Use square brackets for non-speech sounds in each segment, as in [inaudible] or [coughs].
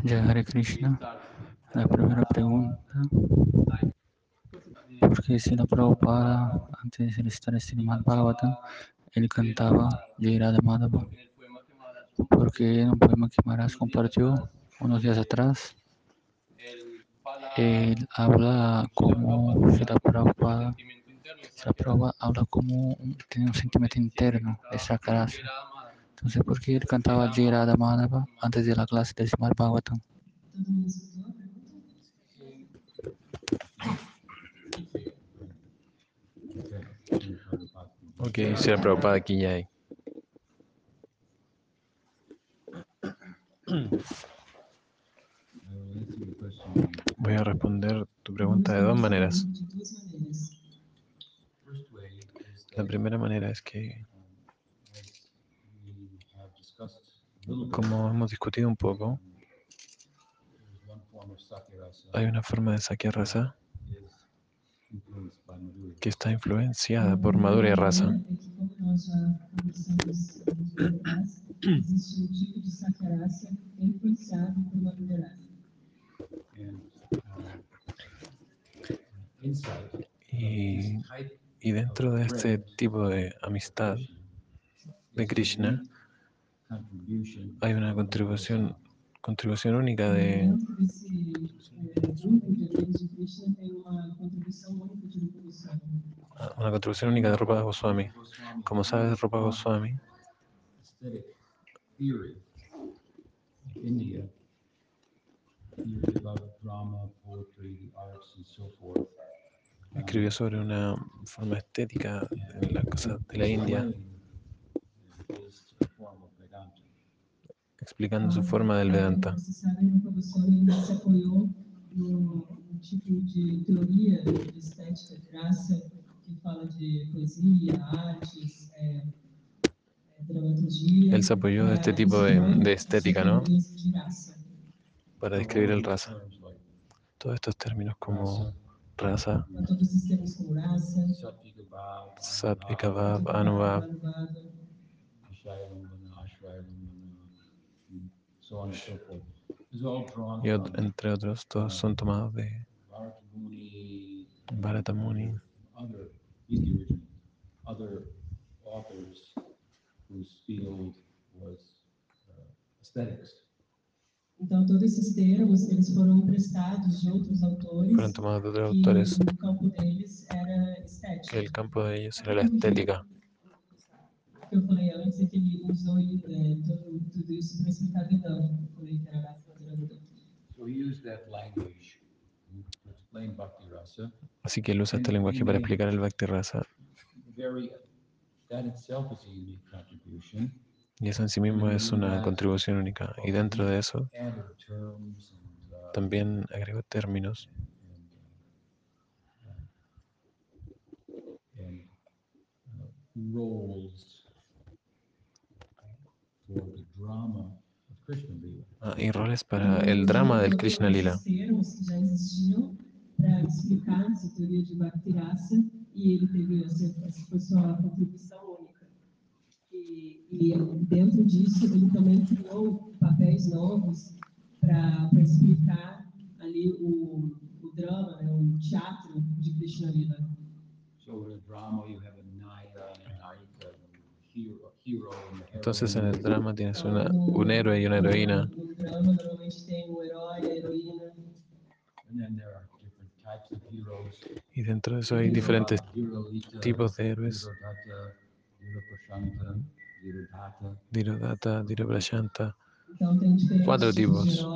Ya Hare Krishna, la primera pregunta. ¿Por qué si la Prabhupada, antes de estar en Srimad Bhagavatam, él cantaba Jai Madhava? Porque en un poema que Maharaj compartió unos días atrás, él habla como si la Prabhupada, si la Prabhupada habla como tiene un sentimiento interno de Sakarasa. Entonces, ¿por qué él cantaba Jai Madhava antes de la clase de Srimad Bhagavatam? Ok, la Prabhupada aquí ya hay. Voy a responder tu pregunta de dos maneras. La primera manera es que, como hemos discutido un poco, hay una forma de Sakya Rasa que está influenciada por Madhurya Rasa. Y, y, dentro de este tipo de amistad de Krishna hay una contribución, contribución única de una contribución única de Rupa Goswami. Como sabes, Rupa Goswami escribió sobre una forma estética en las cosas de la India, explicando su forma del Vedanta. tipo de teoria de estética de graça que fala de poesia, artes, é, dramaturgia. Él se apoyó de este tipo de, de estética, ¿no? Para describir el raza. Todos estos términos como raza, Satvika Bhav, Anubhav, y entre otros, todos son tomados de Bharata Muni, Então, todos esses termos, eles foram prestados de outros autores. Fueron tomados de otros autores. o campo deles era estética. El campo de ellos era la estética. Que eu falei antes é que ele usou é, todo, tudo isso para explicar Vedanta. Eu falei que era So Así que él usa este lenguaje para explicar el Bhakti Rasa. Y eso en sí mismo es una contribución única. Y dentro de eso también agregó términos Ah, y roles para el drama del Krishna Lila. para explicar essa teoria de Bhakti Rasa e ele teve essa, essa foi sua contribuição única. E, e, dentro disso ele também criou papéis novos para explicar ali o, o drama, né, o teatro de Krishna Lila. So in drama you have a Naya, Nayika, Entonces en el drama tienes una, un héroe y una heroína. Y dentro de eso hay diferentes tipos de héroes. Dhirodhata, Dhiroprashanta. Cuatro tipos.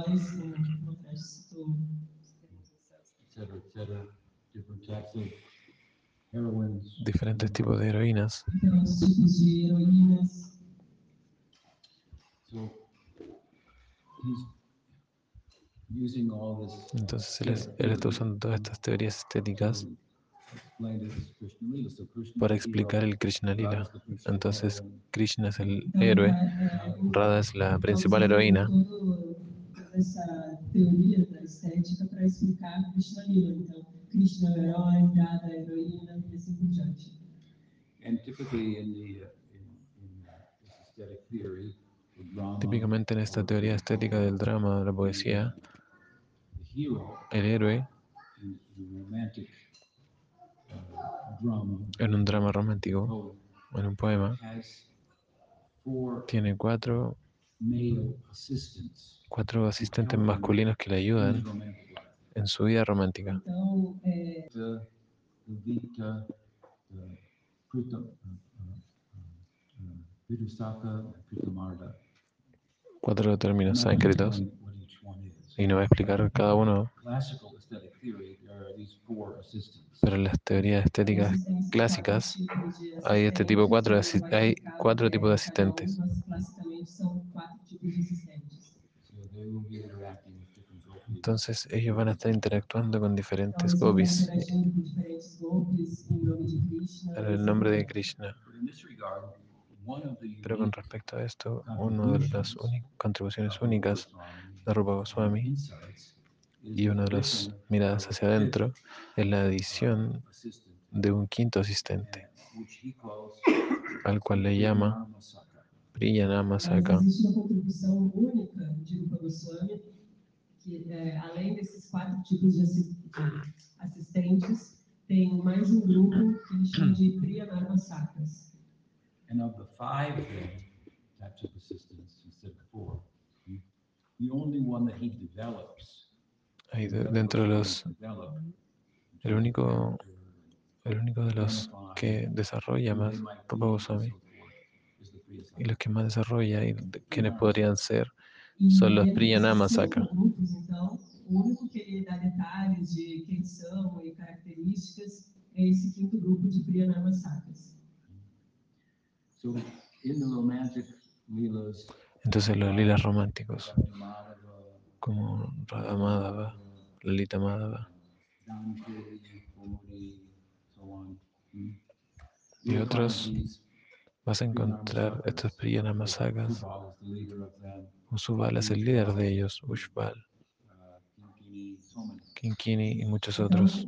Diferentes tipos de heroínas. Entonces él, él, está usando todas estas teorías estéticas para explicar el Krishna Lila. Entonces Krishna es el héroe, Radha es la principal heroína. Krishna é o herói, Radha a heroína assim por diante. And typically in the uh, in, in uh, this aesthetic theory, Típicamente en esta teoría estética del drama, de la poesía, el héroe en un drama romántico, en un poema, tiene cuatro, cuatro asistentes masculinos que le ayudan en su vida romántica. Cuatro términos sánscritos y no voy a explicar cada uno, pero en las teorías estéticas clásicas hay este tipo cuatro hay cuatro tipos de asistentes. mas classicamente são quatro tipos de assistentes. So they will be interacting with different gopis. Entonces ellos van a estar interactuando con diferentes gopis en el nombre de Krishna. The Pero con respecto a esto, una de las contribuciones únicas de Rupa Goswami y una de las miradas hacia adentro es la adición de un quinto asistente, which he calls al cual le llama. Priyanama Saka. Que é, além desses quatro tipos de, assi- de assistentes, tem mais um grupo que eles chamam de Priyanarma Sakas. And of the five then, types of assistants instead of four, the only one that he develops. Ahí de- dentro de los, el único, el único de los que desarrolla más Rupa Goswami y los que más desarrolla y quienes podrían ser E São los Priyanama esses cinco Saka. grupos, então, o único que ele dá detalhes de quem são e características é esse quinto grupo de Priyanarma Sakas. So in the romantic entonces los lilas románticos como Radha Madhava, Lalita Madhava hmm, Y otros vas a encontrar estos Priyanama Sakas. Subal is the leader of them, Usubal es el líder de ellos, Ushbal, uh, Kinkini, y muchos otros.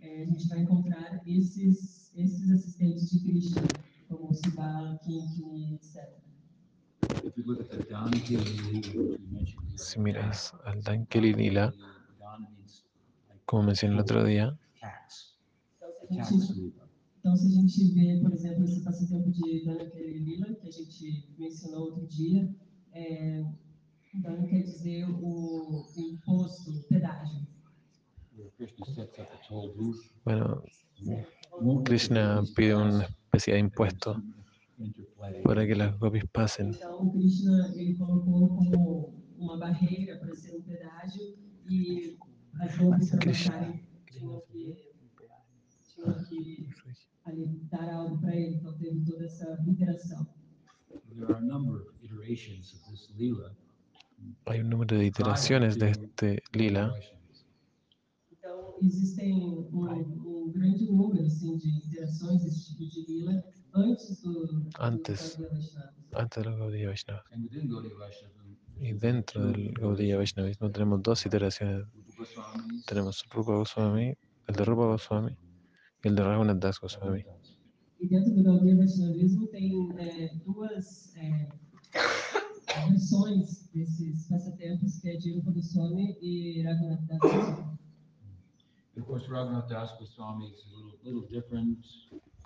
eh, a gente vai encontrar esses, esses assistentes de Krishna, como Subala, Kinkini, etc. Si miras al Dankeli Lila, Dan means like como mencioné el otro día, Então, se a gente, vê, por exemplo, esse passatempo de Dana Kelly Lila, que a gente mencionou outro dia, é, Dana quer dizer o imposto, o pedágio. Bueno, Krishna pide una especie de impuesto. Para que las gopis pasen. Então, o Krishna ele colocou como uma barreira para ser um pedágio e as roupas para passarem tinham que, tinham que ali, dar algo para ele. Então, teve toda essa interação. There are a number of iterations of this lila. Hay un número de iteraciones de este lila Então, existem um, um grande número assim, de interações desse tipo de lila antes Antes. Gaudiya Vaishnava. antes de los Gaudiya Vaishnavism, Y dentro del Gaudiya Vaishnavismo tenemos dos iteraciones. Tenemos Rupa Goswami, el de Rupa Goswami y el de Raghunath Das Goswami. E dentro do Gaudiya Vaishnavismo tem é, duas é, versões desses passatempos, que é de Rupa Goswami e Raghunath Das Goswami. of course, Raghunath Das Goswami is a little, little different.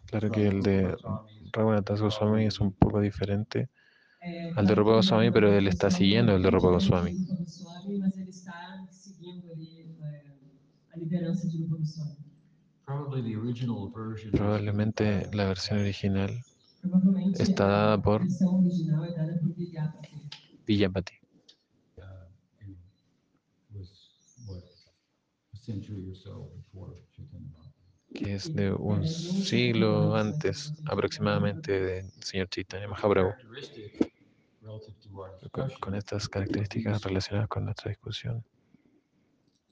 Claro que el de. Raghunath Goswami es un poco diferente É, al de Rupa Goswami, pero él está siguiendo el de Rupa Goswami. Liderança de Rupa Goswami. Probablemente la versión original, Está dada por-. Vijapati, uh, century or so before Chaitanya. Que es de un siglo antes aproximadamente del señor Chaitanya Mahaprabhu. Con, con estas características relacionadas con nuestra discusión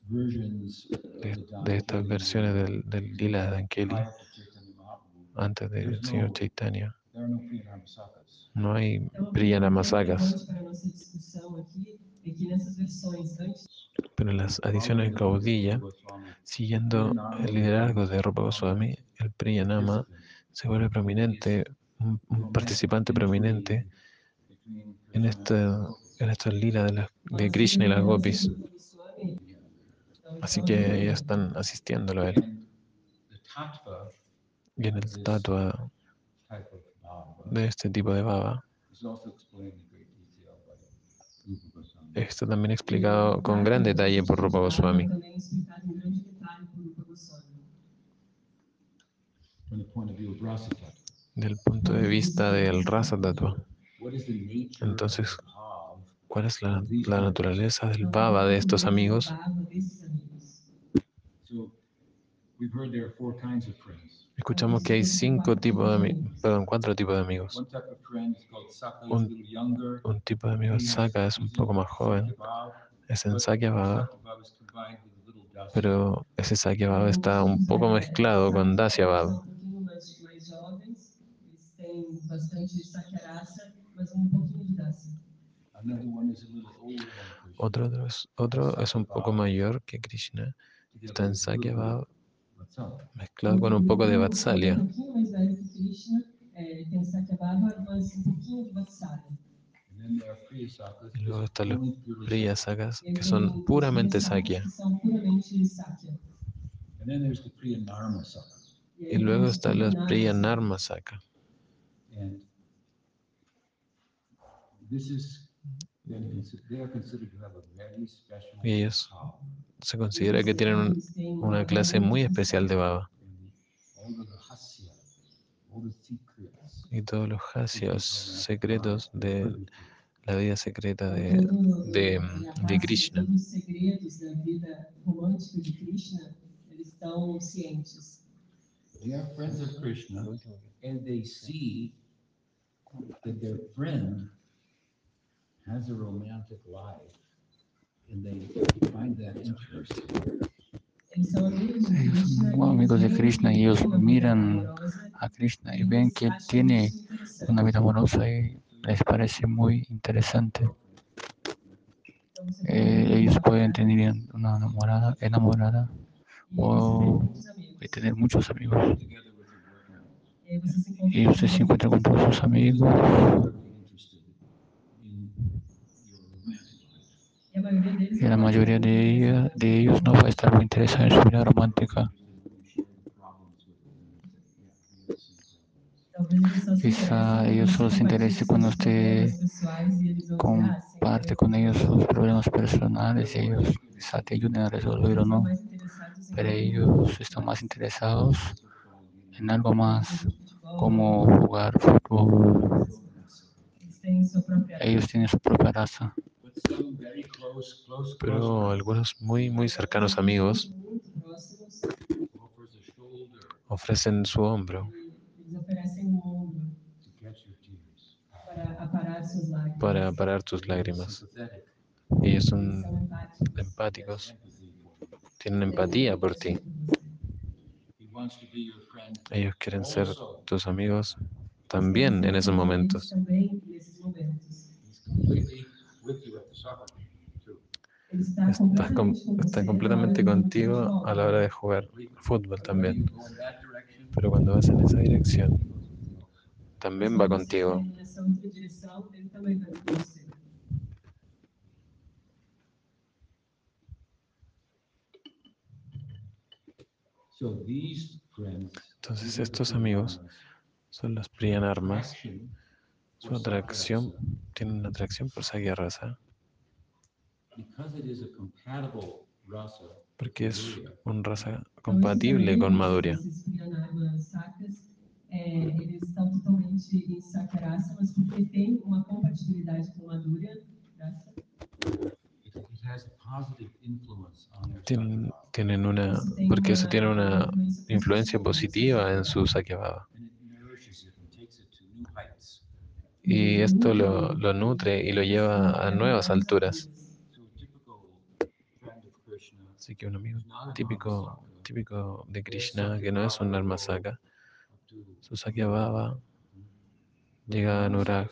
de, de estas versiones del, del Lila de Mahaprabhu, antes del señor Chaitanya, no hay Então, Priyanama Pero las adiciones caudilla, siguiendo el liderazgo de Rupa Goswami, el Priyanama se vuelve prominente, un, participante prominente en esta, en esta lila de, de Krishna y las gopis. Así que ellas están asistiéndolo a él. Y en el tatua de este tipo de baba, is also explained in great detail by Rupa Goswami. Esto también explicado con gran detalle por Rupa Goswami. Tattva. Del punto de vista del rasa tatua, What is the nature Entonces, ¿cuál es la, la naturaleza del baba de estos amigos? So we've heard there are four kinds of friends. Escuchamos que hay cinco tipos de amigos, perdón, cuatro tipos de amigos. Un-. Un tipo de amigo Saka es un poco más joven, es en Sakya Baba, pero ese Sakya Baba está un poco mezclado con Dasya Baba. São pouquinho mais, mais jovens, eles têm bastante sakyarasa, mas pouquinho de dasa. Another one is a little older than Krishna. Otro, otro es, un poco mayor que Krishna, está en Sakya Baba, Vatsalya. Mezclado con un poco de Vatsalya. Y luego están los Priya aí que son puramente Sakya. Y luego están los Priya. Narma Saka. Y ellos se considera que tienen un- una clase muy especial de baba. Y todos los hasyas secretos de la vida secreta de, de, de Krishna. They has a romantic life and they find that interesting. São amigos de Ellos Krishna. son amigos de eles Krishna veem y ellos miran a Krishna y ven que él tiene una vida amorosa y les parece muy interesante. Eh, ellos pueden tener enamorada, enamorada, enamorada o- y tener muchos amigos. Y usted se encuentra con todos sus amigos Interested in your romantic life. E a maioria deles y la mayoría de, ella- de ellos no va a estar muy interesado en su vida romántica. Quizá ellos solo se interesen cuando usted comparte con ellos sus problemas personales y ellos quizá te ayuden a resolver o no, pero ellos están más interesados en algo más como jugar fútbol. Ellos tienen su propia raza. Pero algunos muy, muy cercanos amigos ofrecen su hombro para parar tus lágrimas. Ellos son empáticos. tienen empatía por ti. Ellos quieren ser tus amigos también en esos momentos. Estás, com- completamente com está você completamente contigo a la hora de jugar fútbol también. Pero cuando vas en esa dirección, también va contigo. Entonces estos amigos son los Priyanarmas. Action Su for atracción, Sakyarasa. tienen una atracción por Sakya Rasa, Because it is a compatible rasa, porque es un rasa compatible con Madhurya. Esses Priyanarma Sakas, é, eles estão totalmente em Sakarasa, mas porque tem uma compatibilidade com Madhurya, Rasa, it, it has a positive influence on their Tienen, Sakyabhava, tienen una, porque eso tiene una influencia positiva en su Sakya Baba. and it nourishes it and takes it to new heights. Y esto lo, lo nutre y lo lleva a nuevas alturas. Así que un amigo típico, típico de Krishna, que no es un Narmasaka, su Sakya Baba llega a Anurag.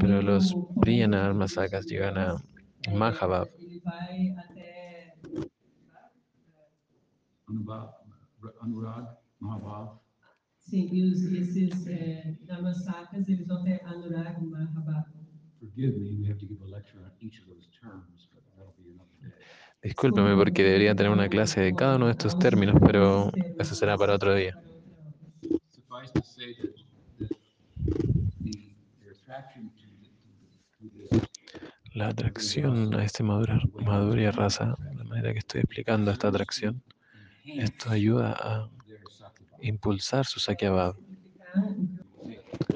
Pero los comum Priyanarma de sakas llegan a eh, Mahabhav. Anurag, Mahabhav. Sim, e os, esses é, Dhammasakas, eles vão até Anurag Mahabharata. Forgive me, we have to give a lecture on each of those terms, but that'll be another day. Discúlpeme porque debería tener una clase de cada uno de estos términos, pero eso será para otro día. Suffice to say that, La atracción a este madura, madurya raza, la manera que estoy explicando esta atracción, esto ayuda a impulsar su sakyabhav.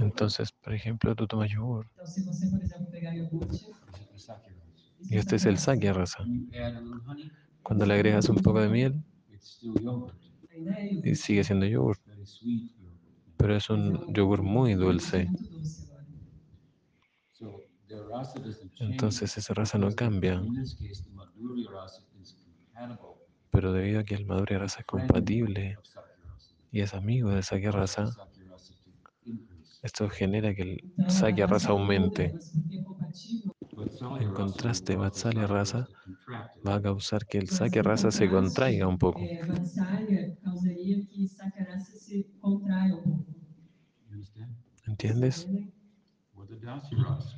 Entonces, por ejemplo, tú tomas yogur rasa. y este es el sakya raza. When you add a little honey, Cuando le agregas un poco de miel, y sigue siendo yogur, pero es un yogur muy dulce. Rasa. Entonces esa raza no cambia, Madhurya rasa pero debido a que el madurya raza es compatible rasa. y es amigo del sakya rasa esto genera que el sakya a raza aumente. En rasa contraste, Vatsalya rasa. Va a causar que el mas sakya em raza se contraiga un poco. ¿Entiendes? Rasa.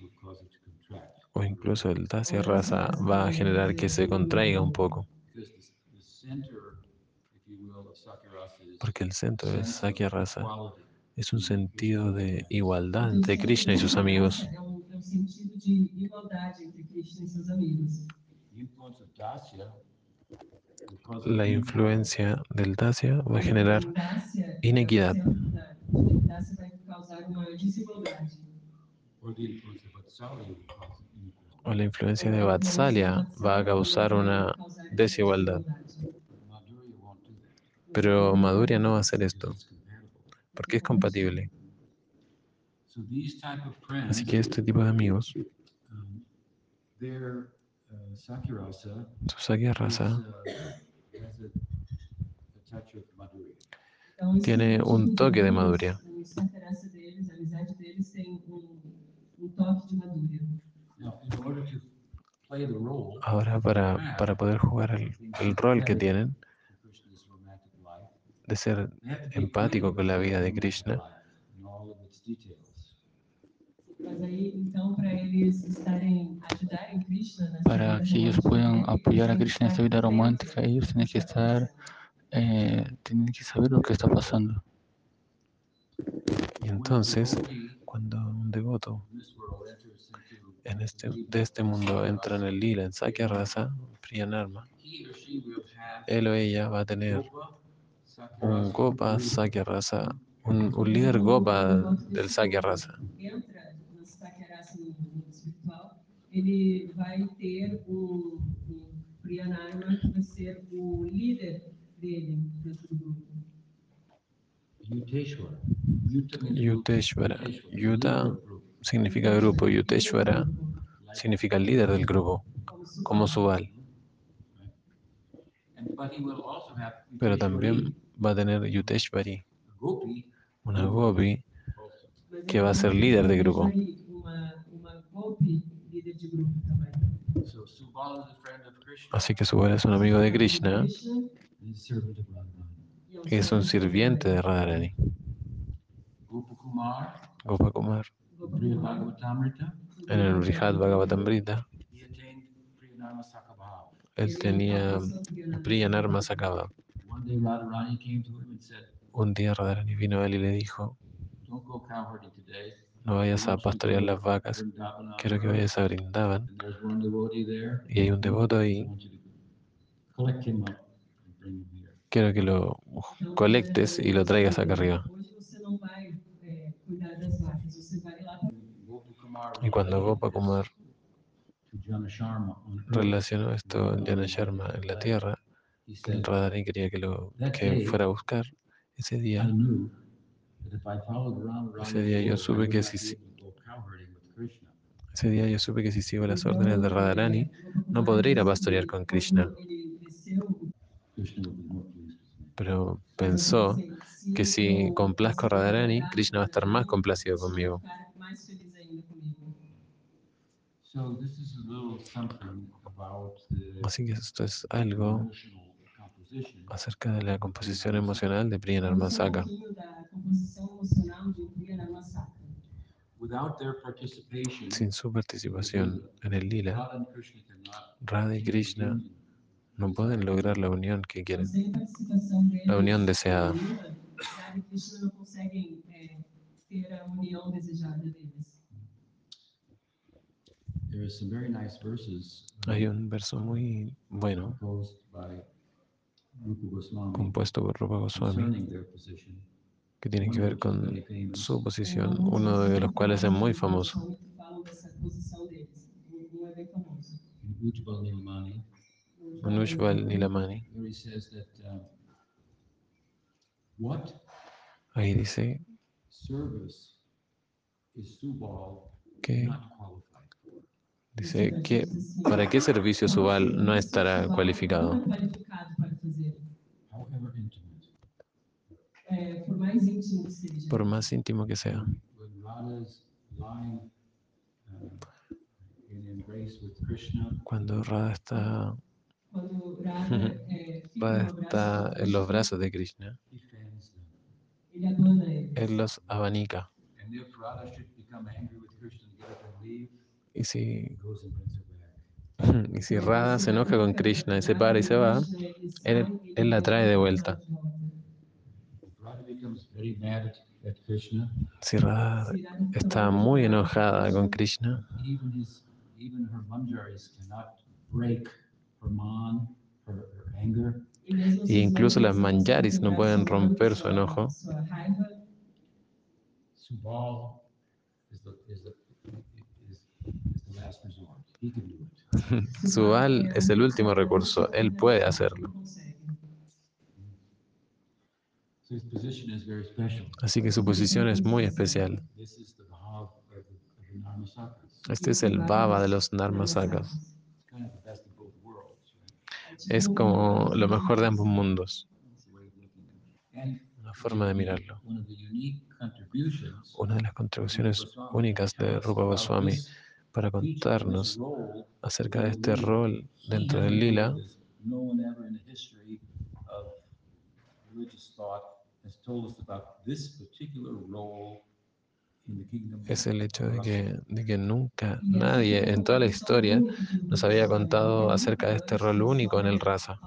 O incluso el dasya raza va a generar que se contraiga un poco. Because the, the center, if you will, of sakya rasa is Porque el centro of sakya equality. es un sentido de igualdad entre Krishna y sus amigos. De La influencia del dasya va a generar inequidad. O la influencia de Vatsalya va a causar una desigualdad. Madhurya won't do that. Pero Madhurya no va a hacer esto porque es compatible. Así que este tipo de amigos, rasa su sakya is, raza, has a, a touch of Madhurya. Então, esse Tiene un toque de amigos, Madhurya. O sacarasa deles, a amizade deles tem toque de Madhurya. Now, in order to play the role ahora para, para poder jugar el, el rol que tienen in Krishna's romantic life, de ser empático con la vida de Krishna. para que ellos puedan apoyar a Krishna en esta vida romántica, ellos tienen que estar, eh, tienen que saber lo que está pasando. Y entonces, cuando un devoto en este, de este mundo entra en el lila, en Sakya Rasa, Priyanarma, he or she will have él o ella va a tener un Gopa. Sakya Rasa, un, un líder Gopa del Sakya Rasa. Yuteshwara. Yuta. Yuteshwara, significa grupo, Yuteshvara Grupo, significa líder del grupo, como Subal. Pero también va a tener Yuteshvari, una gopi. Que va a ser líder de grupo. Así que Subal es un amigo de Krishna y es un sirviente de Radharani. Gopakumar, en el Brihad Bhagavatamrita, él tenía Priyanarma Sakava. Un día Radharani vino a él y le dijo, no vayas a pastorear las vacas, quiero que vayas a Brindavan. Y hay un devoto ahí, quiero que lo colectes y lo traigas acá arriba. Y cuando Gopakumar relacionó esto en Jana Sharma en la tierra, Radharani quería que lo que fuera a buscar, ese día, Ese día yo supe que si- ese día yo supe que si sigo las órdenes de Radharani, no podré ir a pastorear con Krishna. Pero pensó que si complazco a Radharani, Krishna va a estar más complacido conmigo. ficar mais feliz ainda comigo. So this is a little something about the Así que esto es algo. Acerca de la composición emocional de Priya Vamos falar Narmasaka. pouquinho da composição emocional de Priya Narmasaka. Without their participation, Sin su participación en el lila, Radha y Krishna no pueden lograr la unión que quieren. La unión deseada. Hay un verso muy bueno composed by Rupa Goswami compuesto por Rupa Goswami que tiene que ver con su posición, uno de los cuales es muy famoso. Ujjwal Nilamani, Ahí dice que? Dice para qué servicio Subal no estará cualificado. por más íntimo que sea. Cuando Radha está, [laughs] Radha está en los brazos de Krishna, él los abanica. Y si, [laughs] y si Radha se enoja con Krishna y se para y se va, él- él la trae de vuelta. Si Radha está muy enojada con Krishna. Y incluso las manjaris no pueden romper su enojo. Subal is the is the [laughs] Subal es el último recurso, él puede hacerlo. Así que su posición es muy especial. Este es el Baba de los Narmasakas. Es como lo mejor de ambos mundos, una forma de mirarlo. Una de las contribuciones únicas de Rupa Goswami para contarnos acerca de este rol dentro del lila es el hecho de que, de que nunca nadie en toda la historia nos había contado acerca de este rol único en el raza.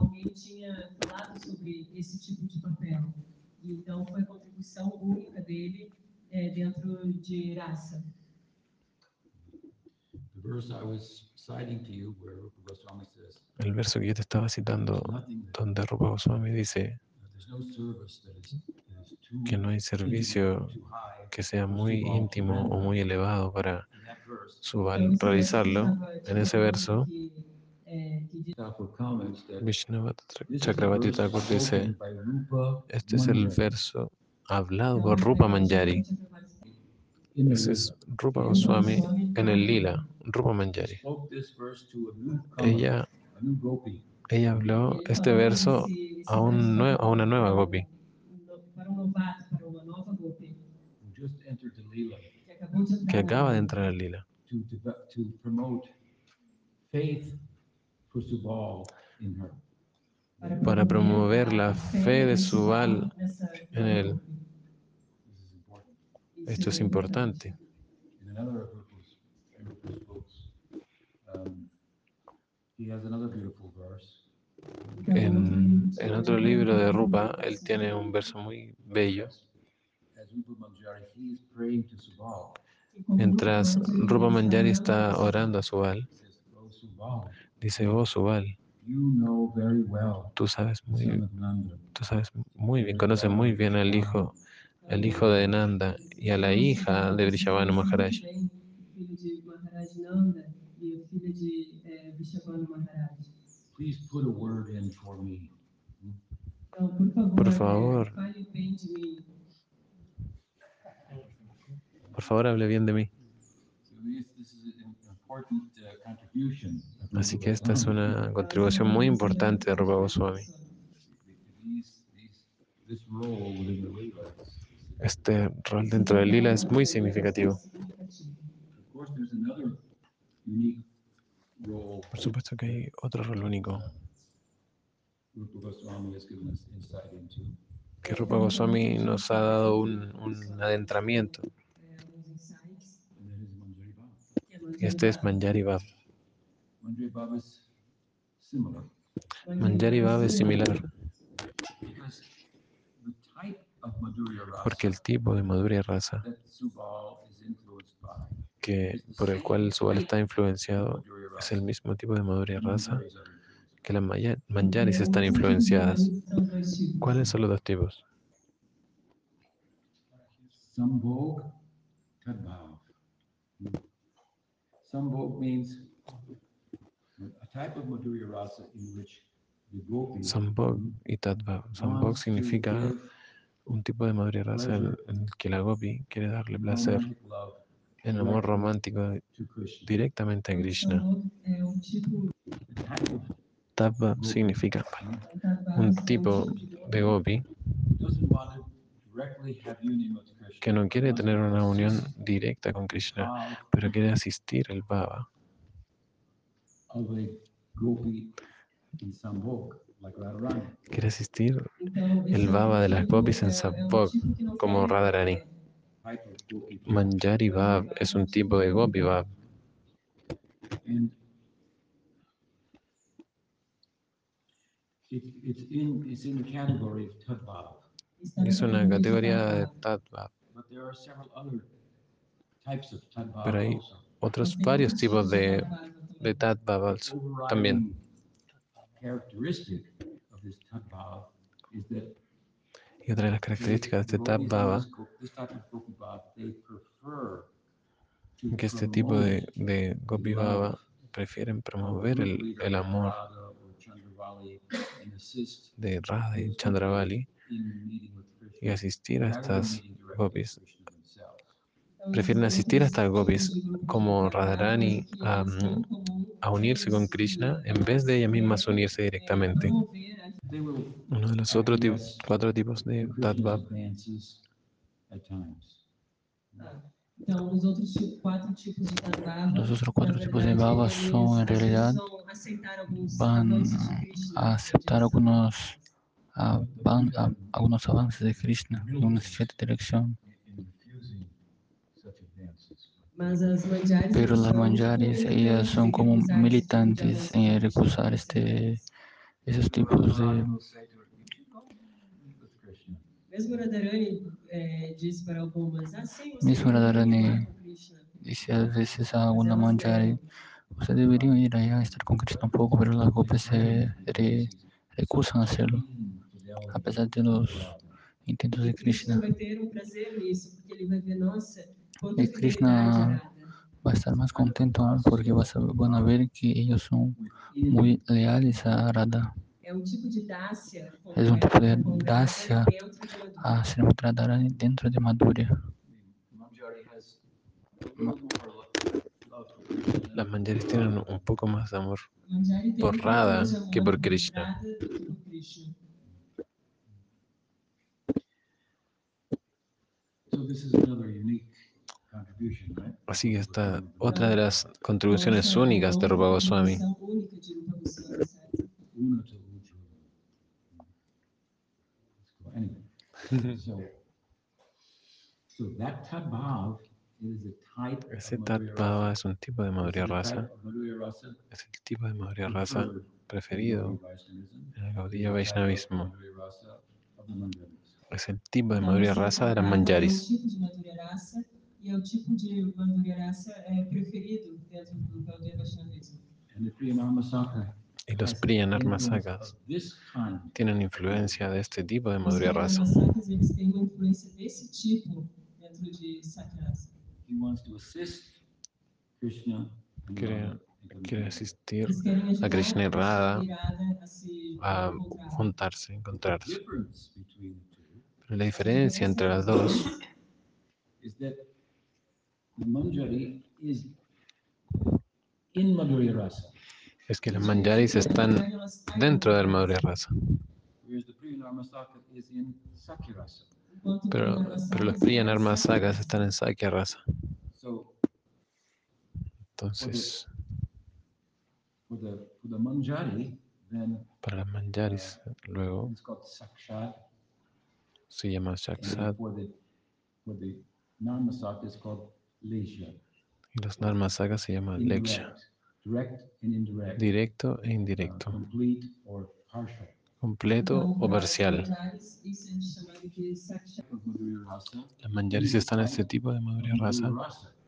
Então, foi a contribuição única dele é, dentro de raça. The verse I was citing to you where Rupa Goswami says, El verso que yo te estaba citando, "There's nothing that- donde Rupa Goswami dice que no hay servicio intimate, too high." que sea muy íntimo o muy elevado para Subal realizarlo. En ese verso, que, é, que diz Thakur comments that Vishnu this is a Chakravarti Thakur dice, este es el verso hablado por Rupa Manjari. Ese es. Rupa Goswami en el lila, Rupa Manjari. a Ella, a ella habló este verso a, un nue- a una nueva gopi que acaba de entrar al lila para promover la a fe de Subal en él. Esto es importante. In another of Rupa's, Rupa's books, um, he has another beautiful verse. En, en otro libro de Rupa, él tiene un verso muy bello. Mientras Rupa Manjari está orando a Subal, Oh dice, oh Subal, you know very well tú sabes muy, tú sabes muy bien, conoces muy bien al hijo, al hijo de Nanda y a la hija de Brishavanu Maharaj. De eh, Maharaj. Please put a word in for me. Então, por favor, Por favor. fale bem de mim. Por favor, hable bien de mí. Uh, Así que esta es una contribución muy importante de Rupa Goswami. Este rol dentro del lila es muy significativo. Por supuesto que hay otro rol único que Rupa Goswami nos ha dado un, adentramiento. Este es Manjari Bhav. Manjari Bhav es similar porque el tipo de Madhurya Rasa que, por el cual Subal está influenciado es el mismo tipo de Manjaris are influenced. que las Manjaris están influenciadas. ¿Cuáles son los dos tipos? Sambhog y Tadbhav. Sambhog significa un tipo de Madhurya Rasa en el que la Gopi quiere darle placer en amor romántico directamente a Krishna. Tadbhav significa un tipo de Gopi que no quiere tener una unión directa con Krishna, pero quiere asistir el Baba quiere asistir El baba de las gopis en Sambhog, como Radharani. Manjari Bhav es un tipo de Gopi Bhav es una categoría de Tadbhav Pero hay. Otros varios tipos de, de also, también. Y otra de las características de este prefer to que este tipo de, de Gopi Baba prefieren promover el, el amor de Radha y Chandravali y asistir a estas gopis. Prefieren esses asistir a estas gopis como Radharani a, em a unirse con Krishna en vez de ellas mismas unirse directamente. Uno de los otros cuatro tipos de Tadbhava, Los otros cuatro tipos de eles, son en realidad van a aceptar algunos, avan- a- algunos avances de Krishna en una cierta dirección. Pero las manjaris, ellas son como militantes en recusar este, esos tipos de... Radharani will say to her, "You should go meet with Krishna." Mesmo Radharani eh, disse para algumas, ah, sim, você Mesmo deveria Radharani ir lá com Krishna. Dice a veces a Mas alguna elas manjari, negam. usted debería ir allá a estar con Krishna un poco, pero las gopis se re- recusan a hacerlo, a pesar de los intentos de E Krishna Krishna. vai ter um prazer nisso, porque ele vai ver, nossa, quanta E fidelidade Krishna- Radha. Va a estar más contento aún porque vas a- van a ver que ellos son muy leales a Radha, É um tipo de dácia. com- Es un tipo de Madhurya. a Srimad Radharani dentro de Madhurya. Las Manjaris tienen un poco más de amor por um pouco Radha mais de amor que por Krishna. So this is another unique? Así que esta otra de las contribuciones únicas de Rupa [laughs] Goswami. Ese Rasa. es un tipo de Madhurya Rasa, of Madhurya Rasa es el tipo de Madhurya Rasa preferred preferido en el of Vaishnavismo. Es el tipo de Madhurya Rasa de las Manjaris. É tipo de Madhurya Rasa e é o tipo de Rasa é, preferido dentro do Gaudiya Vaishnavismo. Y los has Priyanarma influence Sakas of this kind tienen influencia de este tipo de Madhurya Rasa. Quiere- Quiere asistir a Krishna y Radha e a juntarse, encontrarse. Pero la diferencia entre las dos es que las Manjaris están dentro del Madhurya Rasa. Pero, pero los Sakas Priya está em Narmasakas están en Sakya rasa. Entonces, para las manjaris, luego called Sakshat, se llama and Y los Narmasakas se llama Leksha. Indirect, direct and indirect. Directo e uh, indirecto, complete or partial. completo o parcial. Las manjaris están en este tipo de Madhurya rasa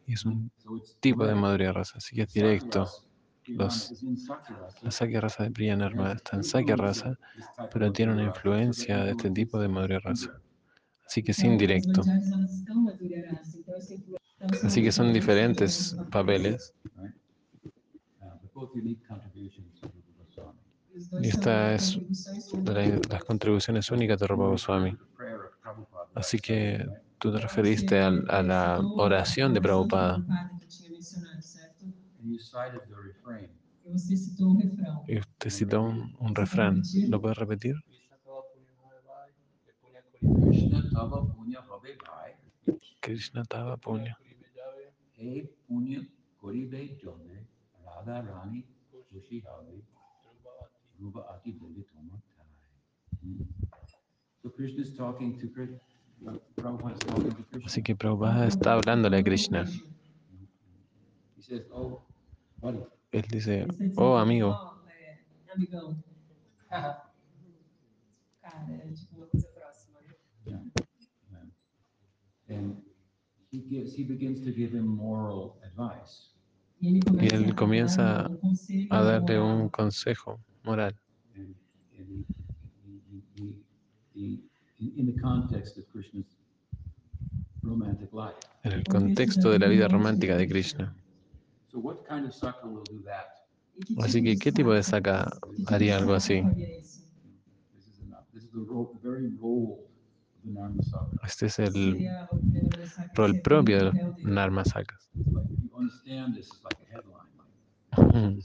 y es un So it's tipo de direct. Madhurya rasa, así que es directo. Los- La Sakya rasa de Priya Narma has está en Sakya influence rasa, of this type of pero tiene una influencia de este tipo de is Madhurya rasa. indirect. Así que es indirecto. Así que son diferentes papeles. Y esta es de la- las contribuciones únicas de Rupa Goswami. Así que tú te referiste al- a, la oración de Prabhupada y usted citó un, un refrán. ¿Lo puedes repetir? Krishna tava punya punya koribe jone, radha rani. Hmm. So Krishna is talking to Krishna. Prabhupada is talking to Krishna. Así que Prabhupada está hablándole a Krishna. He says, oh, Él dice, oh amigo. [laughs] And he gives, he begins to give him moral advice. Ele começa, él comienza a darle un consejo moral And, and he, he, he, he, he, in, in the context of Krishna's romantic life. en el contexto de la vida romántica de Krishna. So what kind of saka will do that? Que Así que, ¿qué tipo de saca- haría algo así? This is the, very role. Este es el rol propio de los Narmasakas.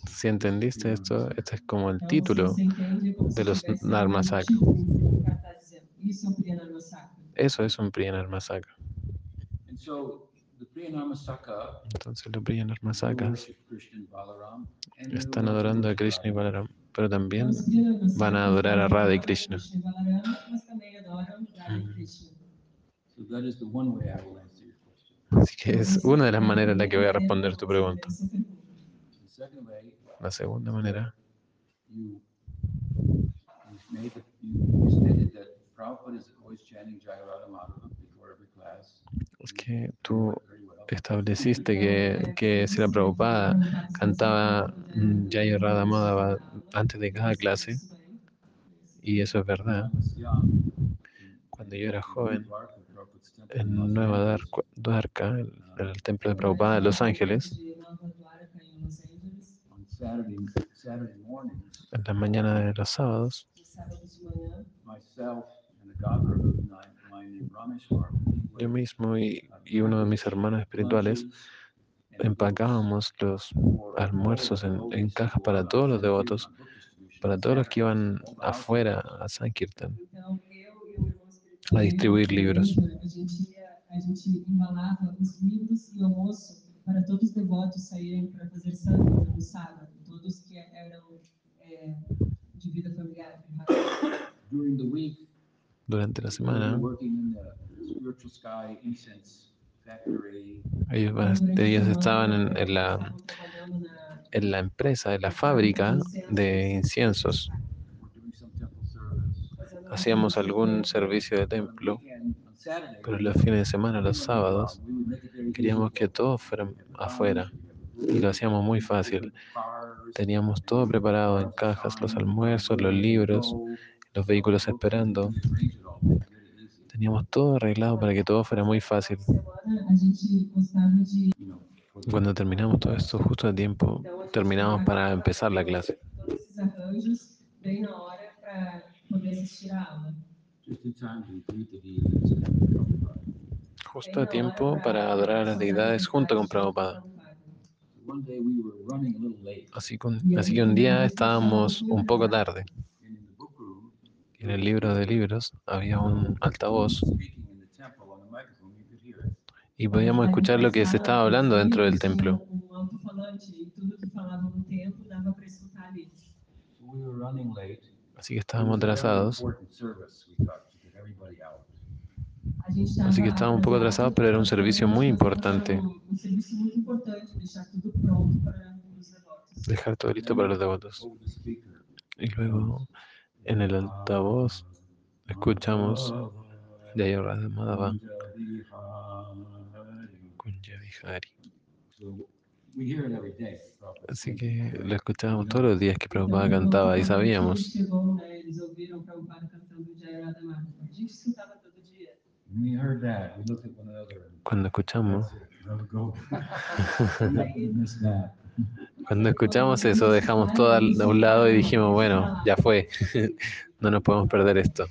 Si entendiste esto, este es como el título. de los tivesse Narmasaka. um título que o cara tá dizendo, Isso é um Priya Narmasaka. Eso es un Priya Narmasaka. and so the Priya Narmasaka Entonces los Priya they Narmasakas worship Krishna and Balaram, and they están adorando a Krishna y. Balaram, pero también van a adorar a Radha y Krishna. Krishna Balaram, mas também adoram Radha Uhum. Krishna. So that is the one way I will answer your question. Así que es una de las maneras en la que voy a responder tu pregunta. Essa pergunta. The second way, La segunda manera you you made the, you, you stated that Prabhupada is always chanting Jaya Radha Madhava before every class. es que tú estableciste que, que si la Prabhupada cantaba mm, Jaya Radha Madhava antes de cada clase, y eso es verdad, cuando yo era joven, en Nueva Dwarka, Dwarka, el, templo de Prabhupada de Los Ángeles, en las mañanas de los sábados, yo mismo y, y uno de mis hermanos espirituales empacábamos los almuerzos en, en cajas para todos los devotos, para todos los que iban afuera a Sankirtan. A distribuir livros. A gente, ia- a gente embalava os livros o almoço para todos os devotos saírem para fazer santo no sábado, todos que eram de vida familiar. During the week, Durante la semana, ellos, van a- ellos estaban en, en la, en la empresa, en la fábrica de inciensos. Hacíamos algún servicio de templo, pero los fines de semana, los sábados, queríamos que todos fueran afuera y lo hacíamos muy fácil. Teníamos todo preparado en cajas, los almuerzos, los libros, los vehículos esperando. Teníamos todo arreglado para que todo fuera muy fácil. Cuando terminamos todo esto justo a tiempo, terminamos para empezar la clase. Justo a tiempo para adorar a las deidades junto con Prabhupada. Así, con- así que un día estábamos un poco tarde and in the book room, Y en el libro de libros había un altavoz y podíamos escuchar lo que se estaba hablando dentro del templo. Así que estábamos atrasados. Así que estábamos un poco atrasados, pero era un servicio muy importante. Dejar todo listo para los devotos. Y luego en el altavoz escuchamos Jaya Radha Madhava Kunja Vihari. So we hear it every day. Prabhupada Así que lo escuchábamos todos los días que Prabhupada cantaba y sabíamos. Cuando escuchamos, [laughs] cuando escuchamos eso, dejamos todo a un lado y dijimos, bueno, ya fue. [laughs] No nos podemos perder esto.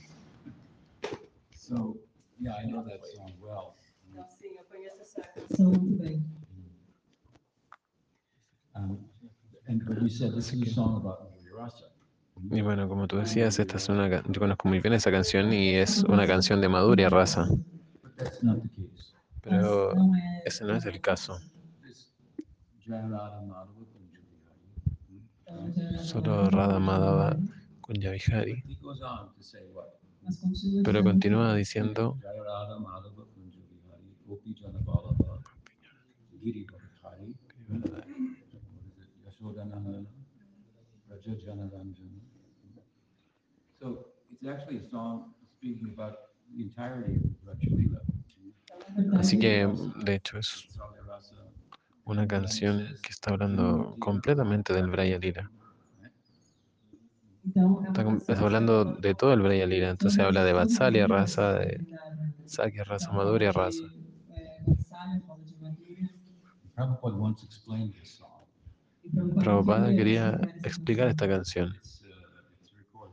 Y bueno, como tú decías, esta es una, yo conozco muy bien esa canción y es una canción de Madhurya case. pero ese no es el caso. This Jayarada Madhava Kunja então, Jai Radha Solo Radha Madhava Kunja Vihari. He goes on to say what? Mas continua Pero continúa diciendo, así que de hecho es. Una canción que está hablando completamente del Braya uma Está, está hablando de todo el Braya Lila, entonces habla de Vatsalya Rasa, de Sakya Rasa, Madhurya de Madhurya. Prabhupada quería explicar esta canción. Uh.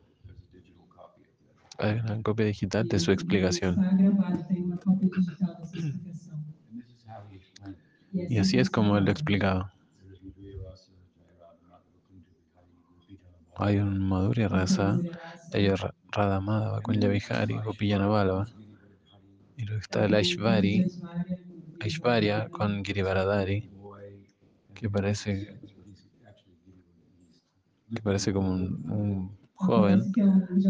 Hay una copia digital de su explicación. [clears throat] Y así es como él lo explicado. explicaba. Hay un Madhurya Rasa, Ella Radha Madhava Kunja Vihari, Gopiyana Balava. Y luego está el Aishvari, Aishvarya con Girivaradari, que parece, que parece como un, un joven,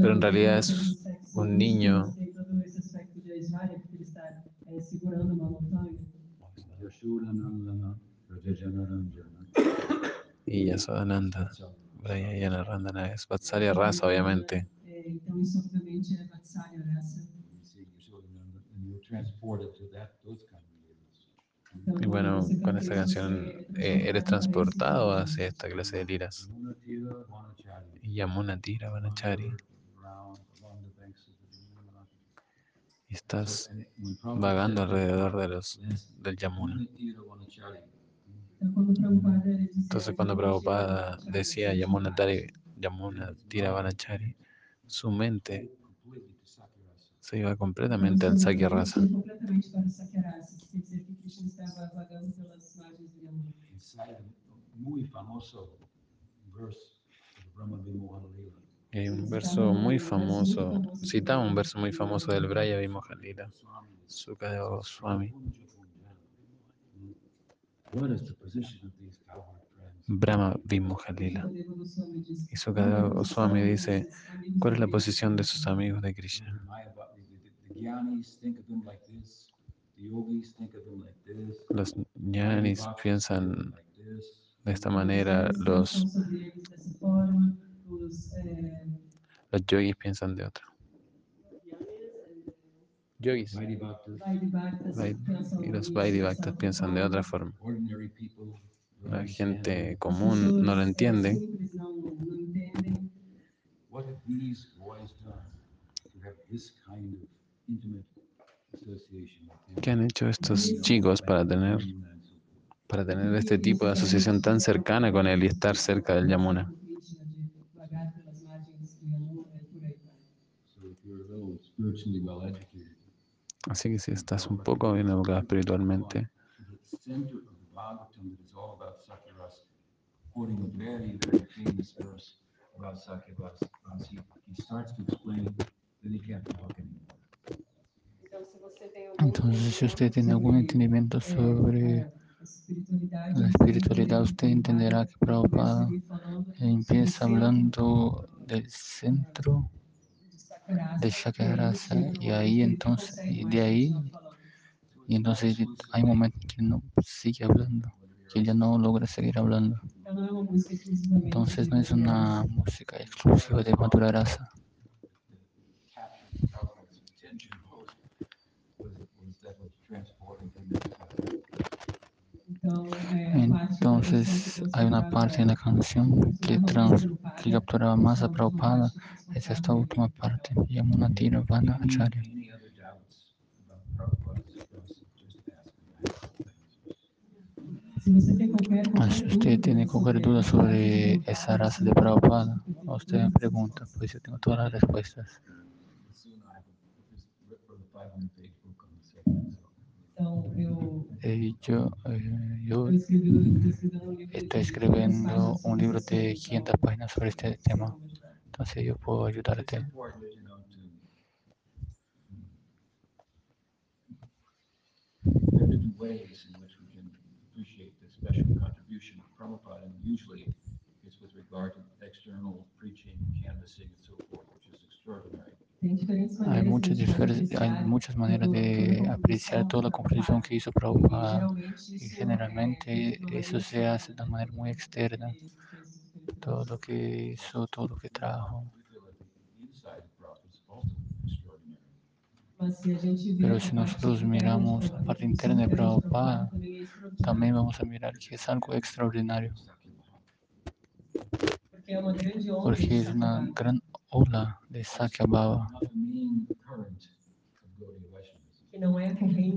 pero en realidad es un niño. Y Yasodananda. Braya Yana Randana es Vatsalya Rasa, obviamente. Y bueno, con esta canción eh, eres transportado hacia esta clase de liras. Yamuna Tira Vanachari. around along the banks of the Yamuna. Y estás vagando alrededor de los, del Yamuna. Entonces cuando Prabhupada decía Yamuna, Tari, Yamuna Tira Vanachari, su mente se iba completamente al Sakya Rasa. Muy famoso verse of the Brahma Vimohana Lila. Hay un verso muy famoso, citaba un verso muy famoso del Braya Vimohalila, Sukadeva Goswami. What is the position of these cowherd friends? Brahma Vimohalila. Y Sukadeva Goswami dice, "Amigos ¿cuál es la posición de Krishna". sus amigos de Krishna? Mayavadi, the, the, the Gyanis think of them like this, the yogis think of them like this. Los the ñanis bhaktas think of them piensan like this. de esta manera, los, Eh, los yogis piensan de otra. Yogis. Y los Vaidivaktas piensan de otra forma. La understand gente común no lo entiende. simples não, não entendem. What have these boys done to have this kind of intimate association with him? ¿Qué han hecho estos chicos para tener, para tener este tipo de asociación tan cercana con él y estar cerca del Yamuna? He can't talk anymore. Então, se você tem algum Então, se você tem algum entendimento sobre é, a espiritualidade, a espiritualidade, você entenderá que Prabhupada empieza hablando del centro de Shakyarasa y ahí entonces, y de ahí, y entonces hay un momento que no sigue hablando, que ya no logra seguir hablando. Entonces no es una música exclusiva de Madhura Rasa. captured Prabhupada's attention was, was, was that was transporting him into Então, é, a parte que Entonces hay una parte en la canción que, trans, que capturaba más a Prabhupada, es esta última parte, Yamuna Vana Acharya. Mas se usted tiene cualquier duda sobre esa raza de Prabhupada, usted me pregunta, pues yo tengo todas las respuestas. Então, eu, Eh, yo, eh, yo eu escrevi, estou escrevendo um livro. estoy de escribiendo 500 un libro de páginas, 500 páginas sobre este tema, entonces yo puedo It's ayudarte. important, you know, to. There are different ways in which we can appreciate the special contribution of Prabhupada, and usually it's with regard to external preaching, canvassing, and so forth, which is extraordinary. Hay muchas, hay muchas maneras de apreciar toda la contribución que hizo Prabhupada y generalmente eso se hace de una manera muy externa, todo lo que hizo, todo lo que trajo. Vê Pero si nosotros miramos la parte interna de Prabhupada, también vamos a mirar que es algo extraordinario. Porque es una gran ola de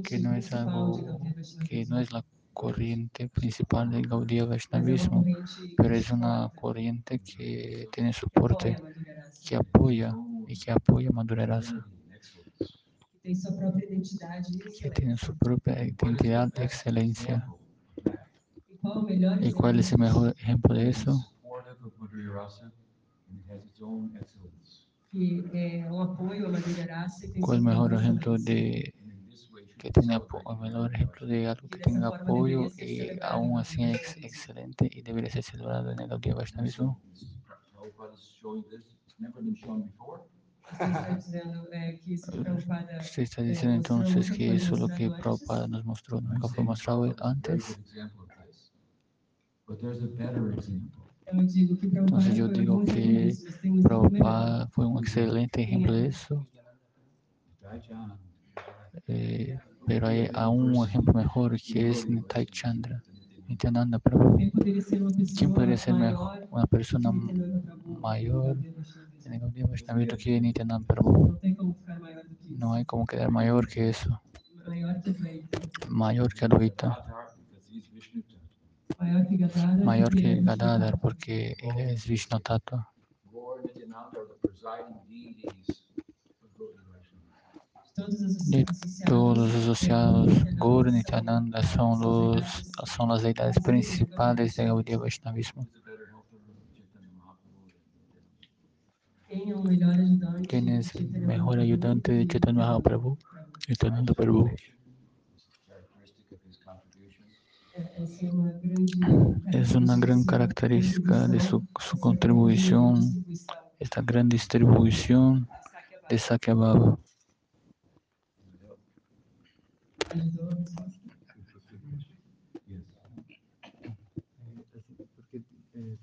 que no es algo que no es la corriente principal del Gaudiya Vaishnavismo, pero es una corriente que tiene soporte, que apoya y que apoya Madhura Rasa, Unity and excellence. que tiene su propia identidad de excelencia. ¿Y cuál es el mejor ejemplo de eso? Supportive of Madhurya Rasa, and it has its own excellence. que é um apoio à Madhurya Rasa e tem ¿Cuál sua es el mejor própria ejemplo de que celebrated el Gaudiya ejemplo de algo que tenga apoyo y aún así es excelente y debería ser celebrado en el Vaishnavism. Vaishnavismo? Você está dizendo é, que isso que Prabhupada Usted está diciendo entonces que eso es lo que Prabhupada nos mostró, nunca fue mostrado antes. Entonces yo foi um digo que disso, mas tem um exemplo melhor. Prabhupada fue un excelente ejemplo de eso, eh, pero hay aún un ejemplo mejor que es Nitai Chandra, Nityananda Prabhu. Quem poderia ser uma pessoa ¿Quién podría ser mejor, una persona mayor. en el Vaishnavismo que Nityananda Prabhu? Não tem como ficar maior do que isso. No hay como quedar mayor que eso, Maior que Advaita, mayor que Advaita, maior que Gadadhar, porque ele é Vishnu Tattva. De todos os associados, Guru Nityananda são, os são as deidades principais da Gaudiya Vaishnavismo. Quem é o melhor é ajudante de Chaitanya Mahaprabhu? Chaitanya Mahaprabhu. Es una gran característica de su, su contribución, esta gran distribución de Sakya Baba. Ajudou a resposta. Yes. porque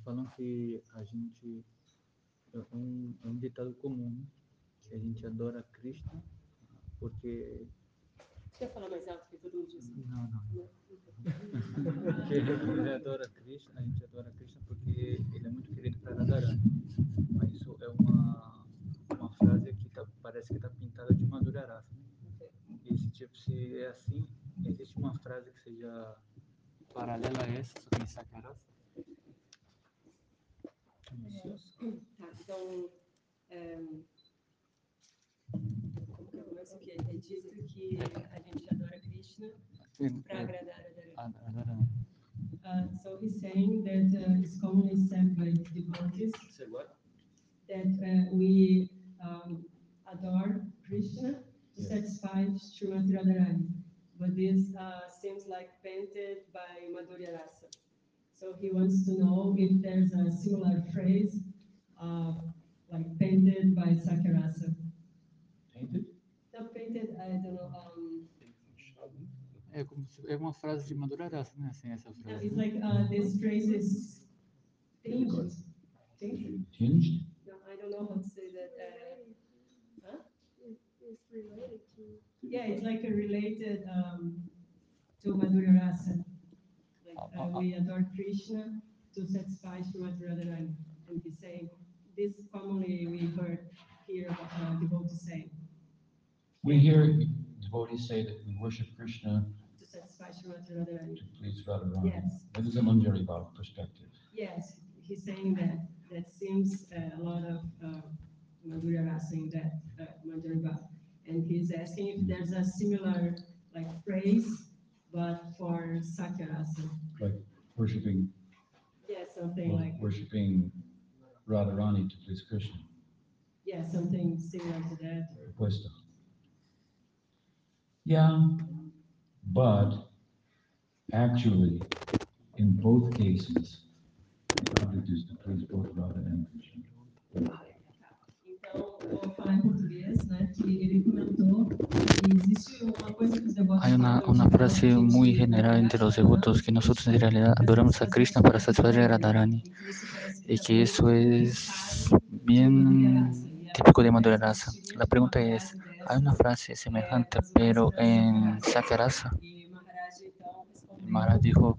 falam que a gente é um, é um ditado comum que a gente adora Krishna porque Quer falar mais alto que todo mundo diz? não não porque ele [laughs] adora Krishna a gente adora Krishna porque ele é muito querido para Radharani mas isso é uma uma frase que tá, parece que está pintada de Madhura Rasa né? e se tipo se é assim existe uma frase que seja paralela a essa só que em Sakya Rasa Tá, então. É... Como que eu começo aqui? É dito que a gente adora Krishna para agradar a Uh, so he's saying that uh, it's commonly said by devotees Say what? that uh, we um, adore Krishna to Yes. satisfy Srimati Radharani. But this uh, seems like painted by Madhurya Rasa. So he wants to know if there's a similar phrase, uh, like painted by Sakyarasa. Painted? Not painted, I don't know. Um, É, como se- é uma frase de Madhurarasa, né? Assim, essa no, frase. it's like uh, this phrase is tinged. Tinged? Tinged? No, I don't know how to say that. Uh, huh? It's related to. Yeah, it's like a related um, to Madhurya Rasa. Like Uh, we adore Krishna to satisfy Srimati Radharani. And he's saying, this commonly we heard here uh, devotees saying, We hear devotees say that we worship Krishna satisfy Srimati Radharani. please Radharani. Yes. That is a Manjari Bhav perspective. Yes, he's saying that, that seems uh, a lot of uh, Madhurya Rasa in that uh, Manjari Bhav. And he's asking if there's a similar like phrase, but for Sakya Rasa. Like worshiping, Yeah, something like, worshiping Radharani to please Krishna. yeah, something similar to that. or- Yeah, but actually, in both cases, the object is to please both Radha and Krishna. Hay una, una frase muy general entre los devotos que nosotros en realidad adoramos a Krishna para satisfacer a Radharani y que eso es bien típico de. La pregunta es, hay una frase semejante pero en Sakyarasa. Maharaj dijo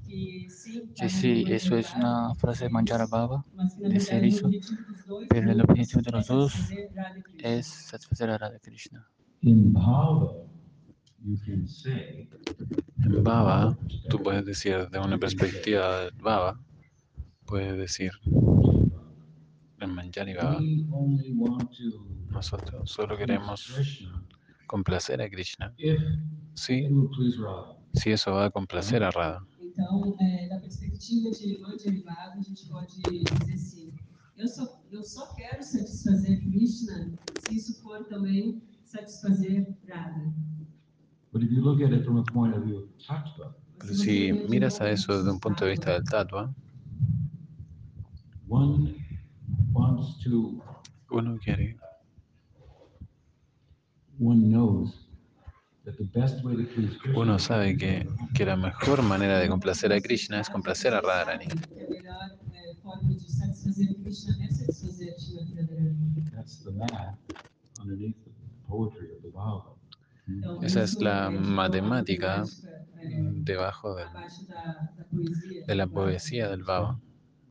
que sí, eso es una frase de Manjara Baba, de ser eso, pero el objetivo de los dos es satisfacer a Radha Krishna. In Bhava, you can say. En Baba, tú puedes decir, de una perspectiva del Baba, puedes decir, en Manjari Baba, We only want to. nosotros solo queremos Krishna complacer a Krishna. Sí, si eso va a complacer a Radha. Eu só, eu só quero satisfazer Krishna se isso for também satisfazer Radha. But if you look at it from a point of view of tattva, Pero si miras a eso desde un punto de vista del wants to, uno quiere, one knows that the best way to please Krishna. uno sabe que, que la mejor manera de complacer a Krishna es complacer a Radharani. De Esa es la matemática Debajo poesia. de la poesía del Baba.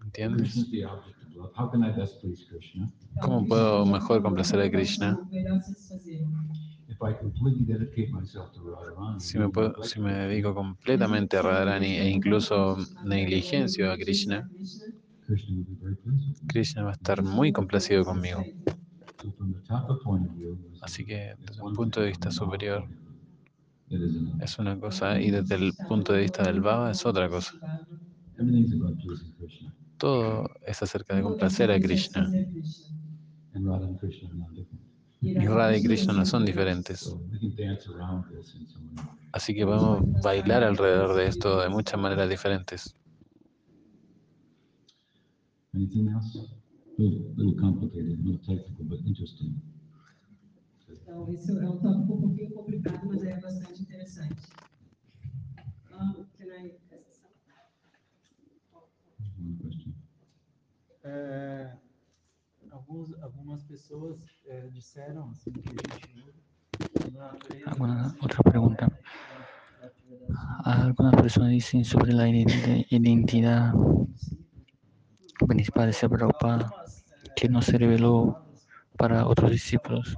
¿Entiendes? ¿Cómo puedo mejor complacer a Krishna? posso melhor satisfazer. If I completely dedicate myself to Radharani. Si me, puedo- si me dedico completamente a Radharani e incluso negligencio a Krishna, Krishna va a estar muy complacido conmigo. Así que desde un punto de vista superior es una cosa y desde el punto de vista del Baba es otra cosa. Todo es acerca de complacer a Krishna. And Radha and Krishna are not different. Y Radha y Krishna no son diferentes. Así que podemos bailar alrededor de esto de muchas maneras diferentes. Anything else? Little, little complicated, little technical, but interesting. Então, isso é um tópico um pouquinho complicado, mas é bastante interessante. É, alguns, algumas pessoas é, disseram assim, que a gente na natureza Alguna otra pregunta. Algunas personas dicen sobre la identi- identidad principal de Prabhupada que no se reveló para otros discípulos,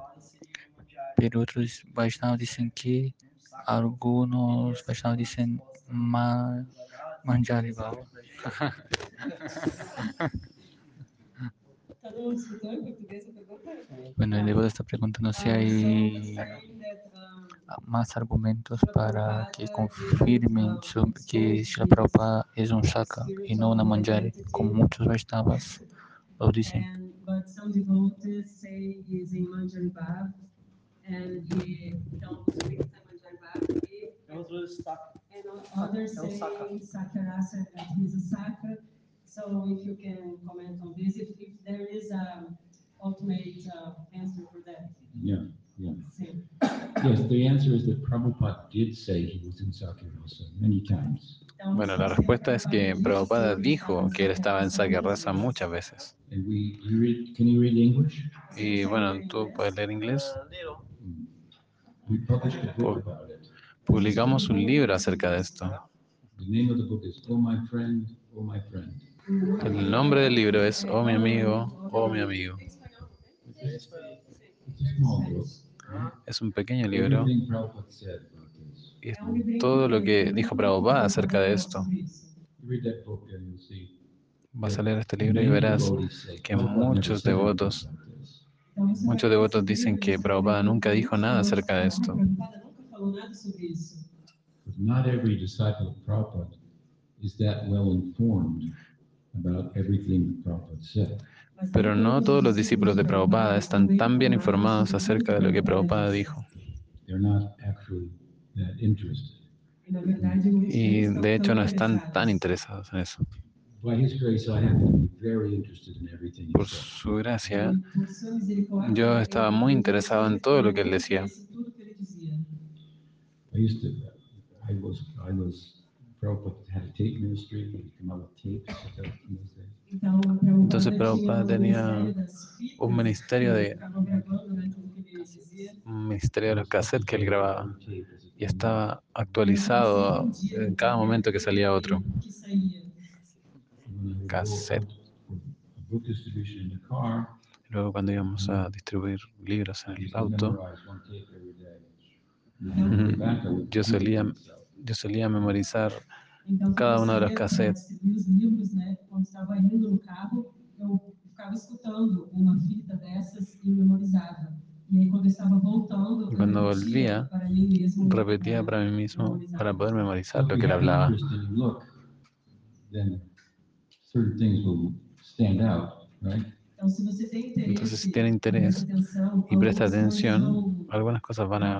pero otros Vaishnavas dicen que algunos Vaishnavas dicen ma, Manjari Baba. [laughs] Bueno, el devoto está preguntando si hay Saying that, um, más argumentos para que confirmen sobre que Srila Prabhupada es un Shaka y no una Manjari, como muchos Vaishnavas lo dicen. And, but but some devotees say is in Manjaribav, and he, então, os greeks é Manjaribav, e Outros destaques. And o- others É o say Saka. So if you can comment on this, if, if there is a ultimate uh, answer for that. Yeah, yeah. Sim. Yes, the answer is that Prabhupada did say he was in Sakirasa many times. Bueno, la respuesta es que Prabhupada dijo que él estaba en Sakyarasa muchas veces. And we, you read, can you read English? Y bueno, ¿tú puedes leer inglés? Mm. We published a book about it. Publicamos un libro acerca de esto. The name of the book is Oh My Friend, Oh My Friend. El nombre del libro es Oh mi amigo, oh mi amigo. Es un pequeño libro y es todo lo que dijo Prabhupada acerca de esto. Vas a leer este libro y verás que "Prabhupada never muchos devotos- about this." Muchos devotos dicen que Prabhupada nunca dijo nada acerca de esto. About everything Prabhupada said. Pero no todos todos os los discípulos de Prabhupada están tan bien informados acerca de lo que Prabhupada dijo. They're not actually that interested. Na verdade, muitos Y de hecho no están tan interesados en eso. Por su gracia, yo estaba muy interesado en todo lo que él decía. I was, I was, Entonces, Prabhupada tenía un ministerio de un ministerio de los cassettes que él grababa y estaba actualizado en cada momento que salía otro. Cassette. Luego cuando íbamos a distribuir libros en el auto, Yo solía-. Yo solía memorizar Cada das saía para cassettes. dessas e. E Cuando volvía, repetía para mí mismo para poder memorizar lo que él have hablaba. then certain things will stand out, right? Entonces, si tiene interés y presta atención, algunas cosas van a,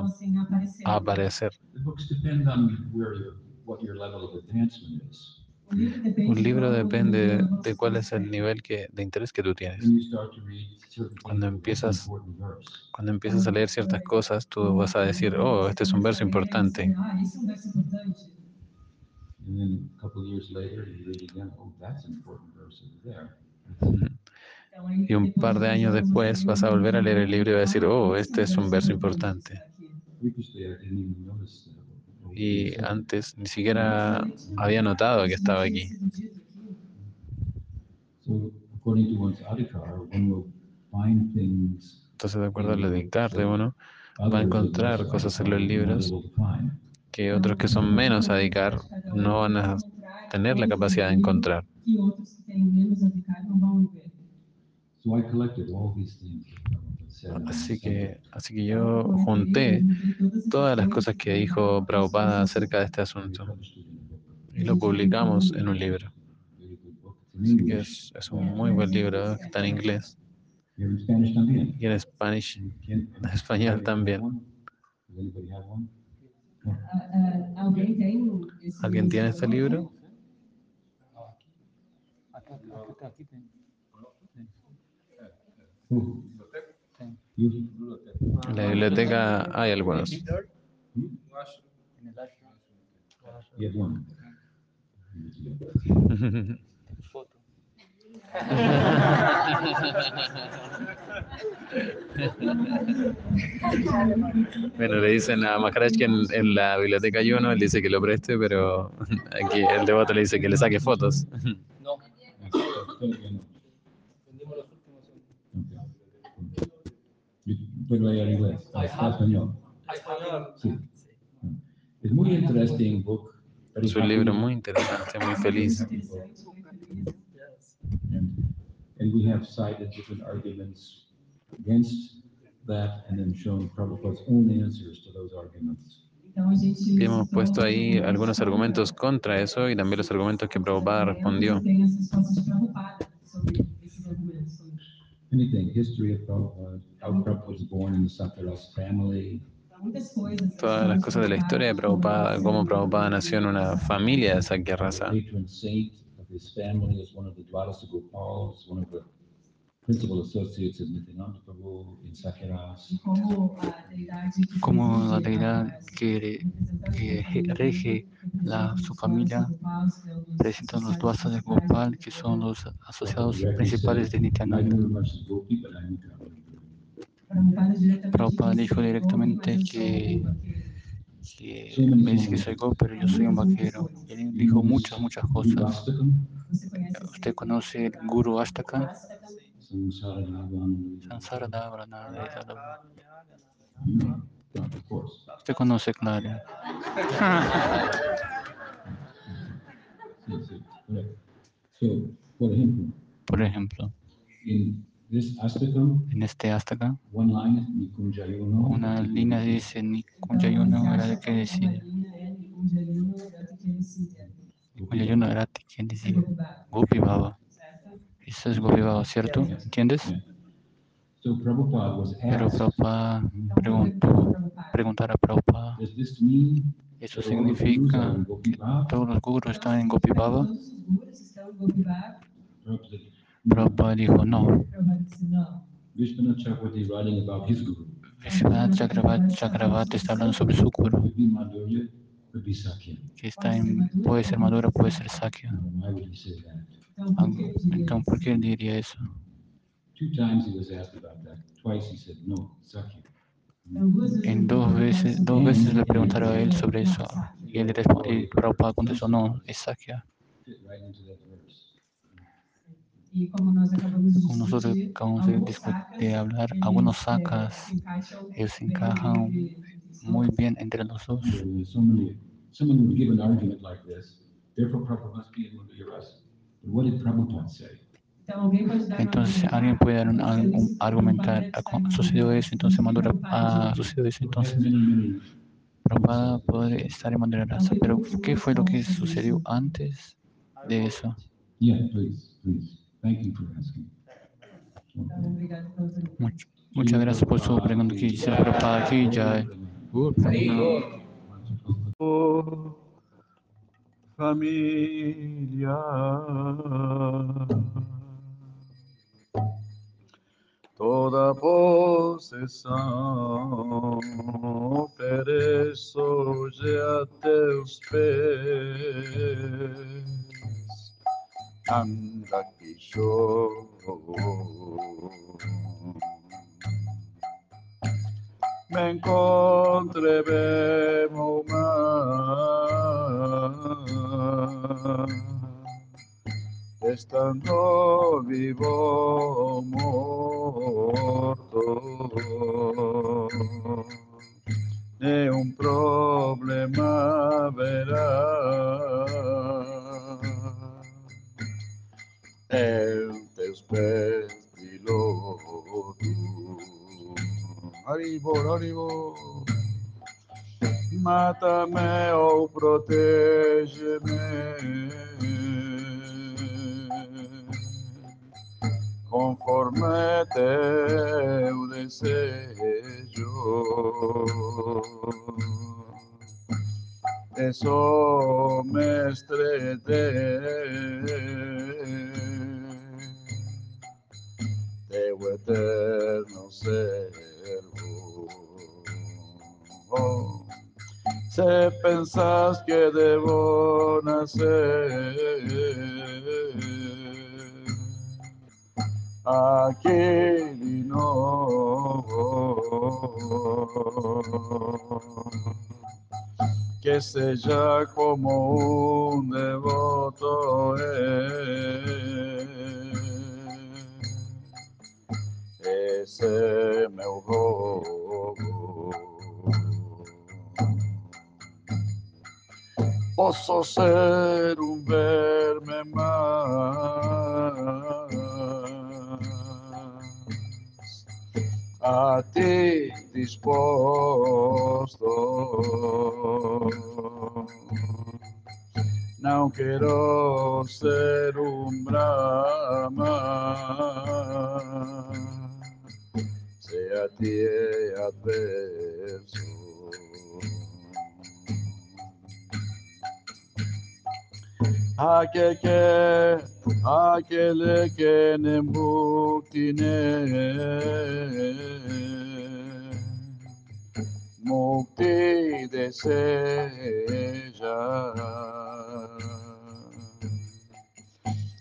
a aparecer. The books depend on where your, what your level of advancement is. O livro depende Un libro depende de cuál es el nivel que, de interés que tú tienes. When you start to read certain things, Cuando oh, that's an empiezas- important verse. Cuando empiezas a leer ciertas cosas, tú vas a decir, oh, este es un verso importante. Ah, esse Y un par de años después vas a volver a leer el libro y vas a decir, oh, este es un verso importante. Y antes ni siquiera había notado que estaba aquí. Entonces, de acuerdo al dedicar de uno, va a encontrar cosas en los libros que otros que son menos a dedicar no van a tener la capacidad de encontrar. Así que, así que yo junté todas las cosas que dijo Prabhupada acerca de este asunto y lo publicamos en un libro. Así que es, es un muy buen libro, está en inglés y en Spanish, en español también. ¿Alguien tiene este libro? Aqui, aqui, aqui tem. Who? Tem. You? En la biblioteca hay algunos. Bueno, le dicen a Maharaj que en, en la biblioteca hay uno, él dice que lo preste, pero aquí el devoto le dice que le saque fotos. No, You- vendimos los últimos. Está español. Sí. Es muy interesting book. Es un libro muy interesante, muy [laughs] feliz. And, we have cited different arguments against that and then shown Prabhupada's own answers to those arguments. Y hemos puesto ahí algunos argumentos contra eso y también los argumentos que Prabhupada respondió. Anything, history of Prabhupada, Prabhupada was born in family. Todas las cosas de la historia de Prabhupada, cómo Prabhupada nació en una familia de Sakya the Rasa. patron saint of his family is one of the Dwadasa Gopals, one of the principal associates of Nityananda Prabhu in Sakharas. de Como la preside deidad que, que rege la, su familia, presentan los Dwasas de Gopal, que son los asociados principales de Nityananda. Prabhupada dijo directamente que, que me dice que soy Go, pero yo soy un vaquero. Y él dijo muchas, muchas cosas. ¿Usted conoce el Guru Ashtaka? Sansara Dabra. Of course. Usted conoce, claro. [laughs] Sí, sí, correcto. So, por ejemplo, Por ejemplo, en este Astaka, one line is Nikunjayuno. una línea dice Nikunjayuno era de que decide. Nikunjayuno era de quien decide. Gopi Baba. Eso es Gopi Baba, ¿cierto? ¿Entiendes? So Prabhupada was Pero Prabhupada preguntó, preguntar a Prabhupada, does this mean ¿eso significa Bhav? todos los gurus están en Gopi Baba? Prabhupada dijo, no. Vishwanath Chakravarti Chakravarti, está hablando sobre su guru, que está en, puede ser Madura, puede ser Sakya. Entonces, ¿por qué él diría eso? Two times he was asked about that. Twice he said, no, Sakya. Então, duas vezes En dos veces, dos veces le preguntaron a él sobre eso y él respo- y Prabhupada contestó, no, es Sakya. E como nós acabamos de Como nosotros discutir, acabamos de, hablar, algunos sacas ellos se encajan muy bien entre los dos. Uma Entonces alguien puede dar un, "Ah, un- argumentar, "Ah, sucedió eso, entonces Rasa". Madura, ah, sucedió eso, So entonces Prabhupada puede estar en Madura Rasa, pero ¿qué fue lo que sucedió antes de eso? Yeah, please, please. Thank you for asking. Então, obrigado pela pergunta. Much- muchas gracias por su pregunta. Que se Prabhupada aquí ya. familia. Toda possessão pereço a teus pés. Anda que me encontré bem mal, estando vivo morto, nenhum problema haverá. En teus pés piloto. Haribol, haribol. Mata-me ou protege-me. Conforme teu desejo. Eu sou mestre de teu eterno servo. Se pensas que debo nacer aquí de novo. que seja como um devoto. Esse meu rogo. Posso ser um verme mais a ti disposto. Não quero ser um Brahma ti he adverso. Aquel que, aquel que nembutine, mukti deseja.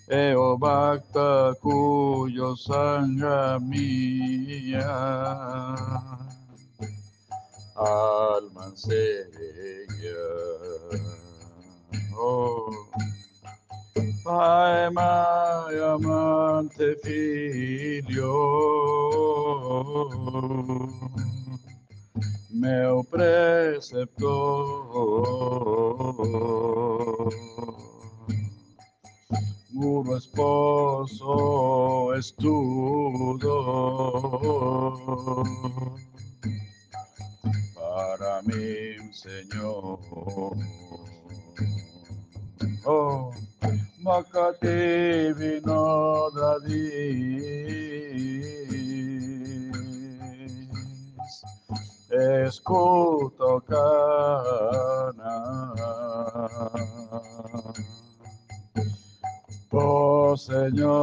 Eo Bhakta cuyo sangha mía alma. Oh, Pai, mai, amante figlio, meu preceptor. Guru esposo estudo para mi Señor. Oh, Makati vinodadis escuto cana. Oh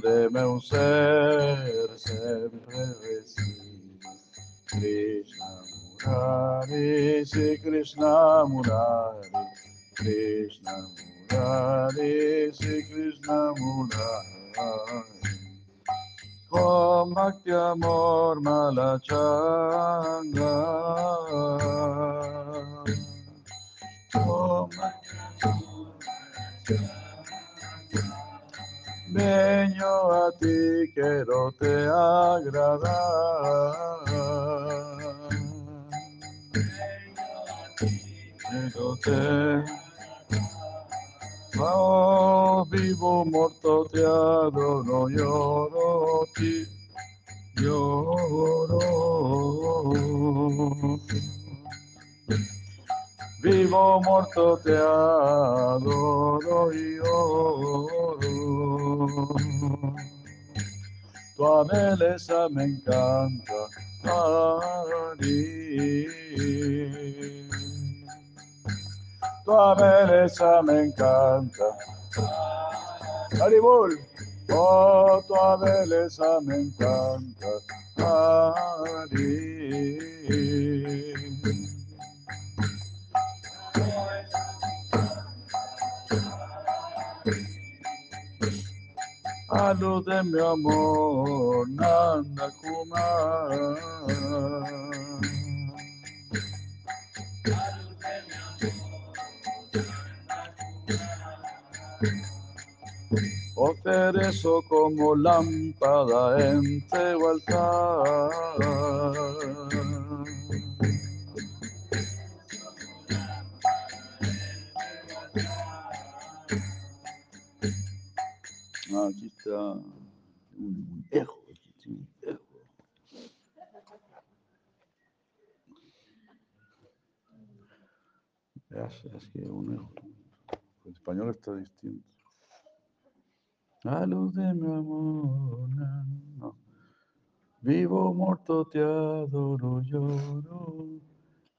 de meu ser sempre recibe Krishna Murari, Sri Krishna Murari. Krishna Murari, Sri Krishna Murari. Con bhakti amor malachanga. Belleza me encanta. Haribol. Oh, tu belleza me encanta. Hari. A luz de mi amor, Nanda Kumar. Oferezo como lámpara en tu. Ah, Aquí está un, eco, aquí tiene un eco. Es, es que un eco. El español está distinto. A luz de mi amor, na- no. Vivo, muerto, te adoro, lloro,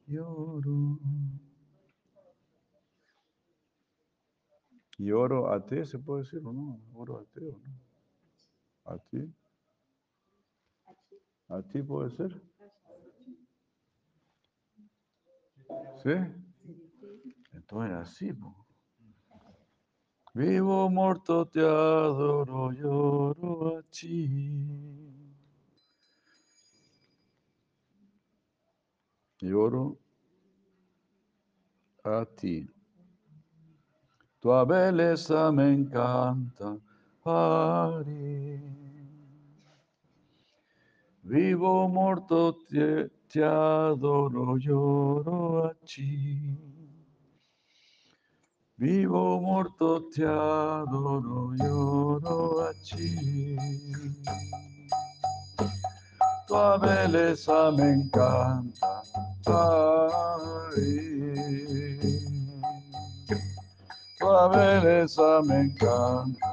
lloro. ¿Y oro a ti se puede decir o no? ¿Oro a ti o no? ¿A ti? ¿A ti puede ser? ¿Sí? Entonces así, po. Vivo, muerto, te adoro, lloro a ti. Lloro a ti. Tu belleza me encanta, Hari. Vivo muerto, te, te adoro, lloro a ti. Vivo muerto, te adoro, lloro a ti. Tu belleza me encanta, ay. Tu belleza me encanta.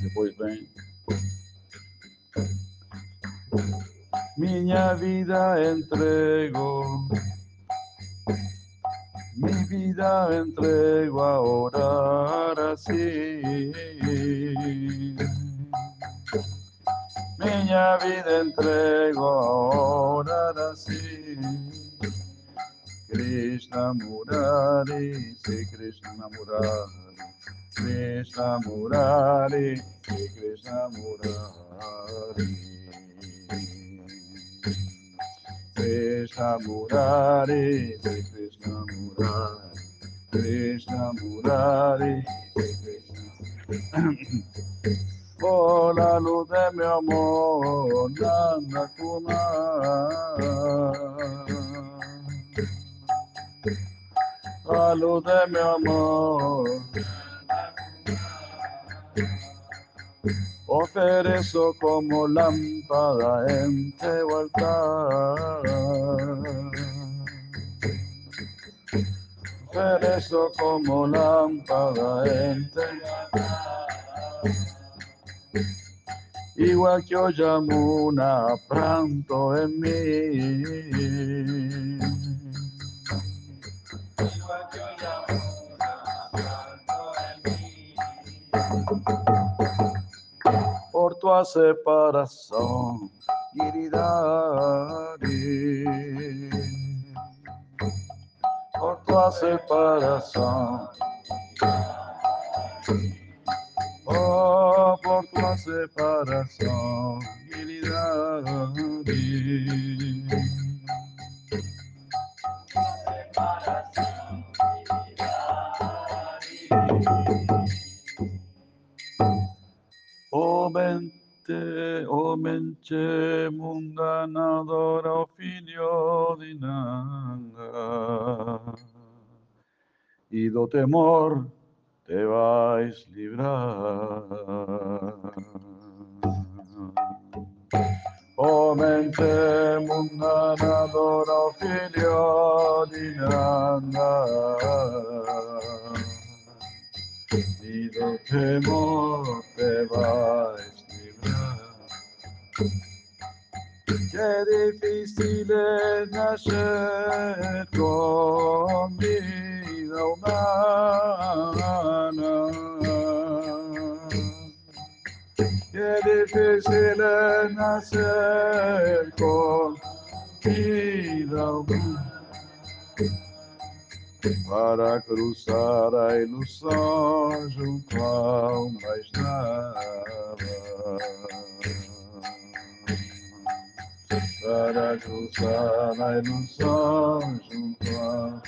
Depois vem. Minha vida entrego, mi vida entrego a orar así. Minha vida entrego a orar así. Krishna Murari, Sri Krishna Murari, Krishna Murari, Sri Krishna Murari. Krishna Murari, Krishna Murari, Krishna Murari. Por la luz de mi amor, Nanda Kumar. La luz de mi amor. Oferezo como lámpara en tu altar. Oferezo como lámpara en tu Igual que Oyamuna, pranto en mí. por tu separación, Giridhari. Por tu separación. Oh, por tu separación, Giridhari. O mente, o mente mundanadora, o figlio di Nanga. Y do temor te vais librar. O mente mundanadora, o figlio di Nanga. Y do temor te vais librar. Qué difícil es nacer con vida humana. Qué difícil es nacer con vida humana para cruzar a ilusão junto ao mais nada. Para cruzar a ilusão junto ao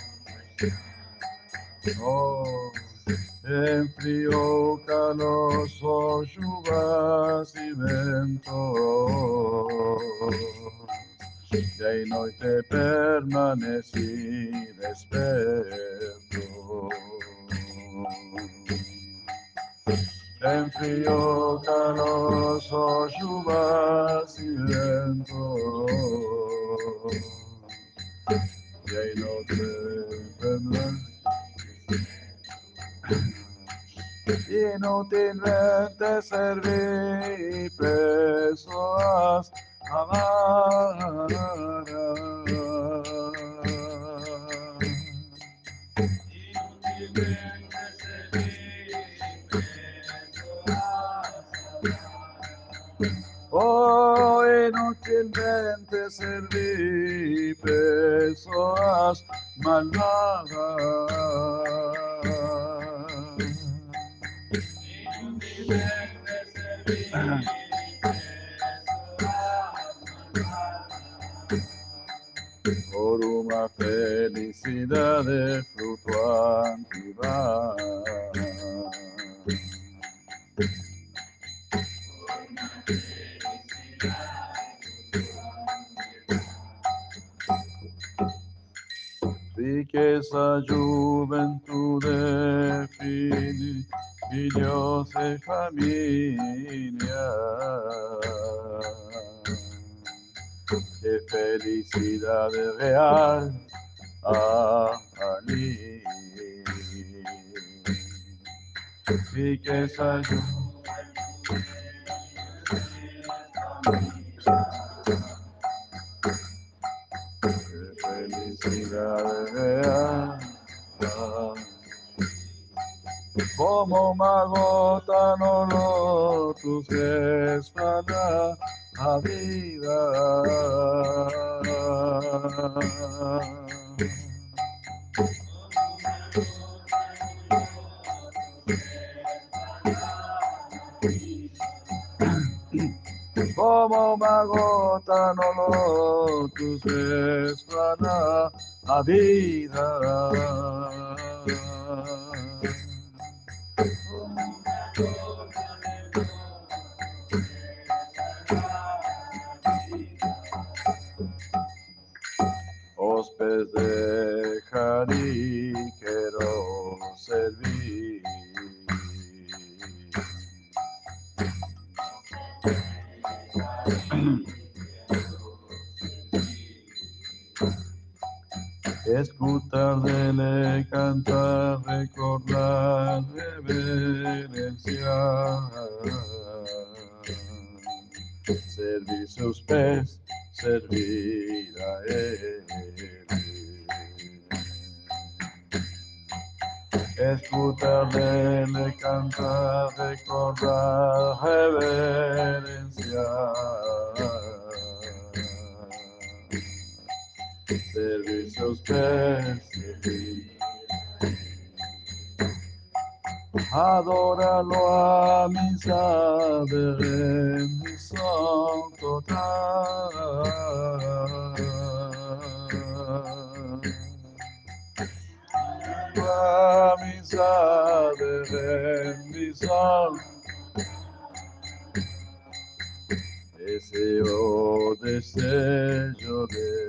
oh, enfriou calor, sol, chuvas e ventos. Y en noche permanecí despierto. En frío, calor, sol, chuvas y viento. Y en noche permanecí. Inútilmente serví preso has Oh, inútilmente serví personas malvadas. por una felicidad fluctuante Riqueza, juventud, fin, hijos de familia. Qué felicidad real. Ali. Riqueza, juventud. Felicidad real. Como una gota no lo tus para la vida. Como una gota no lo tus para la vida. Hospes de Jari Escucharle cantar, recordar, reverencia. Servir sus pies, servir a él. Escucharle cantar, recordar, reverencia. Servicios pies, servir. Adóralo a misa de rendición total. A misa de rendición. Deseo, desejo de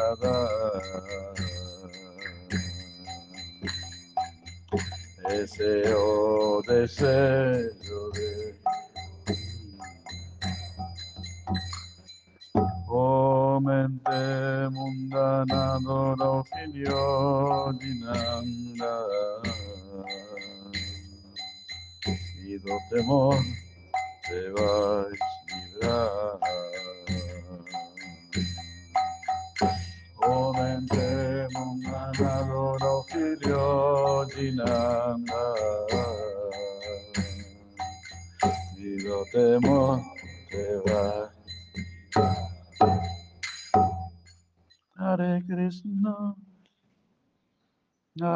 Govindada. Deseo, deseo de Oh, mente mundana, no figlio di Nanda. Y do temor te vais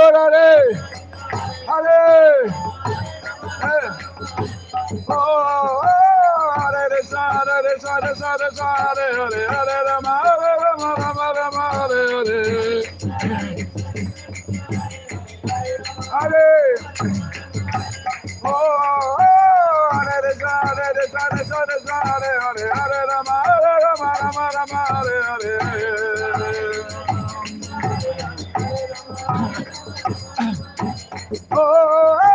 Hey, whoa, Hare, Hare, Oh,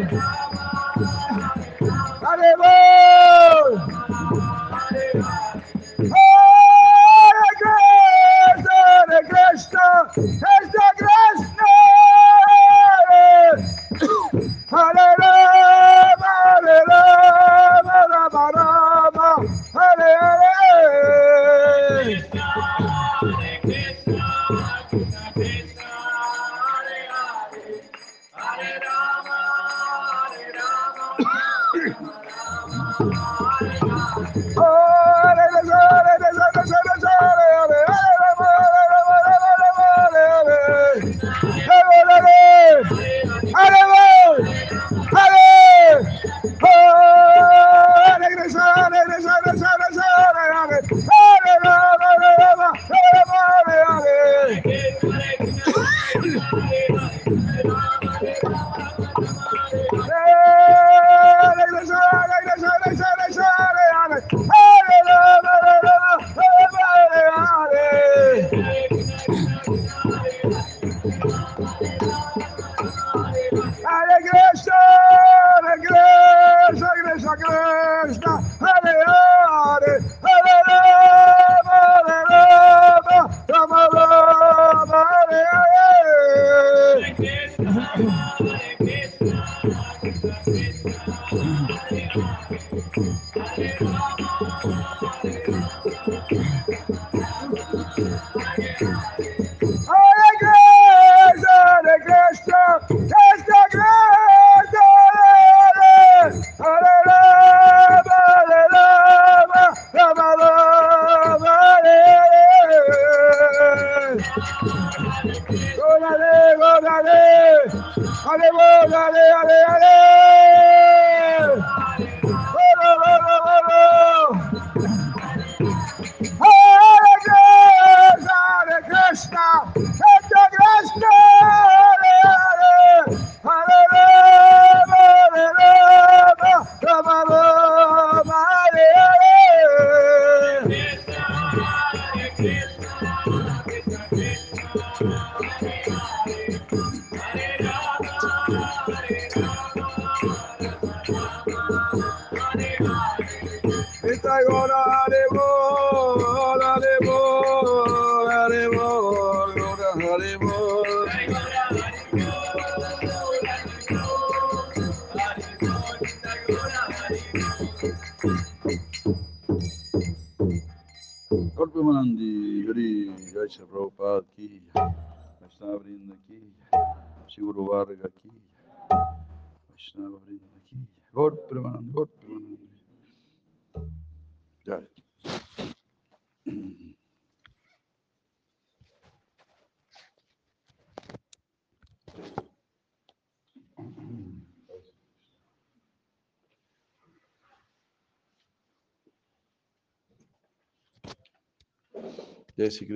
Hare. Hare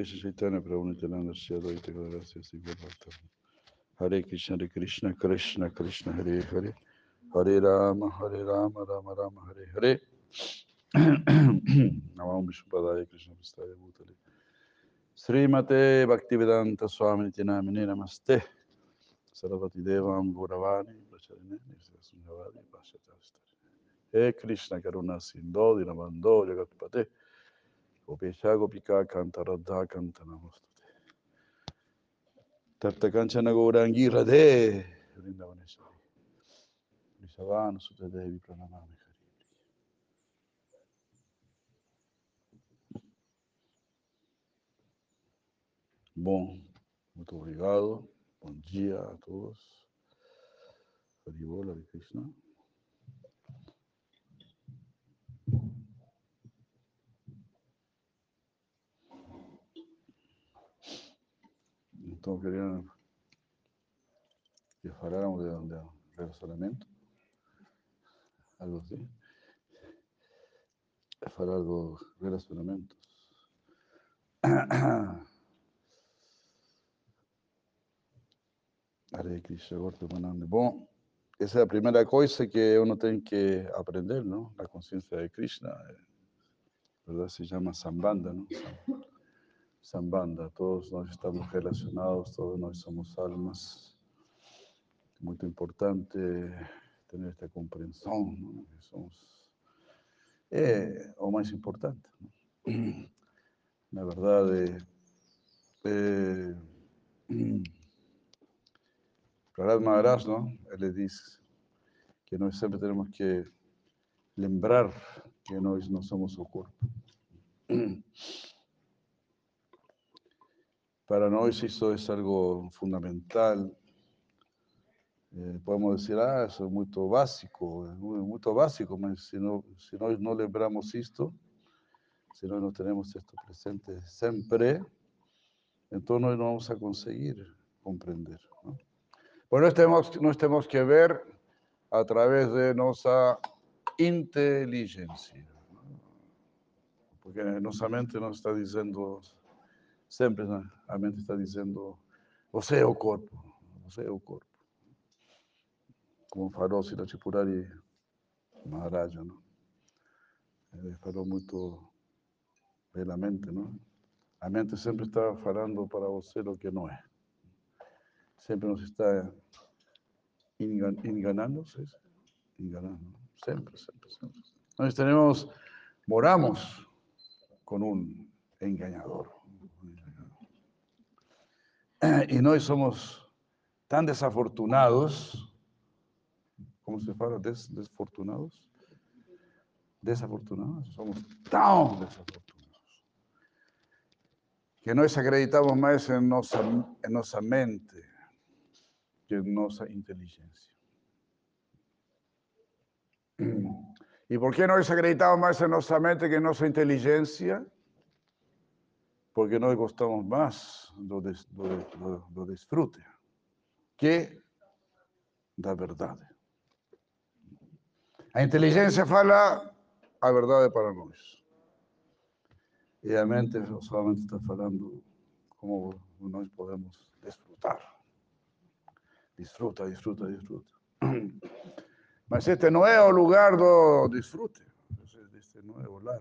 Sri Krishna Chaitanya Prabhu Nityananda Shri Advaita Gadadara Sri Bhakta Hare Krishna Hare Krishna Krishna Krishna Hare Hare Hare Rama Hare Rama Rama Rama Hare Hare Namam Vishnupadaya Krishna Prastaya Bhutale Srimate Bhaktivedanta Swami Nityanamine Namaste Sarasvati Devam Gauravani Pracharine Sunyavadi Pashatastari He Krishna Karuna Sindho Dinabando Jagatpate Gopesha Kanta Radha Kanta Namostate Tapta Kanchana Gaurangi Radhe Vrindavaneshwari Vrishabhanu Sutta Devi Pranamami Hari Bom, muito obrigado. Bom dia a todos. Haribol, Hare Krishna. Então, queria que faláramos de, de relacionamento. Algo assim. Falar dos relacionamentos. [clears throat] Hare Krishna. Bom, essa é a primeira coisa que uno tem que aprender, não? A consciência de Krishna. eh, ¿Verdad? Se chama Sambanda, não? Sam- Sambanda. Todos nós estamos relacionados, todos nós somos almas. Muito importante ter esta compreensão, não? Que somos. É o mais importante. não? Na verdade, eh, [clears throat] Prahlad Maharaj, ¿no? Él le dice que nós sempre temos que lembrar que nós não somos o corpo. [clears throat] Para nós isso é algo fundamental. Eh, podemos dizer, ah, isso é muito básico, é mu- muito básico, mas se, não, se nós não lembramos isto, se nós não temos isto presente sempre, então nós não vamos a conseguir compreender. ¿no? Pues nós temos, nós temos que ver a través de nossa inteligência. Porque nossa mente não está dizendo, sempre a mente está dizendo, você é o corpo, você é o corpo. Como falou Sila Chipurari Maharaja, não? Ele falou muito belamente, não? A mente sempre está falando para você o que não é. Sempre nos está engan- enganando, ¿sí? enganando, sempre, sempre, sempre. Nós temos, moramos com um enganador. [clears throat] E nós somos tão desafortunados, como se fala, des? Desafortunados, somos tão desafortunados, que nós acreditamos mais em nossa, em nossa mente que en nossa inteligência. E [clears throat] por que nós acreditamos mais em nossa mente que em nossa inteligência? Porque nós gostamos mais do, des, do, do, do desfrute que da verdade. A inteligência fala a verdade para nós. E a mente solamente está falando como nós podemos desfrutar. Disfruta, disfruta, disfruta. [clears throat] Mas este não é o lugar do desfrute. Este- não é o lar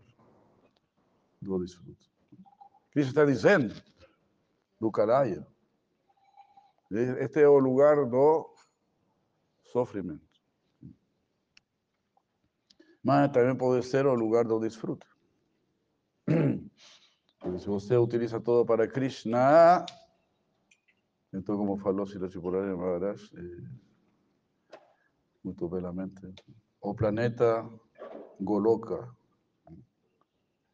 do. Cristo está dizendo do. Este es el lugar do sofrimento. Mas também pode ser o lugar do desfrute. [clears throat] Porque se você utiliza todo para Krishna, então, como falou Sila Chipurari Maharaj, eh, muito belamente, o planeta Goloka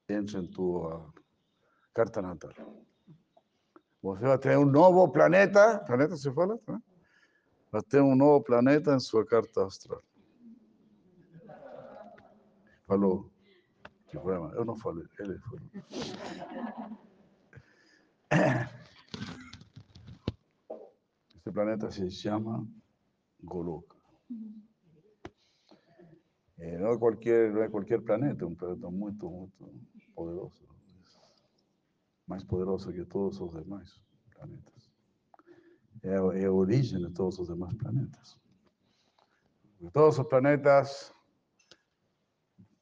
entra em tua carta natal. Você vai ter um novo planeta, planeta se fala? Né? Vai ter um novo planeta em sua carta astral. Falou. Que problema? Eu não falei, ele falou. Este planeta se chama Goloka. Eh, no, es cualquier, no es cualquier planeta, un planeta muy, muy poderoso. Más poderoso que todos los demás planetas. Es es el origen de todos los demás planetas. Todos los planetas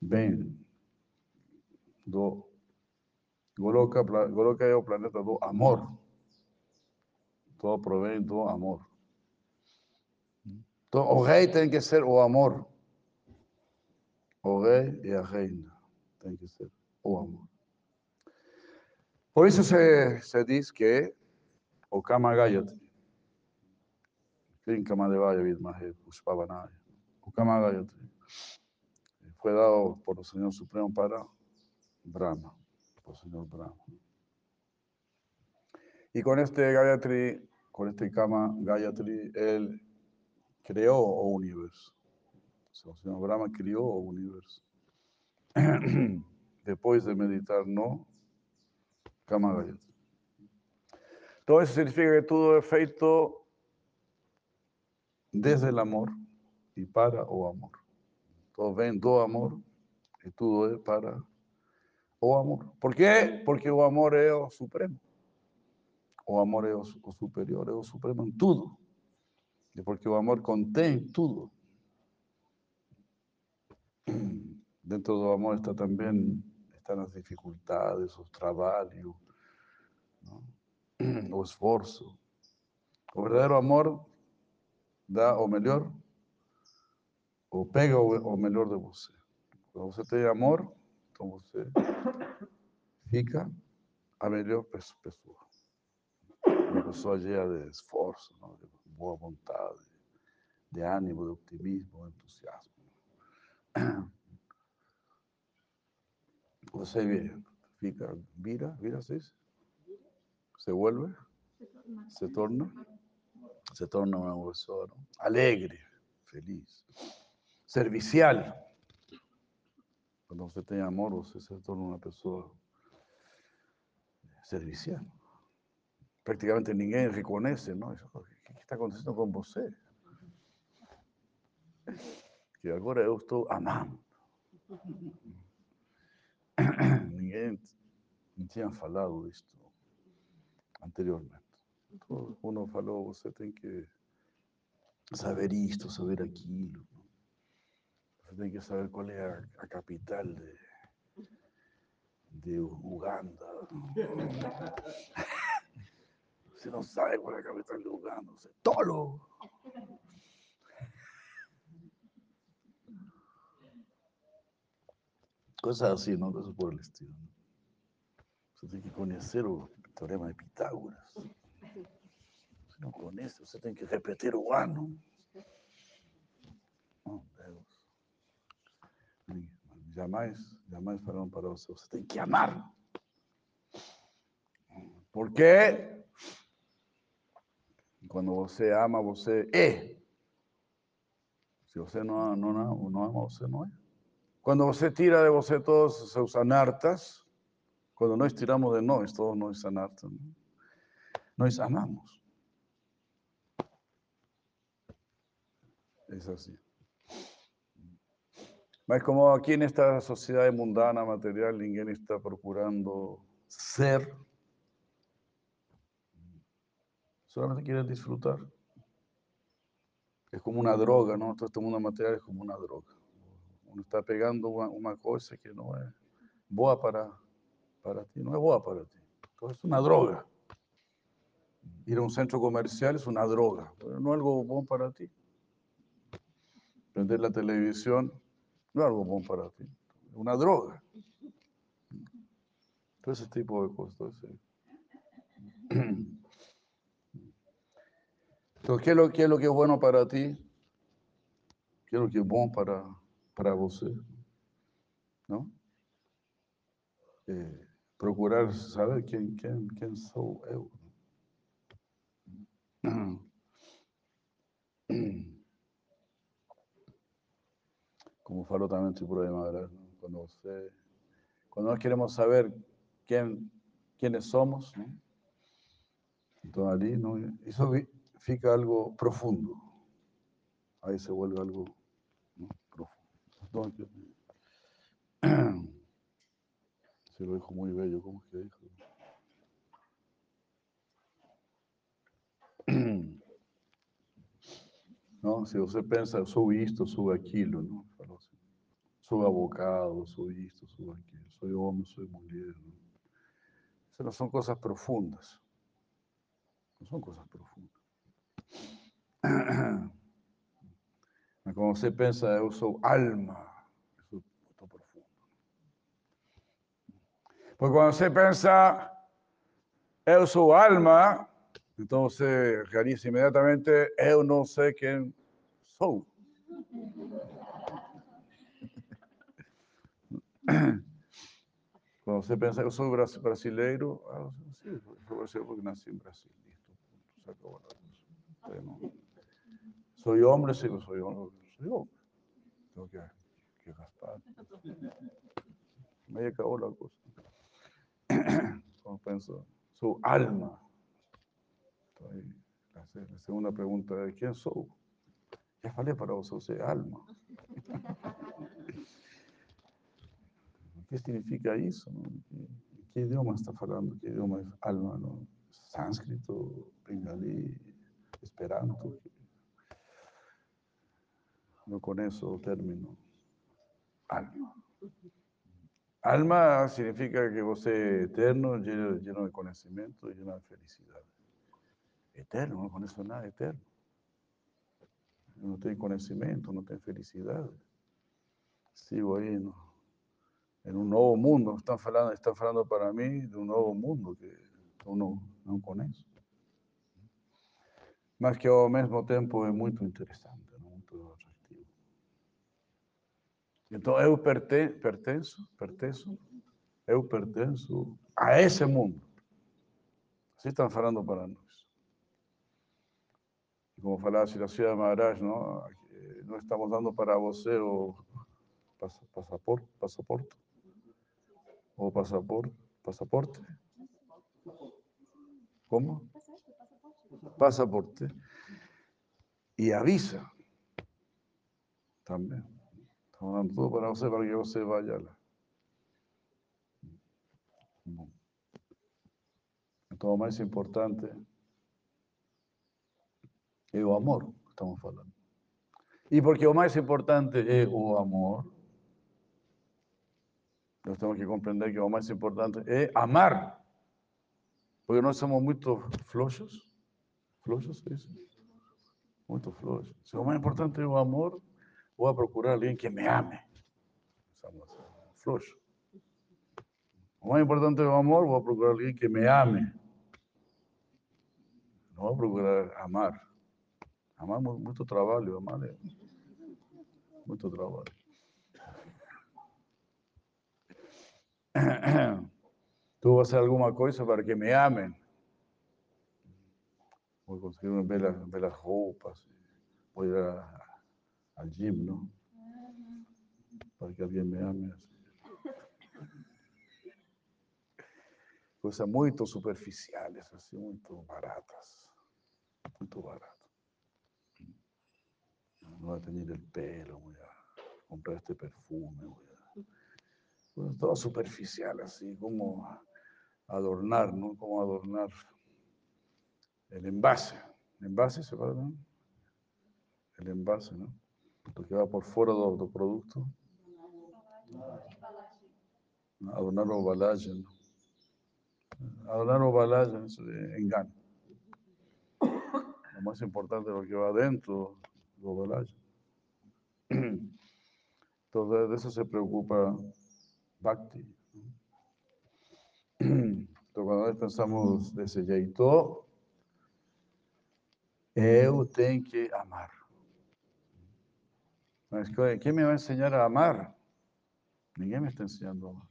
ven do Goloka, Goloka é o planeta do amor. Todo provém do amor. Então, o rei tem que ser o amor. O rei e a reina tem que ser o amor. Por isso se, se diz que o Kama Gayatri, Krim Kama Devaya Vidmahe Pushpavanaya, o Kama Gayatri fue dado por el Señor Supremo para Brahma, por el Señor Brahma. Y con este Gayatri, con este Kama Gayatri, él creó o universo. O sea, el Señor Brahma crió o universo. [clears throat] Después de meditar no Todo eso significa que todo es feito desde el amor y para o amor. Todo ven do amor y todo es para o amor. ¿Por qué? Porque o amor es o supremo. O amor é o, su- o superior, é o supremo em tudo. E porque o amor contém tudo. [clears throat] Dentro do amor está também estão as dificuldades, o não? [clears throat] o esforço. O verdadeiro amor dá o melhor, ou pega o, o melhor de você. Quando você tem amor, fica a melhor pes- pessoa. Uma pessoa cheia de esforço, de boa vontade, de ânimo, de optimismo, de entusiasmo. [clears throat] Você vê, fica, vira, vira, dice? se vuelve, se torna, se torna una persona ¿no? alegre, feliz, servicial. Cuando você tem amor, você se torna uma pessoa servicial. Prácticamente ninguém reconhece, ¿no? Que está acontecendo com você? Que agora eu estou amando. [coughs] Ninguém tinha falado isto anteriormente. Todo mundo falou, você tem que saber isto, saber aquilo. Você tem que saber qual é a, a capital de, de Uganda. Você [laughs] não sabe qual é a capital de Uganda, você é tolo. Coisas assim, não? Coisas por el estilo. ¿no? Você tem que conhecer o teorema de Pitágoras. Você não conhece, você tem que repetir o ano. Oh, Deus. Jamais, para você, você tem que amar. Por quê? Quando você ama, você é. Se você não, não, não, não ama, você não é. Quando você tira de você todos os seus anartas, quando nós tiramos de nós todos nós anartas, ¿no? nós amamos. É assim. Mas como aqui nesta sociedade mundana, material, ninguém está procurando ser, solamente quiere disfrutar. Es como una droga, ¿no? Todo este mundo material es como una droga. Uno está pegando una, una cosa que no es boa para, para ti, no es boa para ti. Entonces es una droga. Ir a un centro comercial es una droga, pero no algo bueno para ti. Prender la televisión no es algo bueno para ti, es una droga. Todo ese tipo de cosas. Entonces, ¿qué es, lo, ¿qué es lo que es bueno para ti? ¿Qué es lo que es bueno para, para você? ¿No? Eh, procurar saber quién, quién, quién soy yo. [clears throat] Como falou também tipo de Maharaj, ¿no? cuando você, cuando nós queremos saber quién, quiénes somos, ¿no? Então ali, ¿no? isso fica algo profundo. Ahí se vuelve algo. Entonces, [clears throat] se lo dijo muy bello, ¿cómo es que dijo? [clears throat] Não, se você pensa, sou isto, sou aquilo, não? Falou assim, sou abogado, sou isto, sou aquilo, sou homem, sou mulher. Não? Isso profundas. Não são coisas profundas. [clears throat] Mas quando você pensa, eu sou alma, isso é muito profundo. Porque quando você pensa, eu sou alma, então você realiza imediatamente, eu não sei quem sou. Quando você pensa, eu sou bras- brasileiro, ah, sim, sou brasileiro porque nasci em Brasil. Listo, se acabou a coisa. Eu não- Soy hombre, sí, soy hombre. Hombre. Tengo que, que raspar. Me acabó la cosa. [clears throat] Como pienso, su alma. Entonces, la, se- la segunda pregunta es, ¿quién soy? Ya falei para vos, soy alma. [laughs] ¿Qué significa eso? no? ¿Qué, qué idioma está hablando? ¿Qué idioma es alma? No? ¿Sánscrito, bengalí, esperanto? No con eso término. Alma. Alma significa que vos es eterno, lleno, lleno de conocimiento y lleno de felicidad. Eterno, no con eso nada eterno. No tengo conocimiento, no tengo felicidad. Sigo ahí ¿no? en un nuevo mundo. Están hablando, están hablando para mí de un nuevo mundo que uno no conoce. Mas que ao mesmo tempo é muito interessante, não? muito atrativo. Então eu perte, pertenço, eu pertenço a esse mundo. Assim estão falando para nós. E como falava Shirashira Maharaj, não? Eh, nós estamos dando para você o pas- passaporte, passaporte, o passaporte, passaporte. Como? pasaporte y avisa también. Todo para para que usted vaya. lá. Bom. Então, o mais importante é o amor estamos falando. E porque o mais importante é o amor, nós temos que compreender que o mais importante é amar. Porque nós somos muito floxos. Floxos, é isso? Muito floxos. O mais importante é o amor, vou procurar alguém que me ame. Somos floxos. O mais importante o amor, vou procurar alguém que me ame. Não vou procurar amar. Amar é mu- muito trabalho, amar é muito trabalho. Tú vas a hacer alguma coisa para que me amen. Voy a conseguir unas belas, belas roupas. Voy a ir a- al gym, ¿no? Para que alguien me ame. así. Coisas muito superficiales, assim, muito baratas. Muito barato. No voy a tener el pelo, voy a comprar este perfume, voy a... Cosas todo superficial, así como adornar, ¿no? Como adornar el envase. El envase se va, ¿no? El envase, ¿no? Lo que va por fuera do, do produto. Adornar o embalagem, ¿no? Adornar o engano. más importante es lo que va adentro, lo del alma. Entonces, de eso se preocupa Bhakti. Entonces, cuando pensamos desse jeito, eu tenho que amar. Quem me vai ensinar a amar? Ninguém me está ensinando a amar.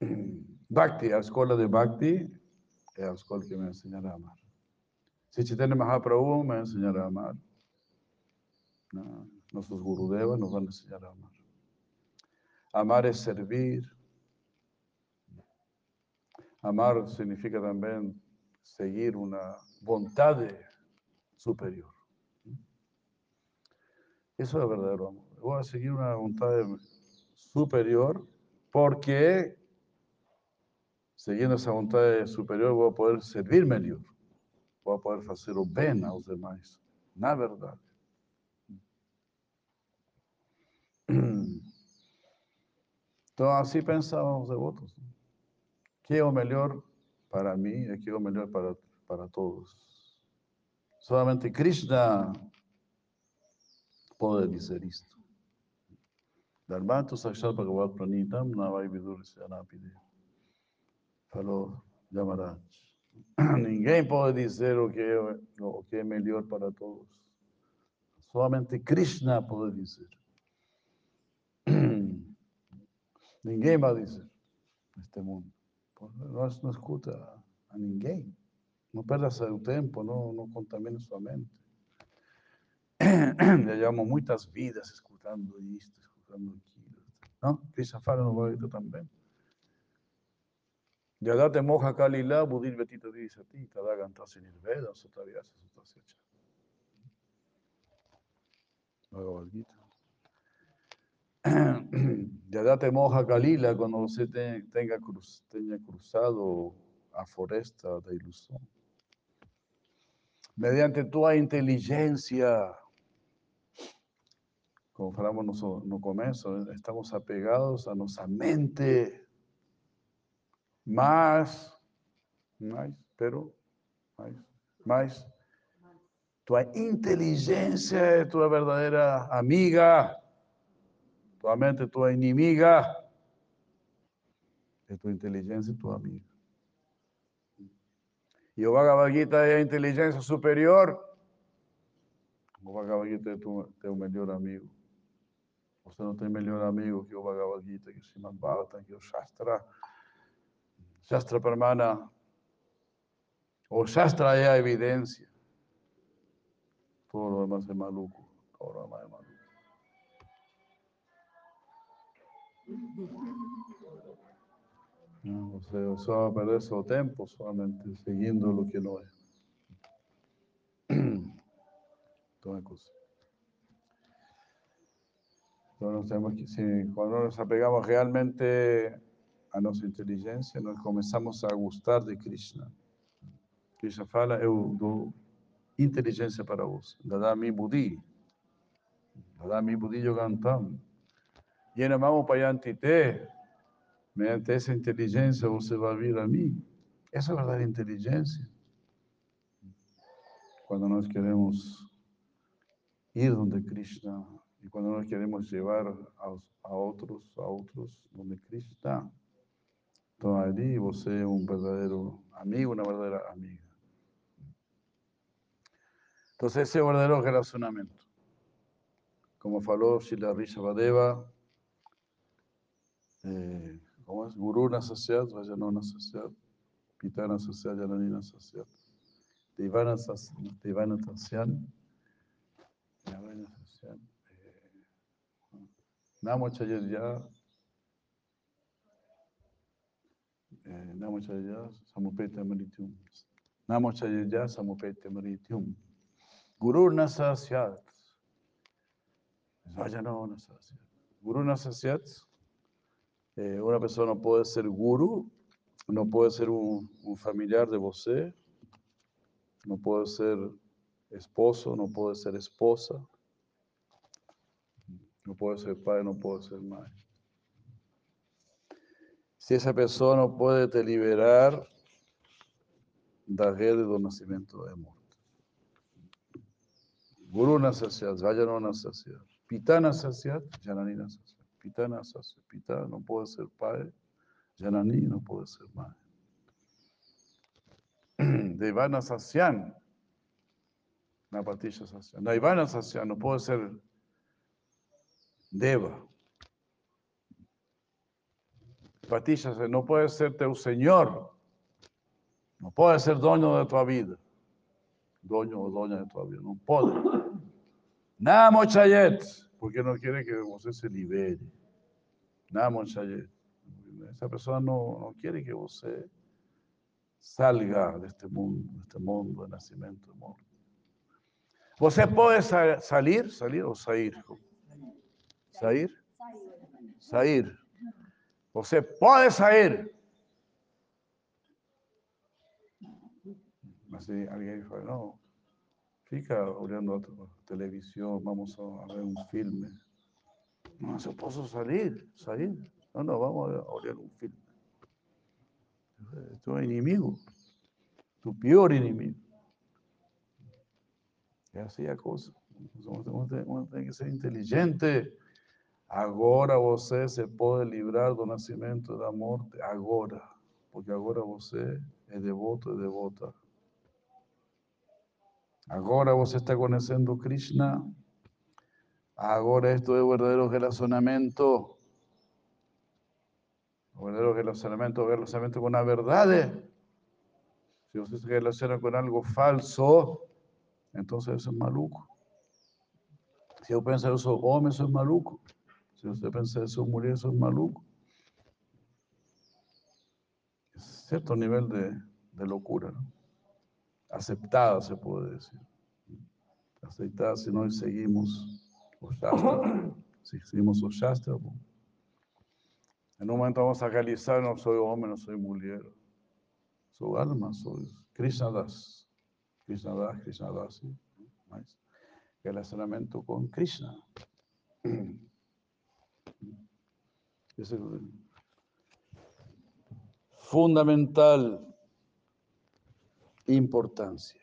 [clears throat] Bhakti, a escola de Bhakti é a escola que me ensinará a amar. Se Chaitanya Mahaprabhu me ensinará a amar. Nossos Gurudevas nos vão ensinar a amar. Amar é servir. Amar significa também seguir uma vontade superior. Eso es verdadero amor. Voy a seguir una voluntad superior porque siguiendo esa voluntad superior voy a poder servir mejor. Voy a poder hacer o bem aos demais. Na verdade. [clears throat] Então, assim pensavam os devotos. Que é o melhor para mim e que é o melhor para, para todos. Solamente Krishna pode dizer isto. Dharmantu Sakshat Bhagavat Pranitam Navai Vidur Syanapide. Falou Yamaraj. [clears throat] Ninguém pode dizer o que, é, o que é melhor para todos. Somente Krishna pode dizer. [clears throat] Ninguém vai dizer neste mundo. Nós não escuta a ninguém. Não perda seu tempo, não, não contamine sua mente. Já llevamos muitas vidas escutando isto, escutando aquilo. Não? Krishna fala no Bhagavad também. Yadate moja kalila, budir betita divisati, tada gantasi nirveda, sotavyasa sotasyacha. Bhagavad Gita. Yadate moja kalila, cuando você te- tenga, cruz, tenha cruzado a floresta da ilusão. Mediante tua inteligência, como falamos no, né, estamos apegados a nossa mente, mas, mais, pero, mais, mais, tua inteligência é tua verdadeira amiga, tua mente é tua inimiga, é tua inteligência tua amiga. E o Bhagavad Gita é a superior, o Bhagavad Gita é tu- teu amigo. Tem melhor amigo que o Bhagavad Gita, que o Srimad que o Shastra. Shastra Pramana. O Shastra é a. Todo lo demás é maluco. Todo lo demás é maluco. Não, você só vai perder seu tempo somente seguindo o que não é. Então é nós temos que, se, quando nos apegamos realmente a nossa inteligência, nós começamos a gostar de Krishna. Krishna fala, eu dou inteligência para você. Dadami Buddhi. Dadami Buddhi Yogantam. Yenamamo Payantite. Mediante essa inteligência você vai vir a mim. Essa é a verdadeira inteligência. Quando nós queremos ir onde Krishna e quando nós queremos levar aos, a outros, a outros onde Krishna está. Então ali você é um verdadeiro amigo, uma verdadeira amiga. Então esse é o verdadeiro relacionamento. Como falou Shila Rishabhadeva, eh, como es? Guru Nasasyat, Vajanona Sasyat, Pitana Sasyat, Jananina Sasyat, Devana Sas- Devana eh, Namo Chayarya, eh, Namo Chayarya, Samupeta Marityum, Namo Chayarya, Samupeta Marityum, Guru Nasasyat, Vajanona Sasyat, Guru Nasasyat, Eh, uma pessoa não pode ser guru, não pode ser um, um familiar de você, não pode ser esposo, não pode ser esposa, não pode ser pai, não pode ser mãe. Se essa pessoa não pode te liberar da rede do nascimento e morte. Guru Nasasyat, Vajano Nasasyat, Pita Nasasyat, Janani Nasasyat. Pita Nasasyat, Pita no puede ser padre, Janani no puede ser madre. [clears throat] Devana Sasyan, Napatisha Sasyan. Naivana Sasyan no puede ser Deva. Patisha no puede ser teu Señor. No puede ser dueño de tu vida. Dueño o dueña de tu vida. No puede. Namo Chayet, porque no quiere que usted se libere. Namo Chayet. Esa persona no, no quiere que usted salga de este mundo, de este mundo de nacimiento y muerte. Você pode sa- salir, salir ou sair? Sair? Sair. Você pode sair. Mas se alguém fala, não, fica olhando a te- televisão, vamos a ver um filme. Mas eu posso sair, sair. Não, não, vamos a olhar um filme. Tu inimigo, tu pior inimigo. É assim a coisa. Uno tem que ser inteligente. Agora você se pode livrar do nascimento da morte. Agora. Porque agora você é devoto e devota. Agora você está conhecendo Krishna. Agora esto é o verdadeiro relacionamento. O verdadeiro relacionamento, o relacionamento com a verdade. Se relaciona com algo falso, então você é maluco. Se eu pensar eu sou homem, sou maluco. Se você pensa eu sou mulher, sou maluco. Certo nível de, de loucura, não? Aceptada, se pode dizer. Aceitada se nós seguimos o Shastra. Se [clears throat] seguimos o Shastra, bom. En un momento vamos a realizar, no soy hombre, no soy mujer. Soy alma, soy Krishna Das. Krishna Das, Krishna Das, sí. Mas relacionamento con Krishna. [clears throat] Es el fundamental importancia.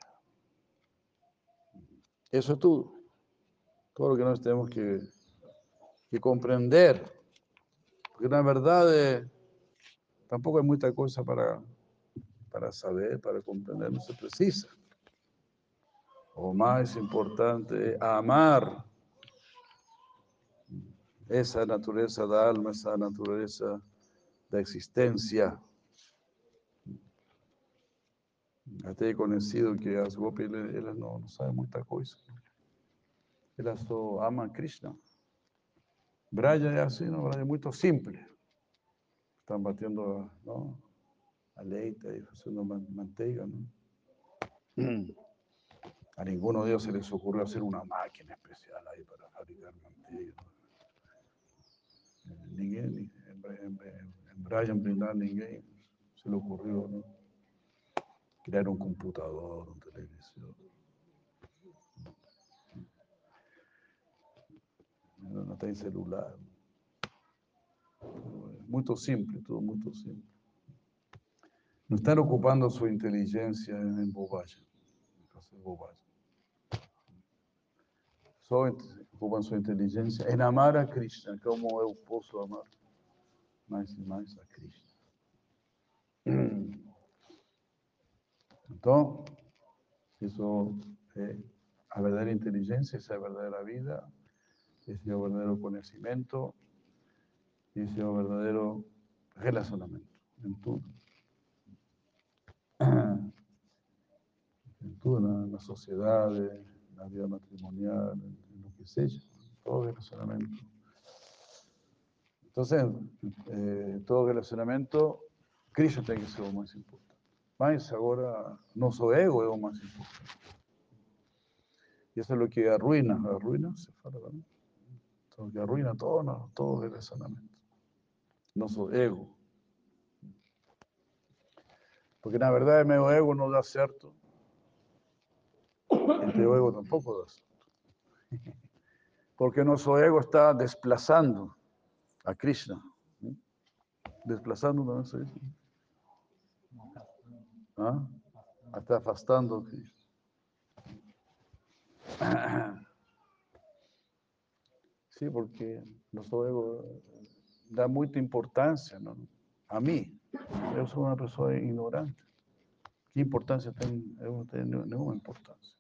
Eso es todo. Todo lo que nós tenemos que, que comprender. Porque na verdade tampoco hay mucha cosa para, para saber, para comprender, no se precisa. O más importante amar esa naturaleza da alma, esa naturaleza da existencia. Até he conhecido que as ele- elas não, não sabem muita coisa. Elas só amam Krishna. Braya é assim, não? Braya é muito simples. Estão batendo a leite e fazendo man- manteiga. Não? [clears throat] A ninguno de ellos se les ocurrió hacer una máquina especial ahí para fabricar manteiga. Ninguém, en Brindar, ninguém se le ocurrió ¿no? crear un computador, una televisión. No, no tem celular. Muito simples, tudo muito simples. Não estão ocupando sua inteligência em bobagem. Fazer bobagem. Só ocupam sua inteligência em amar a Krishna, como eu posso amar mais e mais a Krishna. [clears throat] Então, isso é a verdadeira inteligência, essa é a verdadeira vida, esse é o verdadeiro conhecimento, esse é o verdadeiro relacionamento em tudo. Em [clears throat] tudo, vida matrimonial, lo que seja, todo relacionamento. Então, eh, todo relacionamento, Cristo tem que ser o mais importante. Mas agora, nosso ego é o mais importante. Y eso es lo que arruina, arruina, se fala es lo que arruina todo, no, todo el relacionamiento. Nuestro ego. Porque na verdade meu ego não dá certo. E teu ego tampoco dá certo. [laughs] Porque nosso ego está desplazando a Krishna. Desplazando, ¿no eso? ¿Ah? Está afastando. Krishna. [clears throat] Sí, porque nuestro ego da mucha importancia ¿no? a mí. Yo soy una persona ignorante. ¿Qué importancia tiene? Eu não tenho nenhuma importância.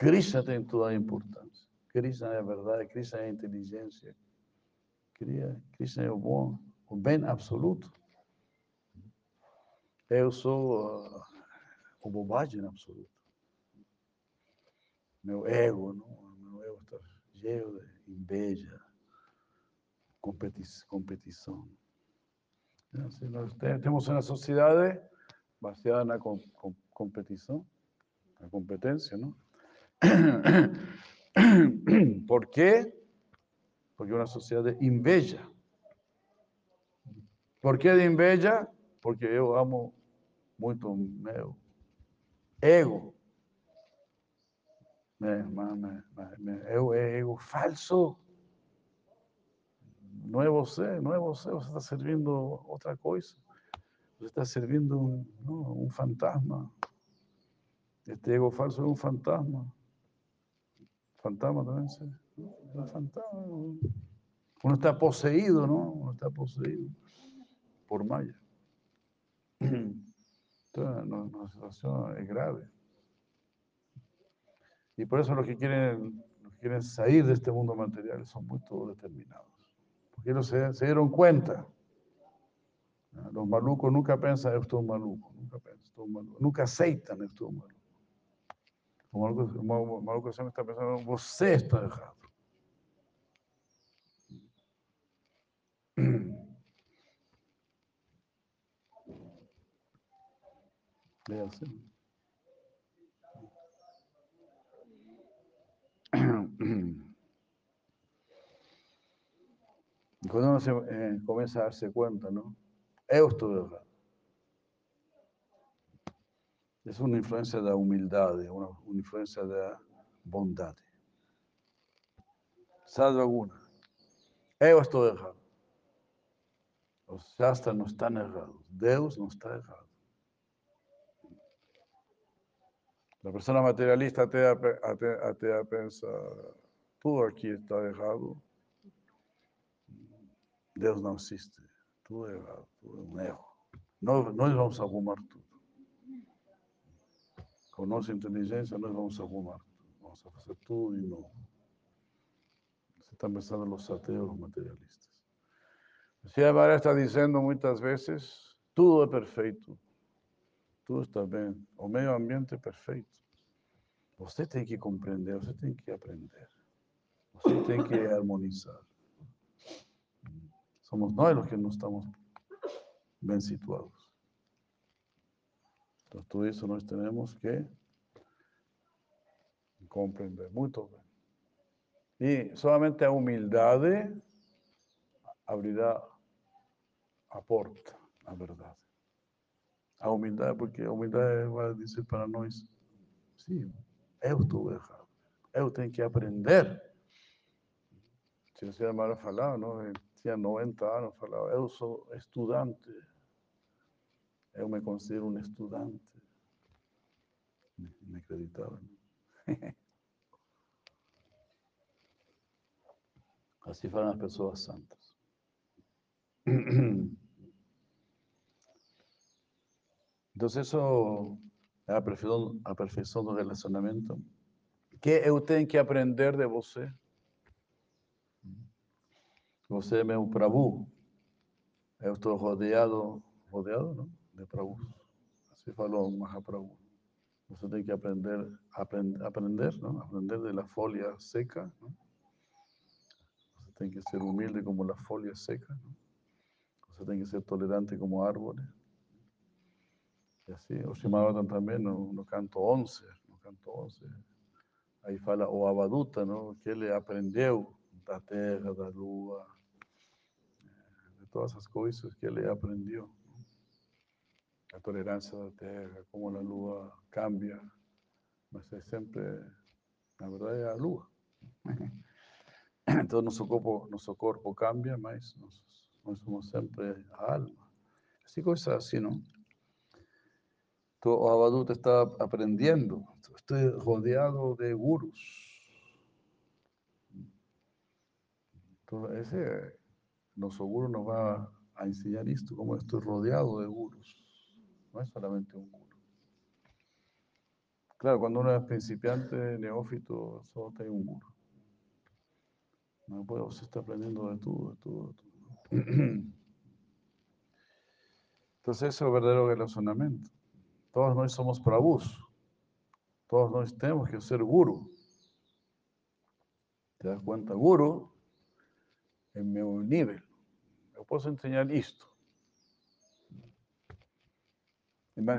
Krishna tem toda a importância. Krishna é a verdade, Krishna é a inteligência. Krishna é o bom, o bem absoluto. Eu sou ah, o bobagem absoluta. Meu ego, não? meu ego está cheio de inveja, competi- competição. Assim, nós te- temos uma sociedade baseada na com- com- competição, na competência, não? [coughs] Por quê? Porque uma sociedade de inveja. Por que de inveja? Porque eu amo muito meu ego. Eu é ego falso. Não é você, não é está servindo outra coisa. Você está servindo um, um fantasma. Este ego falso é um fantasma. Fantasma. É um fantasma. Uno está poseído, ¿no? Uno está poseído por Maya. Entonces, nuestra situación es grave. Y por eso los que quieren, los quieren salir de este mundo material son muy todos determinados. Porque ellos se, se dieron cuenta. ¿no? Los malucos nunca piensan, esto es un maluco, nunca piensan, esto es un maluco. Nunca aceitan esto es un maluco. O maluco, o maluco, o maluco sempre está pensando, você está errado. É assim. Cuando uno se, eh, comienza a darse cuenta, ¿no? Eu estou errado. Es una influencia da humildade, una, una influencia da bondade. Salve alguna. Eu estou errado. Os Shastras não estão errados. Deus não está errado. La persona materialista até, até, até pensa, está errado. Deus não existe. Tudo errado, tudo é um erro. Nós, nós vamos arrumar tudo. Com nossa inteligência, nós vamos arrumar tudo. Vamos fazer tudo de novo. Você está pensando nos ateus materialistas. Se a Maria está dizendo muitas vezes, tudo é perfeito. Tudo está bem. O meio ambiente é perfeito. Você tem que compreender, você tem que aprender. Você tem que [laughs] harmonizar. Somos nós os que não estamos bem situados. Então, tudo isso nós temos que compreender muito bem. E somente a humildade abrirá a porta, a verdade. A humildade, porque a humildade vai dizer para nós, sim, eu estou errado. Eu tenho que aprender. Se o senhor Mara falava, não? Tinha 90 anos, falava, eu sou estudante. Eu me considero um estudante. Inacreditável. [laughs] Não? Assim falam as pessoas santas. [clears throat] Então, isso é a perfeição, a perfeição do relacionamento. Que eu tenho aprender de você. Você é meu Prabhu. Eu estou rodeado, rodeado, não? De falou o Mahaprabhu. Você tem que aprender, aprender, aprender, não? Aprender da folha seca, não? Você tem que ser humilde como a folha seca? Você tem que ser tolerante como árvore. E assim, o Shimadam também no, no canto 11, no canto 11, aí fala o Abaduta, não? que ele aprendeu da terra, lua, de todas as coisas que ele aprendeu. A tolerância da terra, como a lua cambia, mas é sempre, na verdade, é a lua. Então, nosso corpo, nosso corpo cambia, mas nós, somos sempre a alma. Assim, coisas assim, não? Tu Abadut está aprendiendo. Estoy rodeado de gurus. Entonces, ese, nuestro guru nos va a enseñar esto, cómo estoy rodeado de gurus. No es solamente un guru. Claro, cuando uno es principiante, neófito, solo tiene un guru. No puede, usted está aprendiendo de todo, de todo, de todo. [clears throat] Entonces, eso es el verdadero relacionamiento. Todos nós somos prabhus. Todos nós temos que ser guru. ¿Te das cuenta? Guru en mi nivel. Eu posso enseñar esto.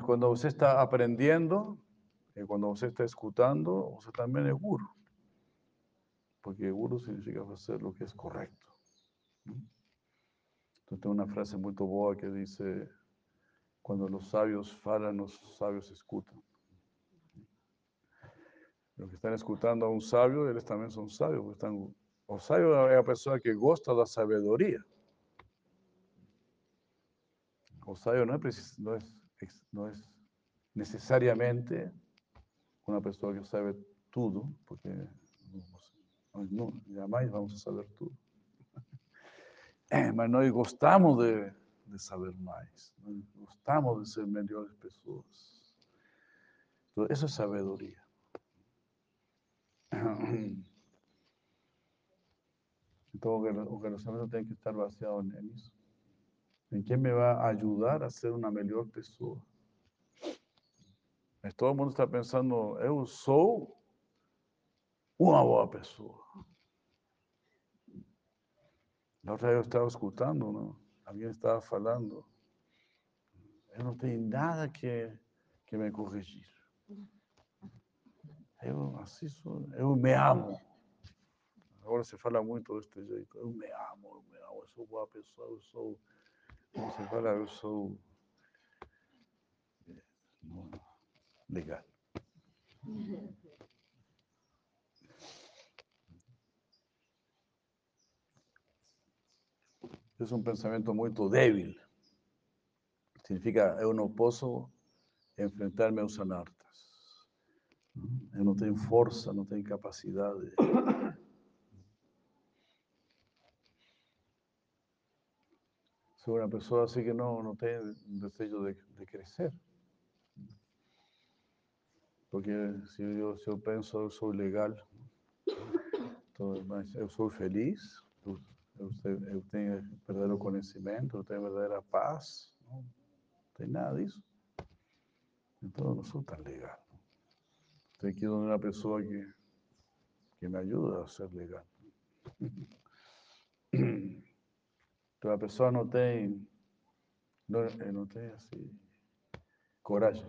Cuando usted está aprendiendo, cuando usted está escuchando, usted también es guru. Porque guru significa hacer lo que es correcto. Entonces, tengo una frase muy boa que dice, cuando los sabios falan, los sabios escuchan. Los que están escuchando a un sabio, ellos también son sabios. Están, o sabio es la persona que gosta da sabedoria. O sabio no es, no es, no es necesariamente una persona que sabe todo, porque no, jamais vamos a saber tudo. [laughs] Mas nós gostamos de, de saber mais, nós gostamos de ser melhores pessoas. Então, isso é sabedoria. [clears throat] Então, o relacionamento tem que estar baseado nisso. Em quem me vai ajudar a ser uma melhor pessoa. Mas todo mundo está pensando, eu sou uma boa pessoa. La otra vez eu estava escutando, não? alguém estava falando, eu não tenho nada que, que me corrigir. Eu assisto, eu me amo. Agora se fala muito deste jeito, eu me amo, eu me amo, eu sou boa pessoa, eu sou, eu sou eh, legal. Es un pensamiento muy débil. Significa, eu não posso enfrentar meus anartas. Eu não tenho força, não tenho capacidade. Sou uma pessoa assim que não, não tem desejo de, de crescer. Porque eu, se eu penso, eu sou legal, mas eu sou feliz, eu tenho verdadeiro conhecimento, eu tenho verdadeira paz, não tem nada disso. Então eu não sou tão legal. Tenho que ir onde uma pessoa que, que me ajuda a ser legal. [clears throat] [clears throat] Então a pessoa não tem, não, eh, não tem assim, coragem.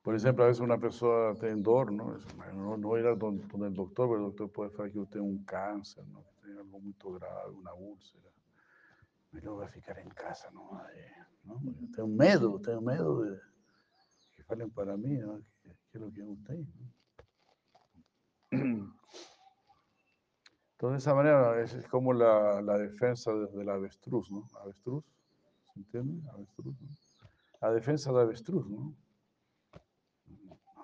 Por exemplo, a vezes uma pessoa tem dor, não, não, não ir onde o doutor, porque o doutor pode falar que eu tenho um câncer, não, que tenho algo muito grave, uma úlcera. Melhor vai ficar em casa, não vai. Não, eu tenho medo, tenho medo de que falem para mim, não, que, que que eu tenho. Entonces, de esa manera es, es como la, la defensa de- del avestruz, ¿no? Avestruz, ¿se entiende? Avestruz, ¿no? La defensa del avestruz, ¿no?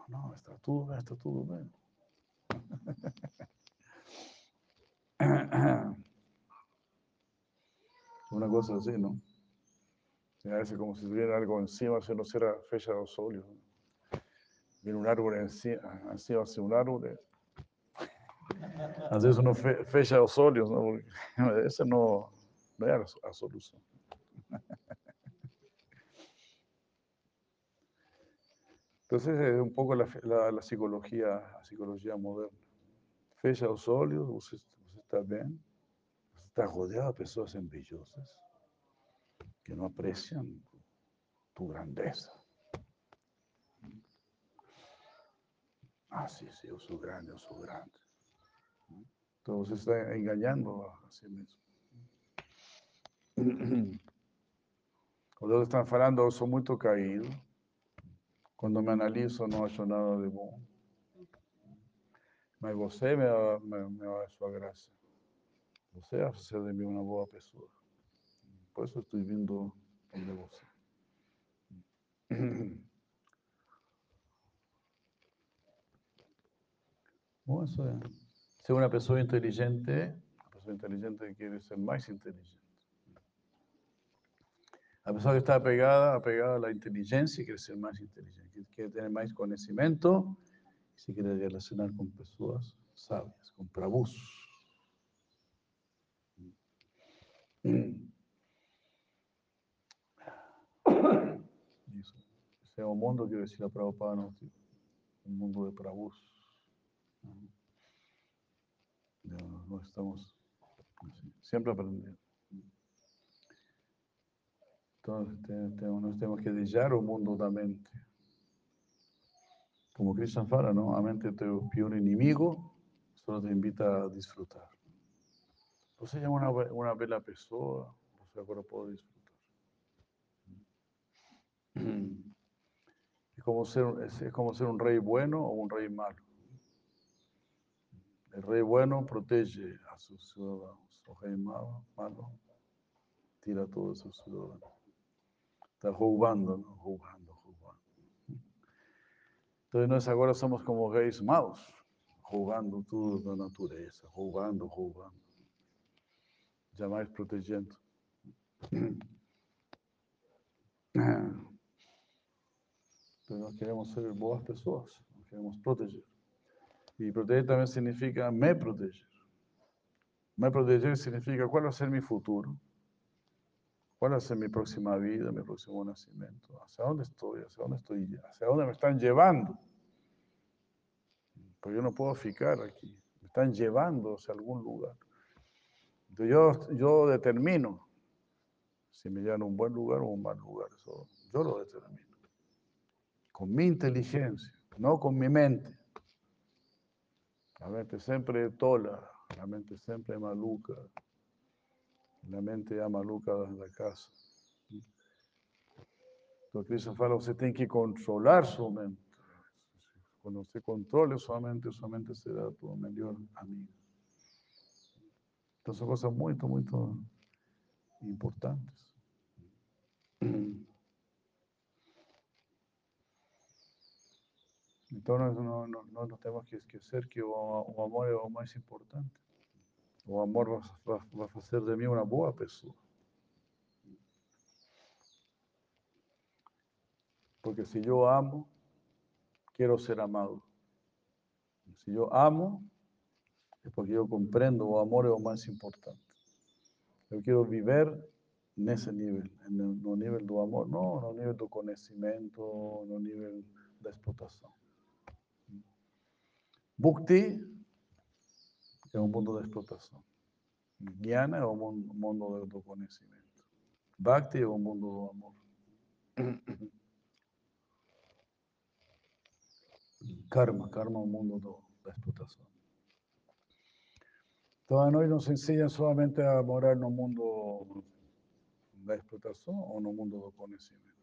No, no, está todo bien, está todo bien. [clears throat] Una cosa así, ¿no? A veces como si tuviera algo encima, si uno cierra, fecha los ojos. ¿no? Viene un árbol encima, encima hacia un árbol. Às vezes uno fe- fecha os olhos? Porque essa não, não é a so- a solução. Entonces es un poco la, psicología, la psicología moderna. Fecha os olhos, você, está você está rodeado de pessoas envidiosas que não apreciam tu, grandeza. Ah, sim, sim, eu sou grande, eu sou grande. Você está enganando a si mesmo. Os outros estão falando, eu sou muito caído. Quando me analiso, não acho nada de bom. Mas você me me, me dá a sua graça. Você vai fazer de mim uma boa pessoa. Por isso estou vindo onde você. Bueno, [clears throat] eso es. Ser una persona inteligente, una persona inteligente quiere ser más inteligente. La persona que está apegada, apegada a la inteligencia, quiere ser más inteligente, quiere tener más conocimiento y se quiere relacionar con personas sabias, con prabhus. Isso. O mundo que decía Prabhupada, un mundo de prabhus. Ya no estamos siempre aprendiendo. Entonces, tenemos que dejar el mundo da mente. Como Krishna fala, ¿no? A mente es tu peor enemigo, solo te invita a disfrutar. Você é uma, uma bela pessoa, você agora pode disfrutar. [clears throat] Es como, ser, es como ser un rey bueno o un rey malo. El rey bueno protege a sus ciudadanos. El rey malo, tira a todos sus ciudadanos. Está roubando, ¿no? Roubando, roubando. Entonces nós agora somos como reis maus, roubando tudo da natureza, roubando, roubando. Jamais protegendo. Pero nós queremos ser boas pessoas, nós queremos proteger. E proteger também significa me proteger. Me proteger significa qual vai ser meu futuro, qual vai ser minha próxima vida, meu próximo nascimento, hacia onde estou, hacia onde estou, hacia onde me estão levando. Porque eu não posso ficar aqui, me estão levando hacia algum lugar. Então eu, eu determino se me llevan a un buen lugar o un mal lugar. Eso yo lo determino. Con mi inteligencia, no con mi mente. La mente siempre es tola, la mente siempre es maluca. La mente ya maluca la casa. Entonces Cristo fala, usted tiene que controlar su mente. Cuando usted controle su mente, su mente será tu mejor amigo. Entonces son cosas muy, muy importantes. No nos tenemos que esquecer que o, amor é o mais importante. O amor vai, vai, vai fazer de mim uma boa pessoa. Porque se eu amo, quero ser amado. Se eu amo, é porque eu compreendo o amor é o mais importante. Eu quero viver nesse nível, no nível do amor, não no nível do conhecimento, no nível da explotação. Bhakti é um mundo da explotação. Jnana é um mundo, do conhecimento. Bhakti é um mundo do amor. Karma, karma é um mundo explotação. Então, a nós nos ensinam somente a morar no mundo da explotação ou no mundo do conhecimento.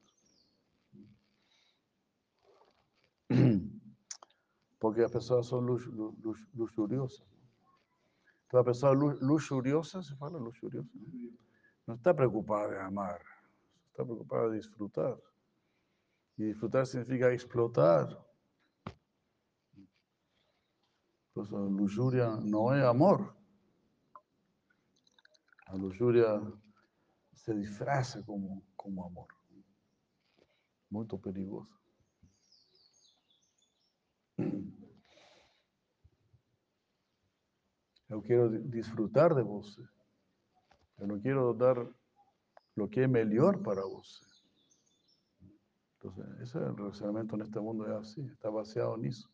Porque as pessoas são lux, lux, luxuriosas. Então, a pessoa luxuriosa, se fala luxuriosa, não está preocupada em amar, está preocupada em disfrutar. E disfrutar significa explotar. Pues a luxúria não é amor. A luxúria se disfraza como, como amor. Muito perigoso. Eu quero disfrutar de você. Eu não quero dar o que é melhor para você. Então, esse relacionamento neste mundo é assim, está baseado nisso.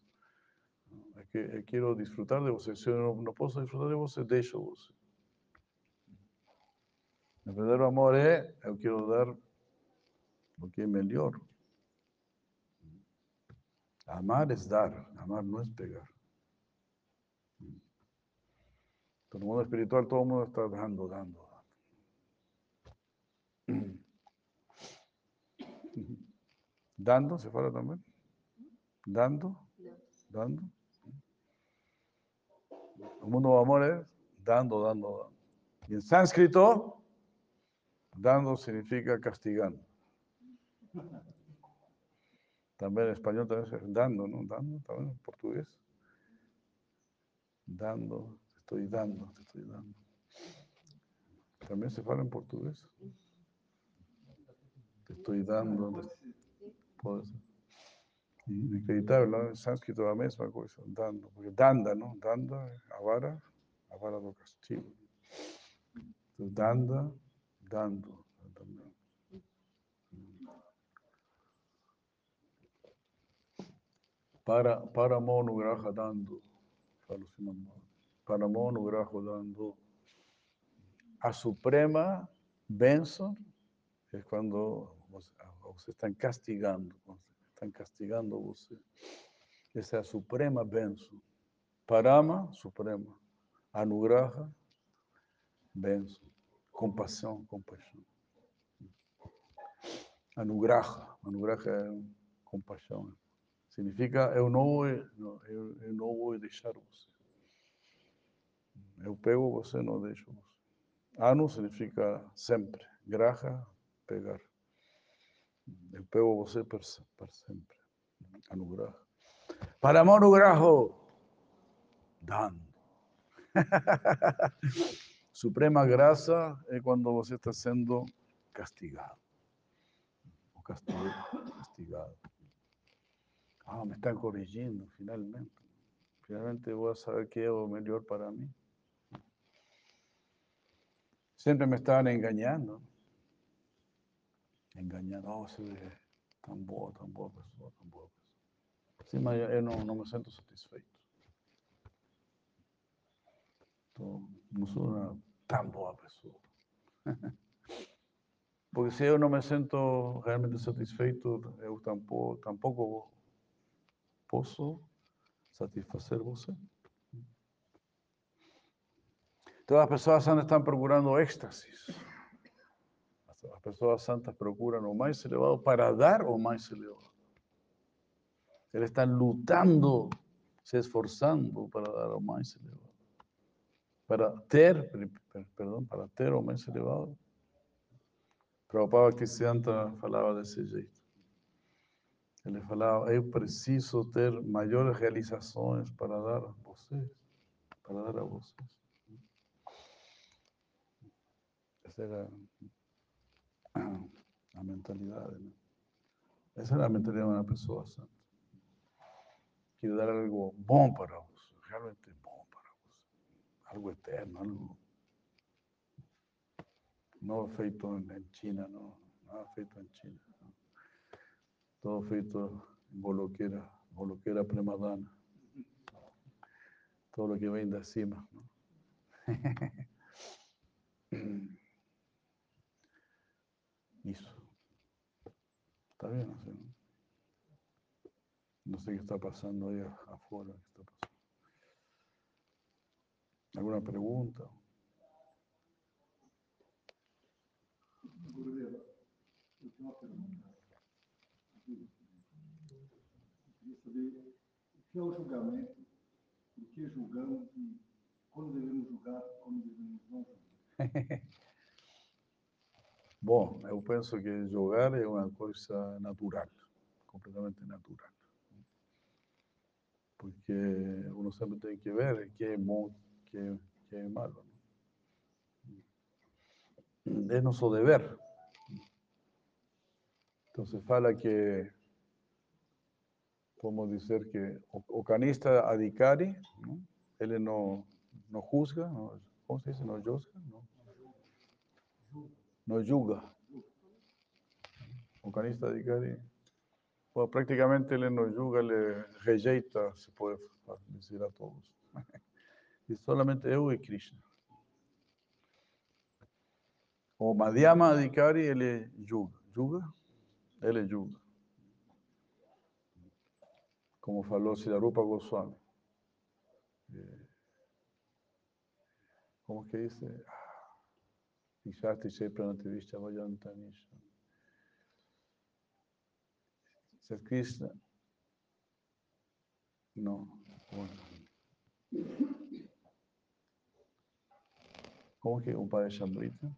É que eu quero disfrutar de você. Se eu não, não posso disfrutar de você, deixo você. O verdadeiro amor é, eu quero dar o que é melhor. Amar é dar, amar não é pegar. Então, no mundo espiritual, todo mundo está dando, dando, dando. Dando, se fala também? Dando, dando. O mundo do amor é dando, dando, dando. E em sânscrito, dando significa castigando. También en español también es dando, ¿no? Dando, también en portugués. Dando, estoy dando, te estoy dando. También se fala en portugués. Te estoy dando. Pode ser. Inacreditável, lá em sânscrito é a mesma coisa, dando. Porque danda, não? Danda, é a vara, a vara do castigo. Então, danda, dando. também. Para, Mauro. Para monograha dando. A suprema é quando você, você estão castigando, estão castigando você. Essa é a suprema bênção. Parama, suprema. Anugraha, bênção. Compaixão, compaixão. Anugraha, anugraha é compaixão. Significa eu não não, eu, eu não vou deixar você. Eu pego você, não deixo você. Anu significa sempre. Graha, pegar. Eu pego você para, para sempre. Anugraha. Para anugraho, dando. [laughs] Suprema graça é quando você está sendo castigado. O castigo, castigado. Ah, me están corrigindo, finalmente. Finalmente voy a saber qué es lo mejor para mí. Siempre me estaban engañando. Engañando, oh, se tan boa, tan boa pessoa, tan boa mas eu não, não me sinto satisfeito. Então, não sou uma tão boa pessoa. [laughs] Porque se eu não me sinto realmente satisfeito, eu tampouco, tampouco posso satisfazer você. Então as pessoas santas estão procurando êxtasis. As- As pessoas santas procuram o mais elevado para dar o mais elevado. Eles estão lutando, se esforçando para dar o mais elevado. Para ter, per- per- perdão, para ter o mais elevado. Prabhupada Bhaktisiddhanta falava desse jeito. Ele falava, eu preciso ter maiores realizações para dar a vocês, para dar a vocês. Essa era [clears throat] a mentalidade. Né? Essa era a mentalidade de uma pessoa santa. Quero dar algo bom para você, realmente bom para você. Algo eterno, algo no feito en China, no, nada feito en China. Todo feito en Boloquera, Boloquera Premadana. Todo lo que vem de cima. ¿no? [laughs] Isso. Está bien, ¿no? No sé qué está pasando ahí afuera. ¿qué está pasando? ¿Alguna pregunta? Última pergunta. Saber o que é o julgamento, o que julgamos e quando devemos julgar, quando devemos não julgar. [laughs] Bom, eu penso que jogar é uma coisa natural, completamente natural. Porque uno sempre tem que ver que é bom, que é, que é malo. É nosso dever. Então se fala que, podemos dizer que o, o canista adhikari, ¿no? ele não, não juzga, não, como se diz? Não juzga, não, não julga. O canista prácticamente ele não julga, ele rejeita, se fa- dizer a todos. [laughs] E solamente eu e Krishna. O Madhyama Adhikari, ele julga. Julga? Ele julga. Como falou Siddharupa Goswami. Eh, Como que dice? Se pranativisha vayantanisha. Se Krishna. No. bueno. ¿Cómo que un padre Shambrita?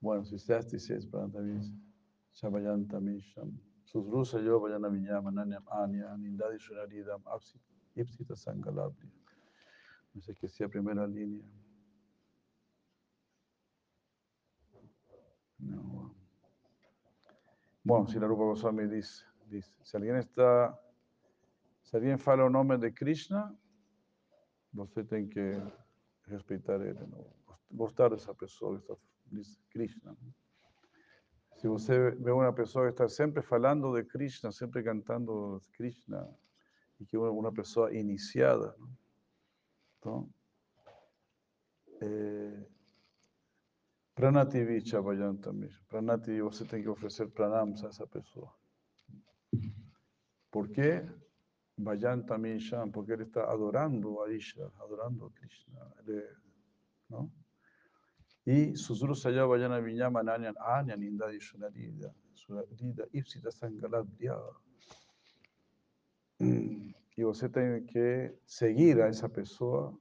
Bueno, si se. Shabayanta Misham. Susrusa yo vayana viñama nanyam anya anindadi shunaridam ipsita sangalabdi. No sé que sea primera línea. No. Bueno, si la Rupa Goswami dice, dice, si alguien está, si alguien fala o nome de Krishna, você tem que respeitar ele, não? gostar dessa pessoa que está, Krishna. não? Se você vê uma pessoa está sempre falando de Krishna, sempre cantando Krishna, e que é uma pessoa iniciada, não? então, é, Pranati Vicha também. Pranati, você tem que oferecer pranams a essa pessoa. Por quê? Vayan também Sham, porque ele está adorando a Isha, adorando a Krishna. Ele, não? Y Susuru Saya Vayana Vinyama Nanyan Anyan Indadi Shunarida, Shunarida Ipsita Sangalabdya. E você tem que seguir a essa pessoa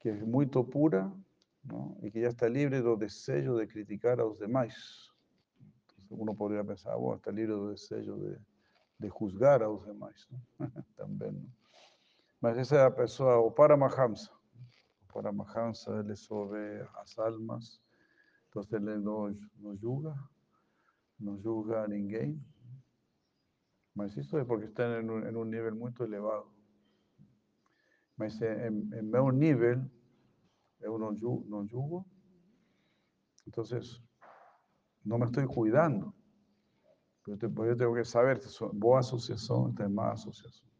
que é muito pura ¿no? y que ya está libre do desejo de criticar a los demás. Entonces uno podría pensar, "Ah, bueno, está libre do desejo de, de juzgar a los demás. ¿no? [laughs] También. ¿no? Mas esa é a pessoa, o Paramahamsa. O Paramahamsa, ele só vê as almas, então ele não, não julga, não julga a ninguém. Mas isso é porque está em um, em um nível muito elevado. Mas em, em meu nível, eu não julgo, não julgo. Então, não me estou cuidando. Eu, te- eu tenho que saber boa associação, tem má associação.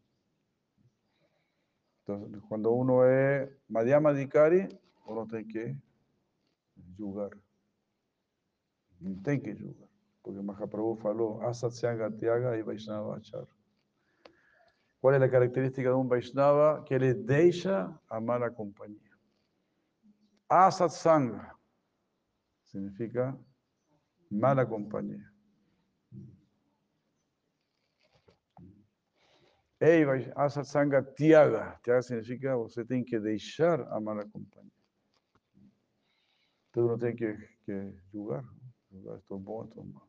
Então, quando uno é Madhyama Dikari, uno tem que. Não tem que julgar. Porque Mahaprabhu falou, Asatsanga Tyaga e Vaishnava Achar. Qual é a característica de um Vaishnava? Que ele deixa a mala companhia. Asatsanga significa mala companhia. Ei, vai- Asatsanga Tyaga. Tyaga significa você tem que deixar a mala companhia. Então não tem que, que julgar. Julgar estou bom, estou mal.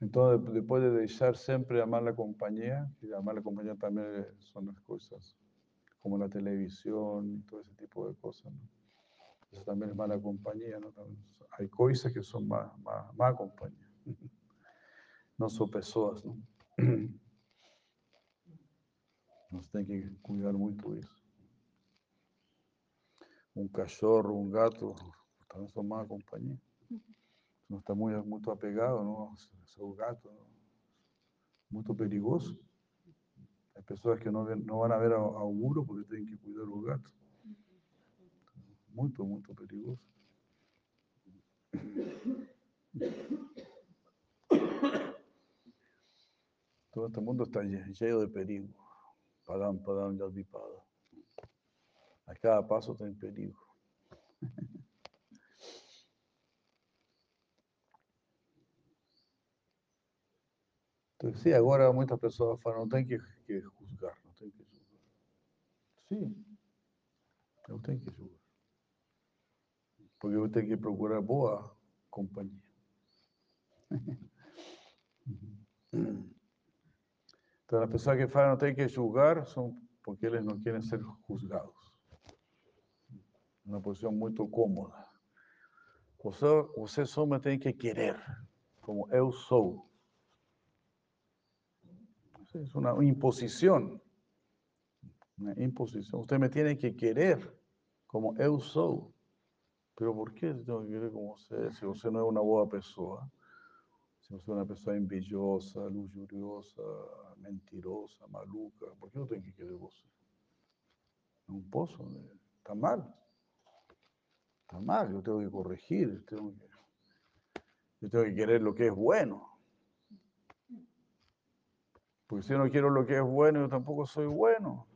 Então, de- depois de deixar sempre a mala companhia, que a mala companhia também é- são as coisas como a televisão e todo esse tipo de coisas. ¿no? Isso também é mala companhia. ¿no? Há coisas que são má, má, má companhia. [laughs] Não são pessoas. Não? [clears throat] Nós temos que cuidar muito isso. Um cachorro, um gato, também são má companhia. Não está muito, muito apegado, não? Seu gato, muito perigoso. Há pessoas que vê- não vão ver ao, muro porque têm que cuidar do gato. Muito, muito perigoso. Todo este mundo está cheio de perigo. Padam, padam, yalvipada. A cada passo tem perigo. Sim, agora muitas pessoas falam, não tem que, que julgar, não tem que julgar. Sim, eu tenho que julgar. Porque eu tenho que procurar boa companhia. [laughs] Então, as pessoas que falam não tem que julgar são porque eles não querem ser juzgados. Uma posição muito cômoda. Você, você só me tem que querer, como eu sou. É uma imposição. Uma imposição. Você me tem que querer como eu sou. Pero por que eu tenho que querer como você, se você não é uma boa pessoa? Se você é uma pessoa invejosa, lujuriosa, mentirosa, maluca, por que eu tenho que querer você? Não posso, está mal. Está mal, eu tenho que corrigir, eu tenho que, que querer o que é bueno. Porque si yo no quiero lo que es bueno, yo tampoco soy bueno.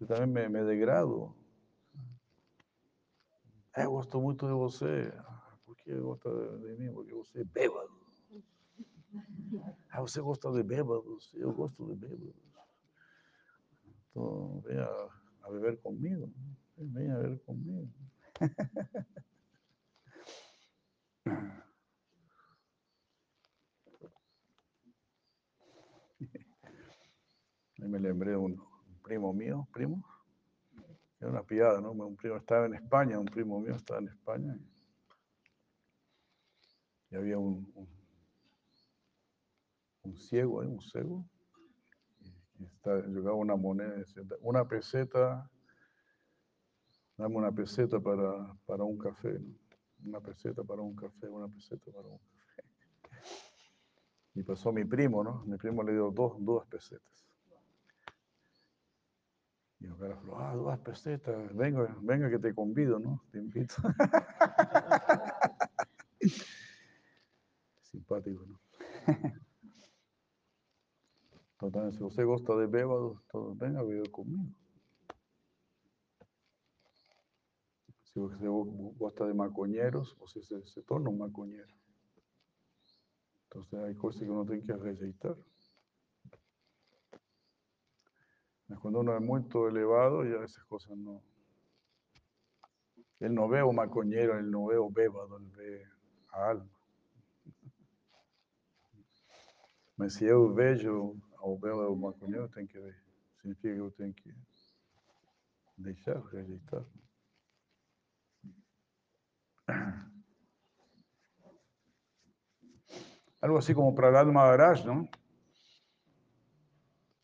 Yo también me, me degrado. Eu gosto muito de você. Por que gosta de, de mim? Porque você é bêbado. Ah, você gosta de bêbados? Eu gosto de bêbados. Então, venha a beber comigo. Venha a beber comigo. [laughs] Ahí me lembré de un, primo mío, primo, era una piada, ¿no? Un primo estaba en España, un primo mío estaba en España y, había un, un, ciego ahí, un ciego, y, y está, llegaba una moneda, decía, una peseta, dame una peseta para, para un café, ¿no? Una peseta para un café, una peseta para un café. Y pasó mi primo, ¿no? Mi primo le dio dos, dos pesetas. Y el cara falou, ah, dos pesetas, venga, venga que te convido, ¿no? Te invito. [laughs] Simpático, ¿no? Total, se você gosta de bêbados, todo, venga a comigo. Se você gosta de maconheiros, você se, se torna um maconheiro. Então, hay cosas que uno tem que rejeitar. Mas Quando uno é muito elevado, ya esas cosas no. Él no ve o maconheiro, él no ve o bêbado, él ve a alma. Mas se eu vejo ao ou maconheiro, tem que ver. Significa que eu tenho que deixar, rejeitar. Algo así como Prahlad Maharaj, ¿no?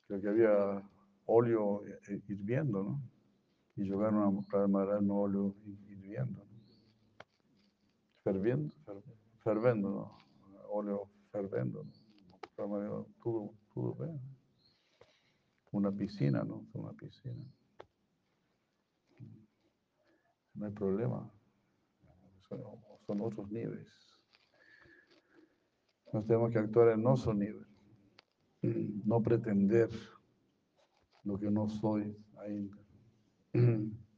Creo que había óleo eh, hirviendo, ¿no? Y llevaron a Prahlad Maharaj óleo hirviendo. ¿no? Ferviendo, fer- fervendo, ¿no? Óleo fervendo, ¿no? Todo, todo bien. Una piscina, ¿no? Una piscina. No hay problema. Son, son otros niveles. Nos tenemos que actuar en nuestro nivel. No pretender lo que no soy ainda. [clears throat]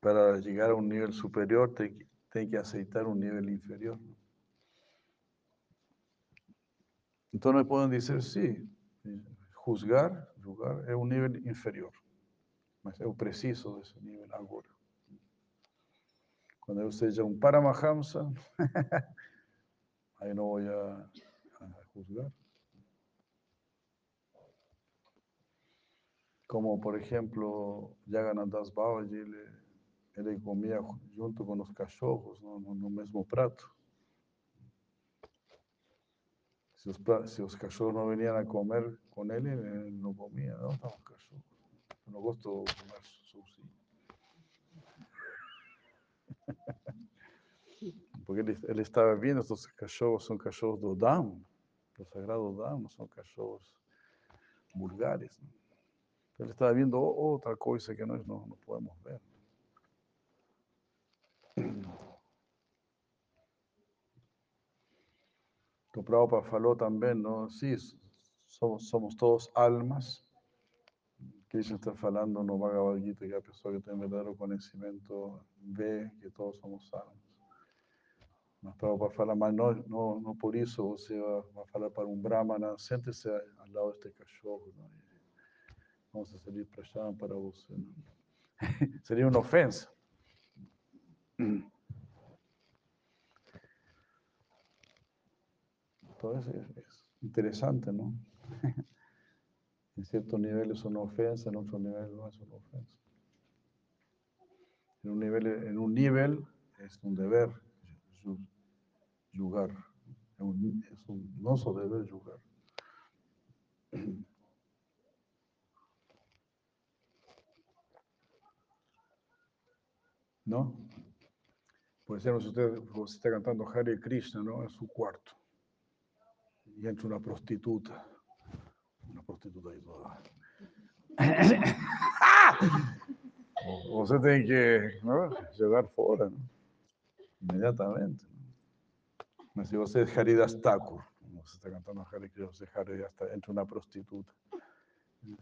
Para llegar a un nivel superior, tem que, aceitar un nivel inferior. Entonces me pueden decir, sí, juzgar, julgar es un nivel inferior. Mas eu preciso desse nível agora. Quando eu seja um Paramahamsa, [laughs] aí não vou a juzgar. Como, por exemplo, Jagannath Das Babaji, ele, ele comia junto com os cachorros no, no- no mesmo prato. Se os, pra- se os cachorros não vinham a comer com ele, ele não comia. Não, tá um cachorro. Eu não gosto de comer sozinho. Porque ele, ele estava vendo, esses cachorros são cachorros do Dham, do Sagrado Dham, não são cachorros vulgares. né? Então, Ele estava vendo o- outra coisa que nós não, não podemos ver. [clears throat] O Prabhupada falou também, não? Sim, somos, todos almas. Krishna está falando no Bhagavad Gita que a pessoa que tem verdadeiro conhecimento vê que todos somos almas. Mas Prabhupada fala, mas não, não, não por isso você vai falar para um Brahmana, sente-se ao lado deste cachorro. Não? Vamos a servir prasham para você. Não? Seria uma ofensa. Então, es, es- es interesante, ¿no? [laughs] En cierto nivel es una ofensa, en otro nivel no es una ofensa. En un nivel, en un nivel es un deber ju- jugar. Es un, es un nuestro deber jugar. ¿No? Por ejemplo, si usted, está cantando Hare Krishna, ¿no? En su cuarto. Y entra una prostituta. Una prostituta ahí toda. [laughs] O- Você que ¿no? jogar fora, ¿no? Inmediatamente. ¿no? Se você é Haridas Thakur, você está cantando Hare Krishna, Haridas Thakur, entra uma prostituta.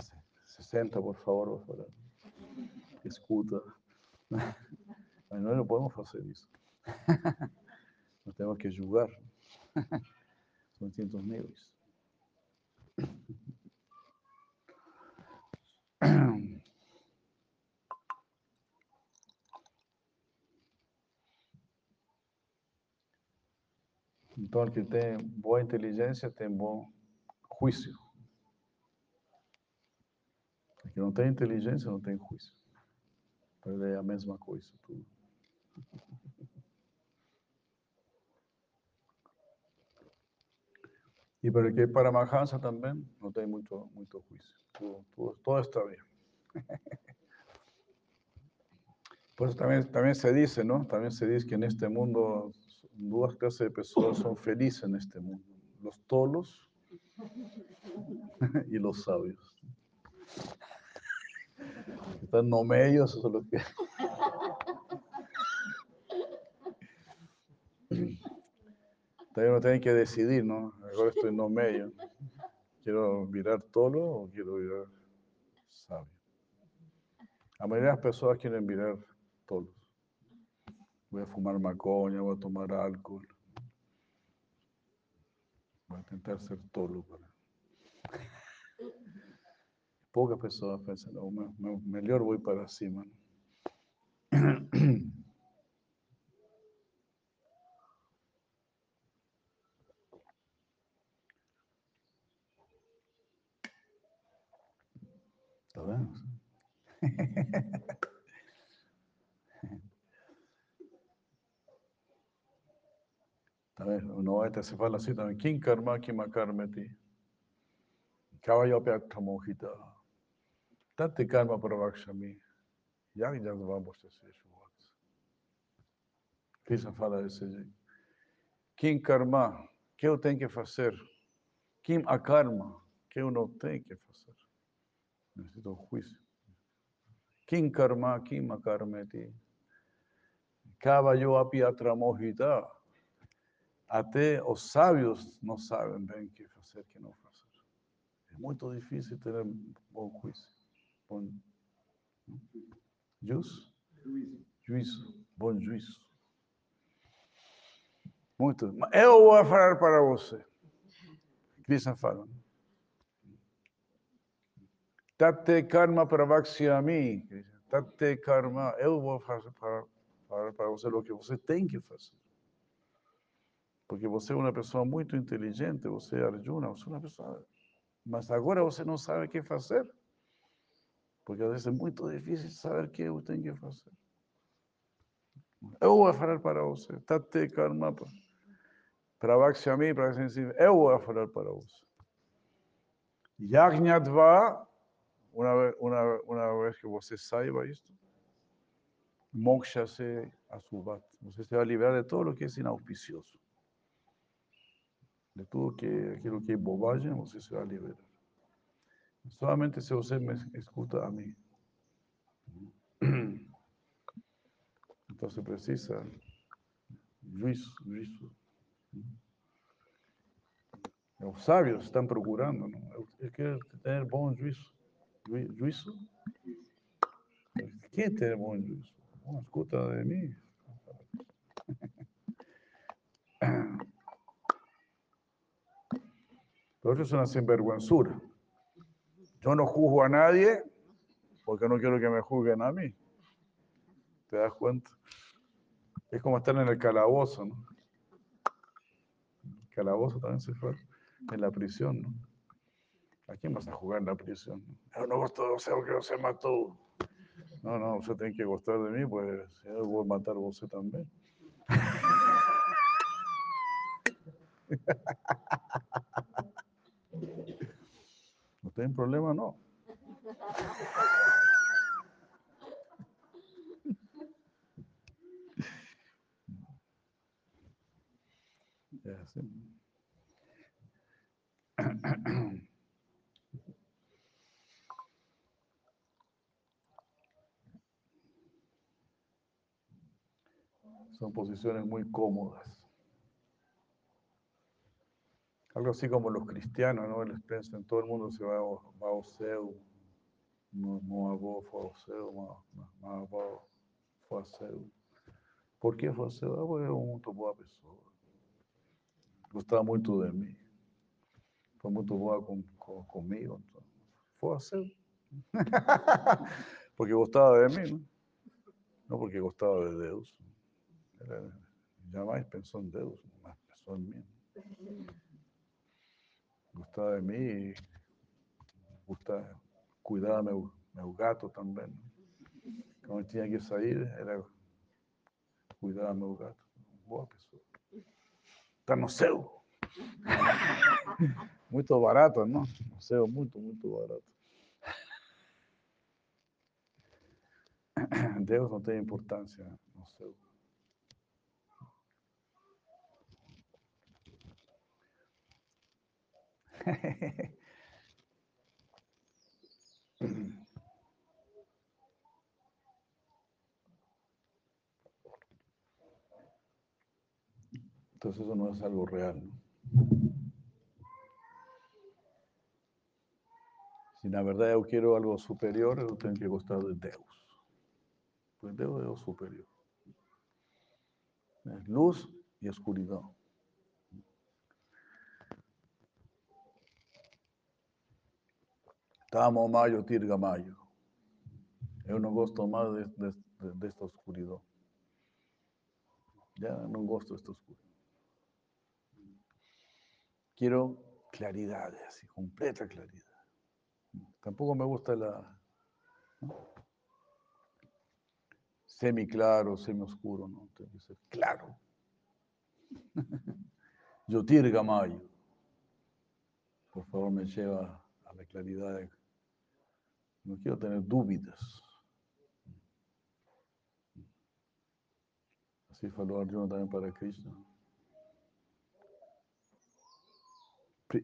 Se, se senta, por favor, por favor. escuta. Nós não podemos fazer isso. No tenemos que jugar. Son distintos niveles. Que tem boa inteligência tem bom juízo. Que não tem inteligência não tem juízo. Para ele é a mesma coisa, tudo. E para el que é Paramahansa também não tem muito, muito juízo. Tudo, tudo, todo está. [laughs] Por eso también, también se dice, ¿no? También se dice que en este mundo dos clases de personas son felices en este mundo. Los tolos [laughs] y los sabios. Están no medios, eso es lo que... [laughs] Todavía uno tiene que decidir, ¿no? Ahora estoy no medio. ¿Quiero virar tolo o quiero virar sabio? La mayoría de las personas quieren virar tolos. Voy a fumar macoña, voy a tomar alcohol. Voy a intentar ser tolo. Para... Pocas personas piensan, no, me- me- mejor voy para cima. [clears throat] ¿no? ¿Está bien? Tá vai se fala assim também. Kim karma kima karmeti. Kavayo pyaktamokita. Tate karma pravakshami. Yag vamos a Krishna fala desse jeito. Kim karma, que eu tenho que fazer? Kim akarma, que eu não tenho que fazer? Necesito juízo. Kim karma, kim akarmeti. Kavayo api atramojita. Até os sábios não sabem bem o que fazer o que não fazer. É muito difícil ter bom juízo. Bom juízo? Juízo. Bom juízo. Muito. Eu vou falar para você. Krishna fala. Tate karma pravakshyami. Krishna. Tate karma. Eu vou fazer para, falar para você o que você tem que fazer. Porque você é uma pessoa muito inteligente, você é Arjuna, você é uma pessoa. Mas agora você não sabe o que fazer. Porque às vezes é muito difícil saber o que eu tenho que fazer. Eu vou falar para você. Tate karma. Pravakshami, Pravakshami. Eu vou falar para você. Yajñadva, uma vez, que você saiba isto, moksha se asubat. Você se vai liberar de todo o que é inauspicioso. De tudo que aquilo que é bobagem, você se vai liberar. Solamente se você me escuta a mim. Então você precisa juízo, juízo. Os sábios estão procurando, não? Eu, eu quero ter bom juízo. Jui- Juízo? Quem tem bom juízo? Não escuta de mim. Pero eso es una sinvergüenzura. Yo no juzgo a nadie porque no quiero que me juzguen a mí. ¿Te das cuenta? Es como estar en el calabozo, ¿no? El calabozo también se fue en la prisión, ¿no? ¿A quién vas a jugar en la prisión? Yo no gosto de porque você matou. No, no, usted tiene que gustar de mí, pues yo voy a matar a usted también. [laughs] No tem problema, assim. Son posiciones muy cómodas. Algo así como los cristianos, ¿no? Eles pensam, todo el mundo se va, avô foi ao céu, minha, minha avó foi ao céu. Por que você? Ah, porque eu muito boa pessoa. Gostava muito de mim. Foi muito boa com, com, comigo. Assim. [laughs] porque gostava de mim, não? Não porque gostava de Deus. Ele jamais pensou em Deus, mas pensou em mim. Gostava de mim e gostava, cuidava meu, meu gato também. Quando tinha que sair, era cuidar meu gato. Boa pessoa. Está no céu. [laughs] Muito barato, não? No céu, muito, muito barato. Deus não tem importância no céu. Entonces eso no es algo real. ¿no? Si na verdade eu quero algo superior, eu tenho que gostar de Deus. Porque Deus o superior. Luz e escuridão. Tamo maio, tirga maio. Eu não gosto mais de, de, de, desta escuridão. Já não gosto desta escuridão. Quiero claridad, así, completa claridad. Tampoco me gusta la ¿no? semi claro, semi oscuro, no, tiene que ser claro. [laughs] Yo tirga mayo. Por favor, me lleva a la claridad. No quiero tener dudas. Así falou Arjuna también para Krishna.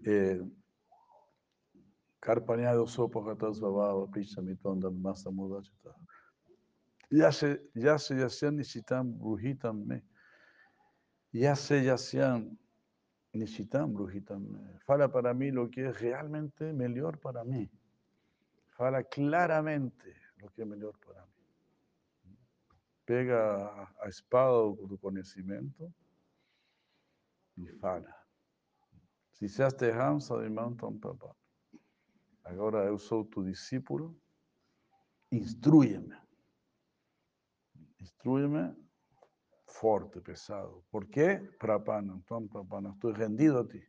eh, Karpanyado Sopakatas Bhavava Prishamitonda Masamudachita. Yase Yasyan Nishitam Bruhitam Me. Yase Yasyan Nishitam Bruhitam Me. Fala para mí lo que es realmente mejor para mí. Fala claramente lo que es mejor para mí. Pega a espada do conhecimento e fala. Se disseste Hamsa de Mountain Papa, agora eu sou tu discípulo, instrui-me. Instrui-me forte, pesado. Por quê? Prapana, Prapana, estou rendido a ti.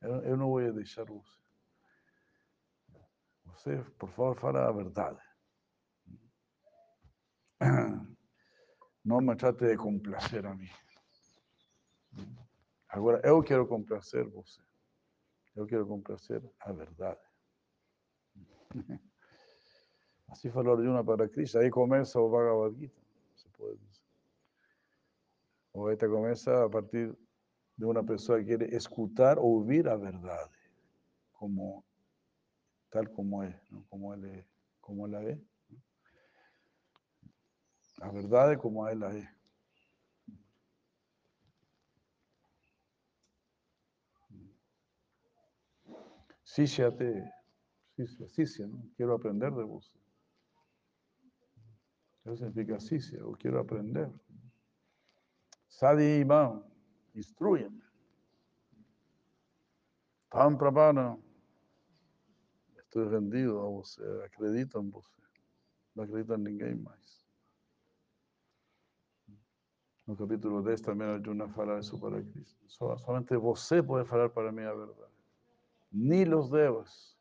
Eu, eu não vou deixar você. Você, por favor, fala a verdade. [clears throat] Não me trate de complacer a mim. Agora, eu quero complacer você. Eu quero complacer a verdade. [laughs] Assim falou Arjuna para Krishna. Aí começa o Bhagavad Gita, se pode dizer. O Gita começa a partir de uma pessoa que quer escutar, ouvir a verdade, como tal como não? como ele, como ela é. A verdade como ela é. Sisya te, Sisya, Sisya, ¿no? Quiero aprender de vos. Eso significa Sisya, o quiero aprender. Sadi Imam, instruyeme. Tam Prabhana, estoy rendido a você, acredito em você. Não acredito em ninguém mais. No capítulo 10 também Arjuna fala isso para Cristo. Só, somente você pode falar para mim a verdade. Ni los devas.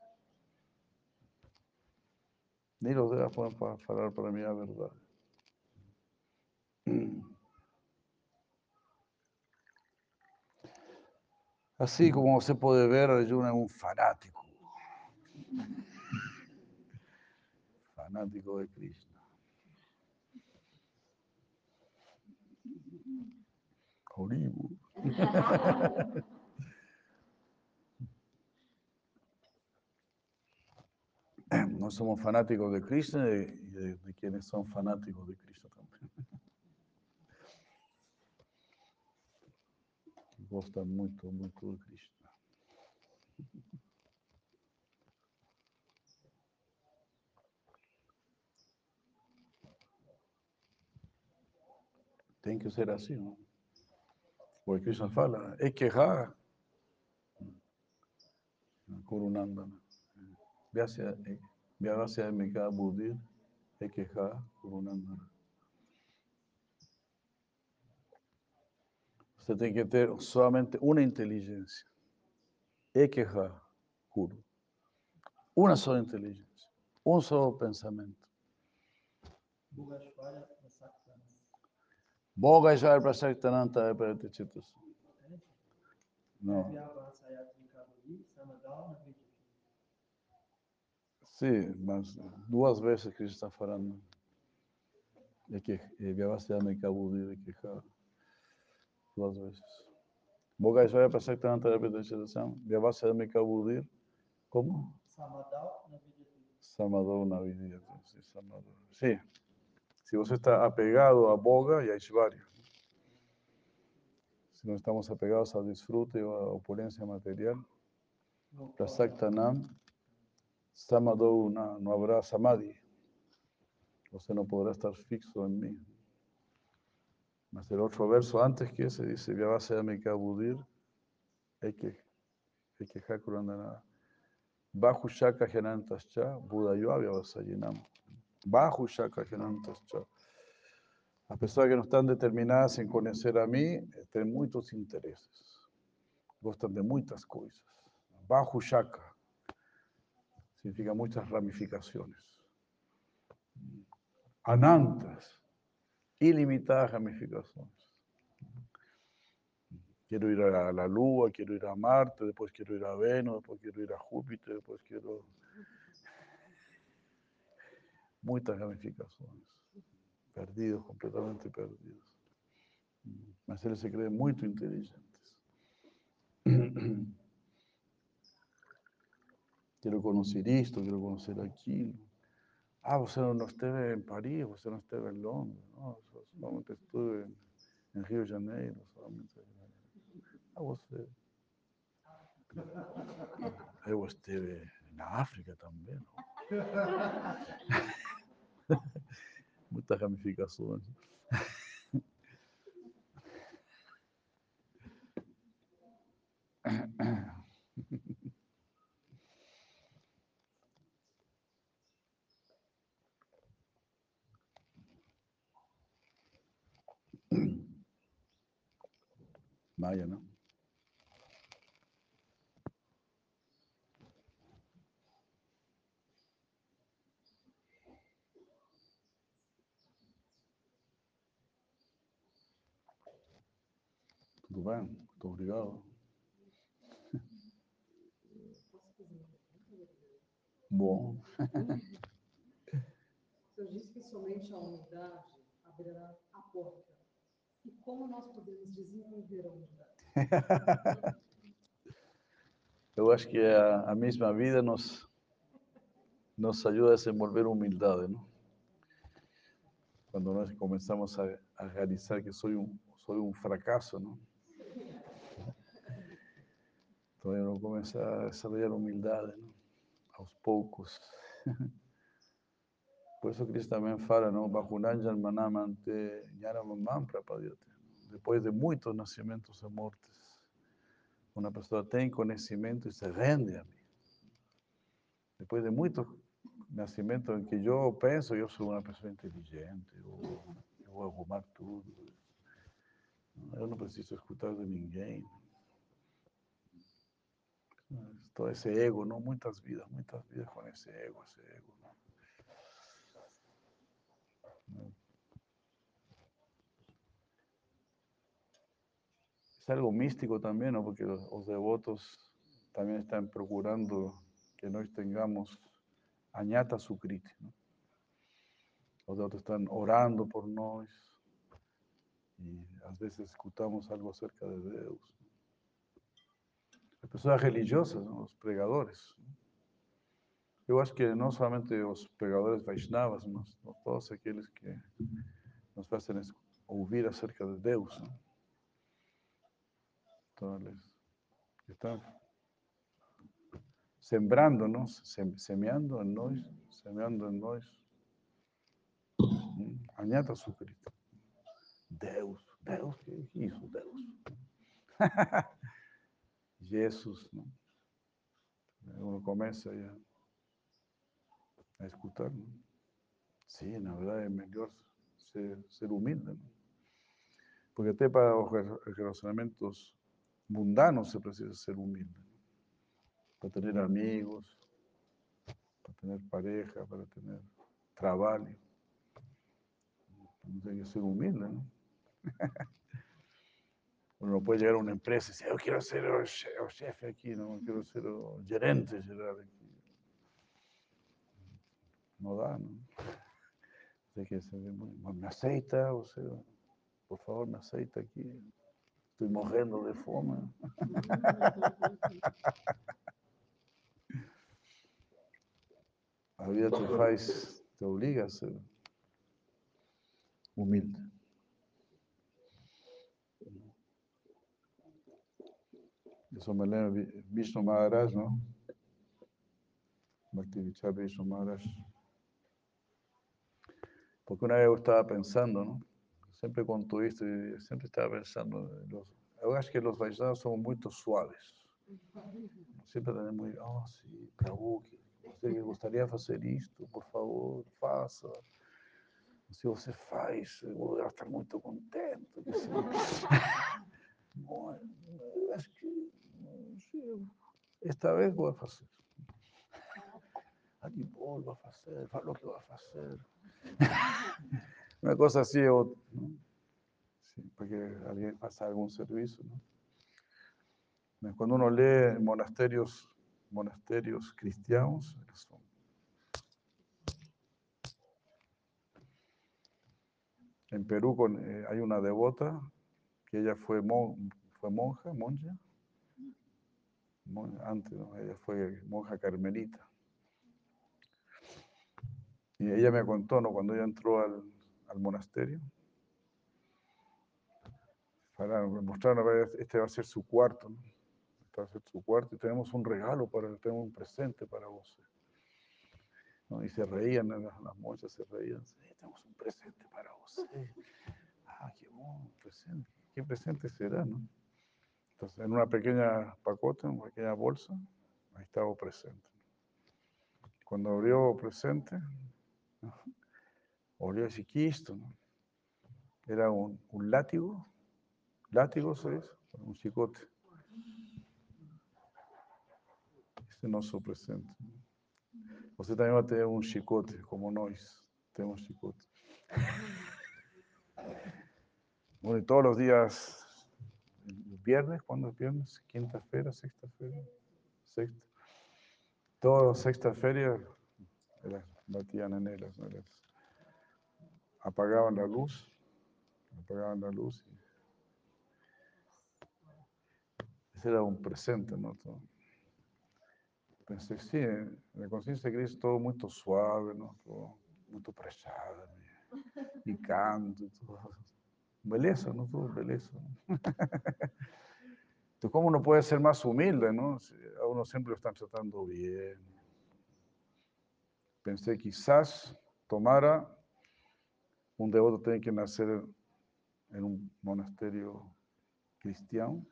Ni los devas fa- falar para mí a verdade. [clears throat] Así como você pode ver, Arjuna é um fanático. Fanático de Krishna. Haribo. No somos fanáticos de Krishna y de, de quienes son fanáticos de Krishna también. [laughs] Gostam muito, muito de Krishna. Tem que ser assim, não? Porque Krishna fala, quejar Kurunandana. Vyavasya Mika Buddhir, é quejar Kurunandana. Você tem que ter somente uma inteligência. Ekeha Kuru. Uma só inteligência. Um só pensamento. Bogashvar Prasaktananta Pratichitus. Não. Sim, mas duas vezes que está falando. É que Vyavasya Mika Buddhir, Ekeha. Duas vezes. Bogashvaya Prasaktananta Repetição. Vyavasya Mika Buddhir. Como? Samadou na vida. Sí, Samadou. Sí. Si você está apegado a Boga y a Ishvarya. Si no estamos apegados al disfrute o a opulencia material, Prasaktanam, Samadou na, no habrá Samadhi. Você no podrá estar fixo en mí. Mas el otro verso antes que ese dice, Vyavasya Mika Buddhir, hay que, hay que Hakurandana. Bajo Shaka Janantascha, Buda Yoavya Vasayinam. Bajo. As pessoas que não estão determinadas em conhecer a mim têm muitos interesses. Gostam de muitas coisas. Bajo Shaka significa muitas ramificações. Anantas, ilimitadas ramificações. Quiero ir a la Lua, quiero ir a Marte, después quiero ir a Venus, después quiero ir a Júpiter, después quiero... Muitas ramificações. Perdidos, completamente perdidos. Mas eles se creem muito inteligentes. [clears throat] Quero conhecer isto, quero conhecer aquilo. Ah, você não esteve em Paris, você não esteve em Londres. Não, solamente estuve em Rio de Janeiro. Solamente... Ah, você. [laughs] Na África também. Não? [laughs] Muitas ramificações. Maya, não? Tudo bem? Muito obrigado. Bom. O senhor disse que somente a humildade abrirá a porta. E como nós podemos desenvolver a humildade? [laughs] Eu acho que a, a mesma vida nos, nos ajuda a desenvolver humildade, não? Quando nós começamos a, a realizar que sou um, sou um fracasso, não? Então eu começar a desarrollar humildade, não? aos poucos. [laughs] Por isso Cristo também fala, não? Bhakunanjan manamante jnanamam prapadyate. Depois de muitos nascimentos e mortes, uma pessoa tem conhecimento e se rende a mim. Depois de muitos nascimentos em que eu penso, eu sou uma pessoa inteligente, eu, eu vou arrumar tudo. Eu não preciso escutar de ninguém. Todo esse ego, não? Muitas vidas, muitas vidas com esse ego, esse ego. Não? Es algo místico también, ¿no? porque los, devotos también están procurando que nós tengamos añata sukriti. ¿no? Los devotos están orando por nós y a veces escutamos algo acerca de Deus. Las personas religiosas, los pregadores. Eu acho que não somente os pregadores Vaishnavas, mas todos aqueles que nos fazem ouvir acerca de Deus. ¿no? Entonces, están sembrándonos, sem, semeando en nós, semeando en nós. Añata Sukrita. Deus, Deus, que é isso, Deus? [laughs] Jesus, não? Uno começa aí a, escutar, não? Sim, na verdade é melhor ser, ser humilde, não? Porque até para os re- relacionamentos mundanos se precisa ser humilde. ¿no? Para tener amigos, para tener pareja, para tener trabajo. Uno tiene que ser humilde, ¿no? [laughs] Uno no puede llegar a una empresa y decir, yo quiero ser el che- el jefe aquí, no quiero ser el gerente general aquí. No da, ¿no? Hay que muy- ¿Me aceita? O sea, por favor, me aceita aquí. Estoy morrendo de fome. A vida te faz, te obliga a ser humilde. Eso me lembra Vi- Vishnu Maharaj, ¿no? Bhakti Vishnu Maharaj. Porque una vez yo estaba pensando, ¿no? Siempre conto esto y siempre estaba pensando, en los, yo acho que los Vaishnavas son muy suaves. Siempre tenemos muy, oh, sí, Prabhu, você gostaria de hacer esto, por favor, faça. Se você faz, eu vou estar muito contente. Bom, acho que esta vez vou fazer. Ah, que bom, vai fazer, falou [laughs] que vai fazer. Una cosa así, o- ¿no? Sí, alguien pasa algún servicio, ¿no? Cuando uno lee monasterios, monasterios cristianos, son- en Perú con, eh, hay una devota que ella fue, mon- fue monja, monja, mon- antes, ella fue monja carmelita. Y ella me contó, ¿no? Cuando ella entró al, monasterio, para mostraron, este va a ser su cuarto. Este va a ser su cuarto y tenemos un regalo para, tenemos un presente para vos. ¿no? Y se reían, las, monjas se reían, "Sí, tenemos un presente para vos. Ah, qué bueno, presente. ¿Qué presente será, no? Entonces, en una pequeña pacote, en una pequeña bolsa, ahí estaba presente. Cuando abrió presente, ¿no? olió quisto, ¿no? Era un, un látigo, látigo, ¿sabes? Un chicote. Ese no es el presente. Você também vai ter um chicote, como nós temos chicote. [laughs] Bueno, y todos los días, viernes, ¿cuándo es viernes? Quinta-feira, sexta-feira, sexta. Todas sexta-feira, elas batían en ellas, ¿no? Apagaban la luz, apagaban la luz. y- Ese era un presente, ¿no? Todo. Pensé, sí, en la conciencia de Cristo todo muy suave, ¿no? Todo muy preciado, y canto, y todo. Beleza, ¿no? Todo beleza. ¿no? ¿cómo uno puede ser más humilde, no? A uno siempre lo están tratando bien. Pensé, quizás tomara un devoto tiene que nacer en un monasterio cristiano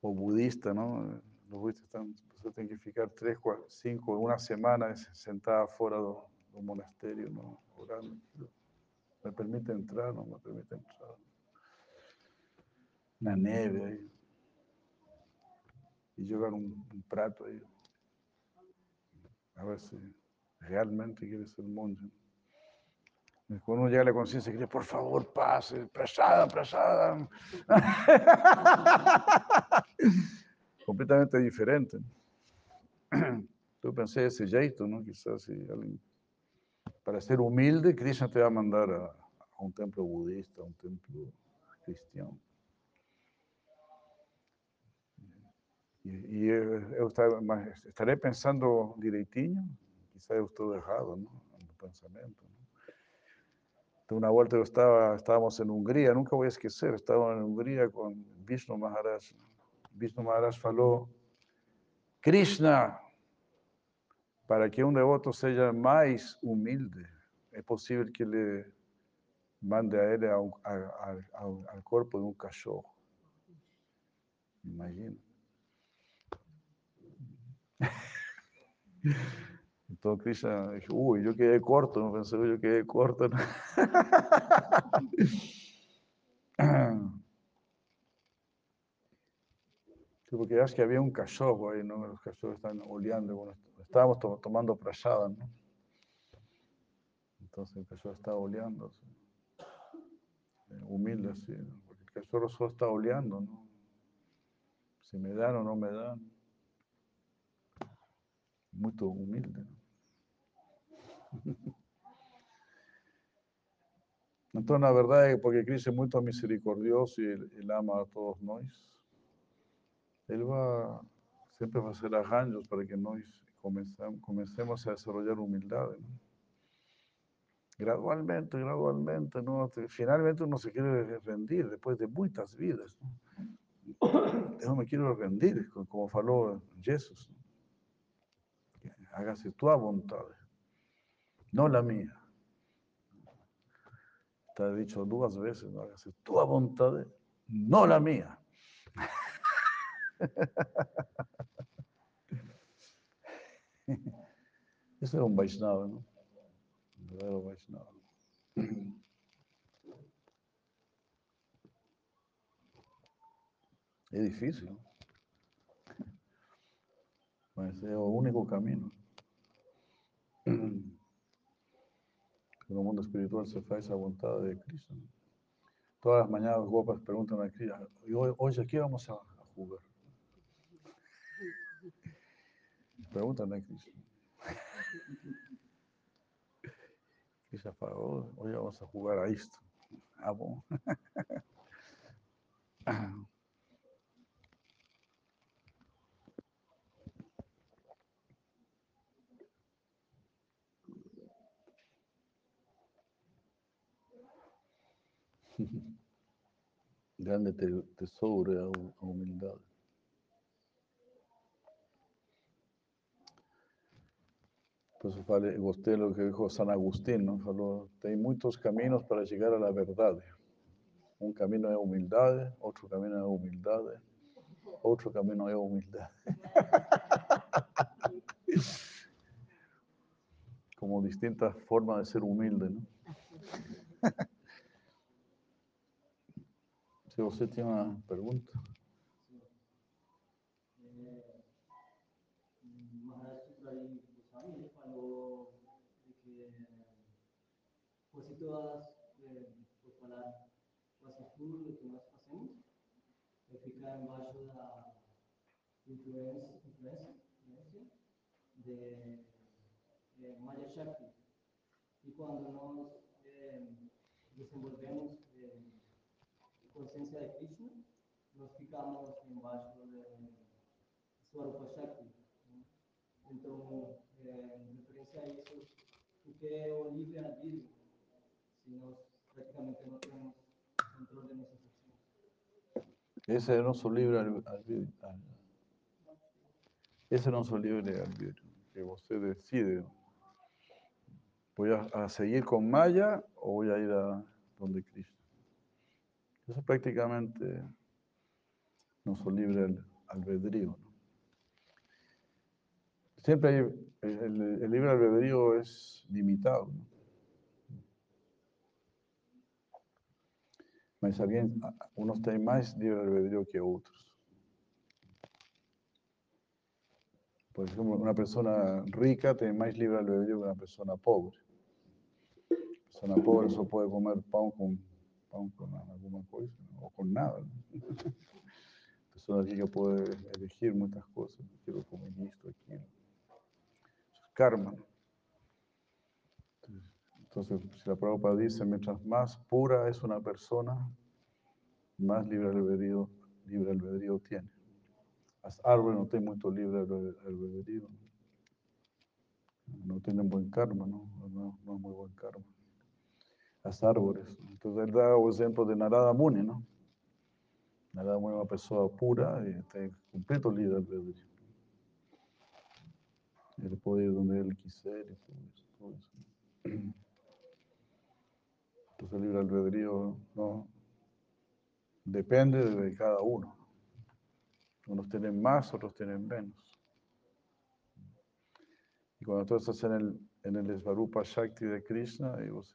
o budista, ¿no? Los budistas están, tienen que ficar tres, cinco, una semana sentada fuera de un monasterio, ¿no? Orando. Me permite entrar, no me permite entrar. Na neve aí. E jogar um, um prato aí. A ver se realmente quiere ser monje. Y Cuando uno llega a la conciencia que dice, por favor, pase, prasada, prasada. [laughs] Completamente diferente. [clears throat] Yo pensé ese jeito, ¿no? Quizás si alguien, para ser humilde, Krishna te va a mandar a, a un templo budista, a un templo cristiano. E, eu, estava, estarei pensando direitinho, quizás eu estou errado, ¿no? Pensamento. ¿no? Então, una vuelta eu estava, estábamos en Hungría, nunca voy a esquecer, estaba en Hungría con Vishnu Maharaj. Vishnu Maharaj falou, Krishna, para que um devoto seja mais humilde, é possível que ele mande a él a un- a- a- a un- al cuerpo de un cachorro. Imagina. [laughs] Entonces Krishna uy, yo quedé corto, no pensé, yo quedé corto. [laughs] [clears throat] [laughs] Sí, porque ya es que había un cachorro ahí, ¿no? Los cachorros están oleando. Bueno, estábamos to- tomando prasada, ¿no? Entonces el cachorro estaba oleando. así. Eh, Humilde, así, ¿no? Porque el cachorro solo está oleando, ¿no? Si me dan o no me dan. Muy humilde, ¿no? [laughs] Entonces, la verdad es que porque Cristo es muy misericordioso y él, él ama a todos nosotros, Él va, siempre va a hacer arranjos para que comenzam- comencemos a desarrollar humildad. Gradualmente, gradualmente, ¿no? Te- Finalmente uno se quiere rendir después de muchas vidas. ¿no? Yo me quiero rendir, co- como faló Jesús. Hágase tu voluntad, no la mía. Está dicho dos veces. Hágase tu voluntad, no la mía. [laughs] Ese era un Vaishnava, ¿no? Un verdadero Vaishnava. [clears throat] Es difícil. es el único camino. [clears throat] En el mundo espiritual se hace esa voluntad de Cristo. ¿no? Todas las mañanas gopas preguntan a Cristo, "¿Y hoy, hoy aquí vamos a jugar. Preguntan a Cristo. Cristo fala, [laughs] "Oh, hoy vamos a jugar a esto. Ah. [laughs] Grande te- tesouro é a hu- a humildade. Por eso gostei do que dijo San Agustín, ¿no? Falou, tem muitos caminhos para chegar à la verdade. Um caminho é humildade, outro caminho é humildade, outro caminho é humildade. [laughs] Como distintas formas de ser humilde, ¿no? Se você tem uma pergunta. Maharaj Chitrali Goswami ele falou de que fosse todas, eh, por falar, quase tudo que nós fazemos é ficar embaixo da influência, de, de Maya Shakti. E quando nós eh, desenvolvemos eh, consciência de Krishna, nós ficamos embaixo de Swarupa Shakti. né? Então, é, em referência a isso, o que é o livre-arbítrio, se nós praticamente não temos controle nessas ações? Ese es el nosso livre al- arbítrio. Ese es el nosso livre arbítrio, que você decide. ¿Voy a, seguir con Maya o voy a ir a donde Cristo? Eso es prácticamente nuestro libre al- albedrío. ¿no? Siempre hay, el, el libre albedrío es limitado. ¿no? Mas alguien, unos tienen más libre albedrío que otros. Por ejemplo, una persona rica tiene más libre albedrío que una persona pobre. Una persona pobre solo puede comer pan con, pan con alguna cosa ¿no? o con nada. ¿no? [laughs] persona rica puede elegir muchas cosas. Quiero comer esto, aquilo. Eso es karma. Entonces, si la Prabhupada dice, mientras más pura es una persona, más libre albedrío, libre albedrío tiene. Las árboles no tienen mucho libre albe- albedrío. No tienen buen karma, ¿no? No, no es muy buen karma. Las árboles. Entonces, él da el ejemplo de Narada Muni, ¿no? Narada Muni es una persona pura y tiene completo libre albedrío. Él puede ir donde él quisiera y todo eso. Entonces el libre albedrío no depende de cada uno. Unos tienen más, otros tienen menos. Y cuando tú estás en el, en el Svarupa Shakti de Krishna, ahí vos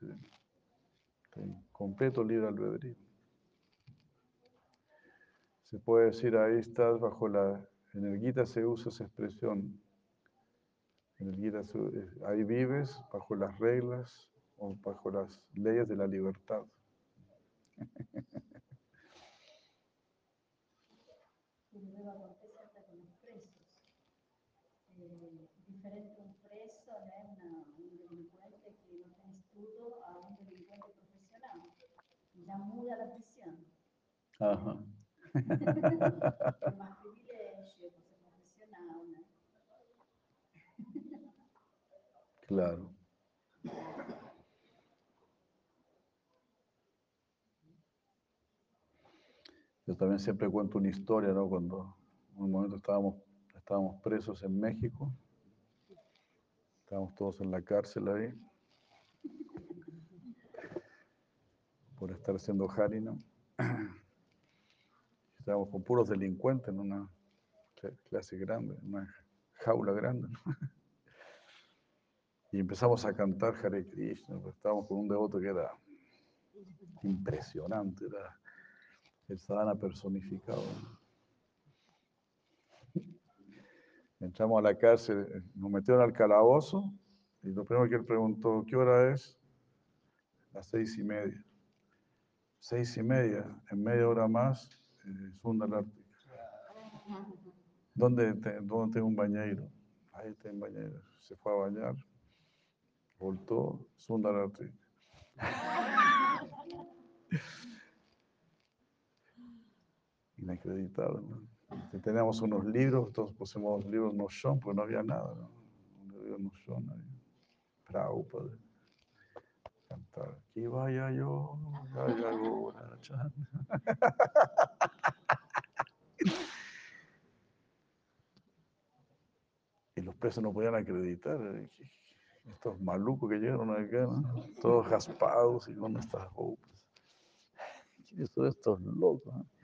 tenés completo libre albedrío. Se puede decir, ahí estás bajo la... En el Gita se usa esa expresión. En el Gita ahí vives bajo las reglas o bajo las leyes de la libertad. Diferente un preso, una- un delincuente que no tiene estudio a un delincuente profesional. Ya muda la prisión. Ajá. Más privilegio, por ser profesional? Claro. Yo también siempre cuento una historia, ¿no? Cuando en un momento estábamos, estábamos presos en México, estábamos todos en la cárcel ahí, por estar haciendo harina. [clears throat] Estábamos con puros delincuentes en una cla- clase grande, en una jaula grande. ¿no? [laughs] Y empezamos a cantar Hare Krishna, pues estábamos con un devoto que era impresionante, era el sadhana personificado. Entramos a la cárcel, eh, nos metieron al calabozo y lo primero que él preguntó, ¿qué hora es? Las seis y media. Seis y media, en media hora más, eh, Sundalarti. ¿Dónde, te- ¿Dónde tengo un bañeiro? Ahí está un bañeiro. Se fue a bañar, voltó, Sundalarti. Inacreditable, ¿no? Teníamos unos libros, todos pusimos libros no son, porque no había nada, ¿no? Un libro no son ahí. Prabhupada. Cantar. Aquí vaya yo, vaya. Y los presos no podían acreditar. eh, que- Estos malucos que llegaron acá, ¿no? Todos raspados y con estas ropas. ¿Quiénes estos locos? eh?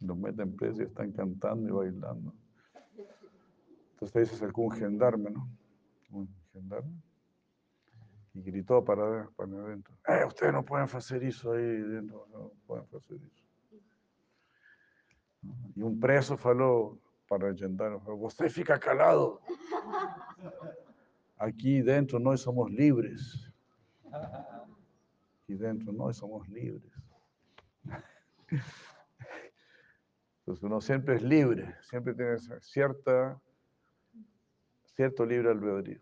Los meten presos y están cantando y bailando. Entonces ahí se acercó un gendarme, ¿no? Un gendarme. Y gritó para, para adentro. Eh, ustedes no pueden hacer eso ahí dentro, no pueden hacer eso. Y un preso falou para o gendarme, você fica calado. Aqui dentro nós somos livres. Aqui dentro nós somos livres. Entonces uno siempre es libre, siempre tiene cierta, cierto libre albedrío.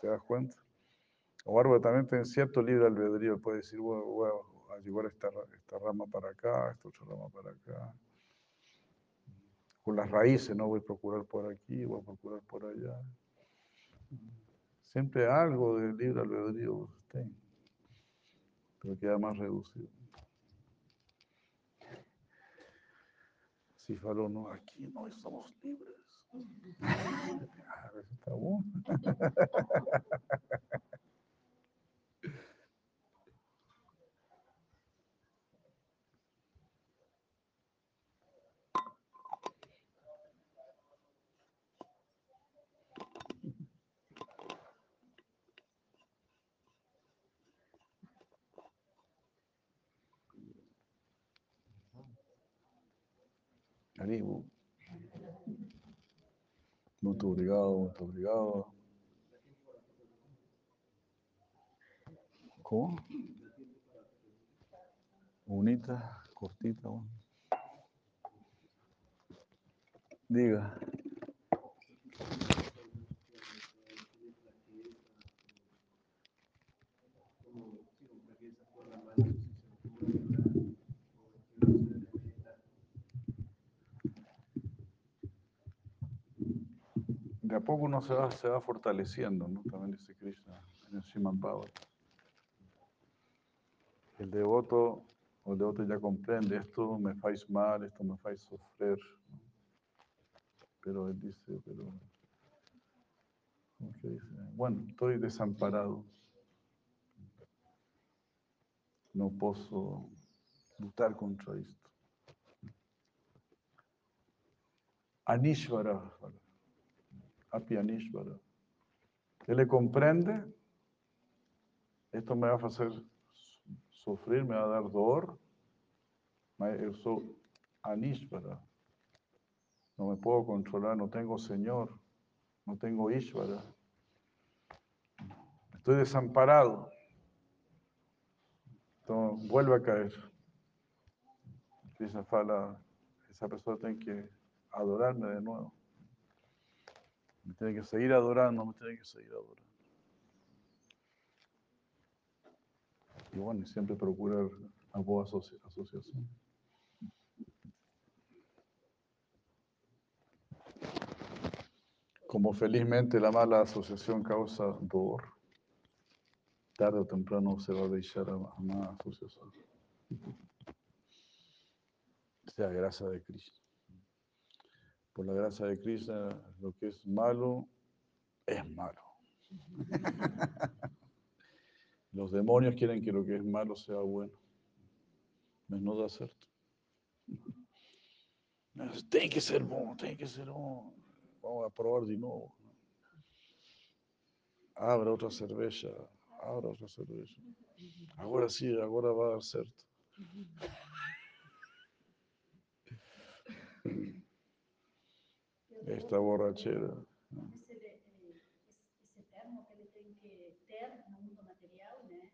¿Te das cuenta? O árbol también tiene cierto libre albedrío, puede decir, bueno, voy a llevar esta, esta rama para acá, esta otra rama para acá. Con las raíces, no voy a procurar por aquí, voy a procurar por allá. Siempre algo de libre albedrío usted, pero queda más reducido. Si falou, no, aquí no somos libres. [laughs] Está bueno. [laughs] Muito obrigado, muito obrigado. ¿Cómo? Bonita, cortita. bueno. Diga. De a poco uno se va, se va fortaleciendo, ¿no? También dice Krishna en el Bhagavatam. El devoto, o el devoto ya comprende, esto me faz mal, esto me faz sofrer. ¿no? Pero él dice, pero. Bueno, estoy desamparado. não posso lutar contra isto. Anishvara. Api Anishvara. Ele compreende, esto me va a hacer sofrer, me va a dar mas eu sou Anishvara. No me puedo controlar, no tengo Señor, no tengo Ishvara. Estoy desamparado. Entonces vuelve a caer. Krishna fala, esa persona tiene que adorarme de nuevo. Me tiene que seguir adorando, me tiene que seguir adorando. Y bueno, siempre procurar a boa asoci- asociación. Como felizmente la mala asociación causa dolor, tarde o temprano se va a deixar a, a má asociación. Sea gracia de Cristo. Por la gracia de Cristo, lo que es malo es malo. [laughs] Los demonios quieren que lo que es malo sea bueno. Mas não dá certo. Mas tem que ser bom, tem que ser bom. Vamos a probar de novo. Abra outra cerveja, abra outra cerveja. Agora sim, agora vai dar certo. [laughs] Esta borrachera. Esse, de- eh, esse termo que ele tem que ter no mundo material, né?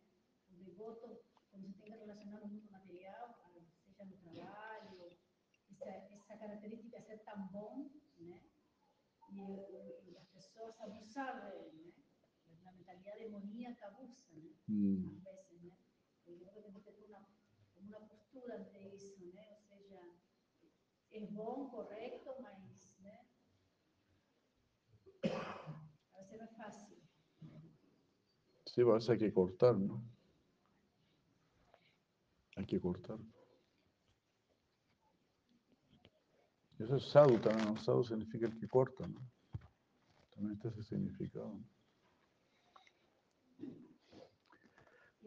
O devoto, quando se tem que relacionar no mundo material, ah, seja no trabalho, essa, essa característica de ser tão bom, né? E, o- e as pessoas abusar dele, né? Na mentalidade demoníaca abusa, né? Hum. Às vezes, né? O devoto tem que ter uma, uma postura ante isso, né? Ou seja, é bom, correto, mas, né? A veces no es fácil. Sí, a veces hay que cortar, ¿no? Hay que cortar. Eso es sadhu también, ¿no? Sadhu significa el que corta, ¿no? También está ese significado.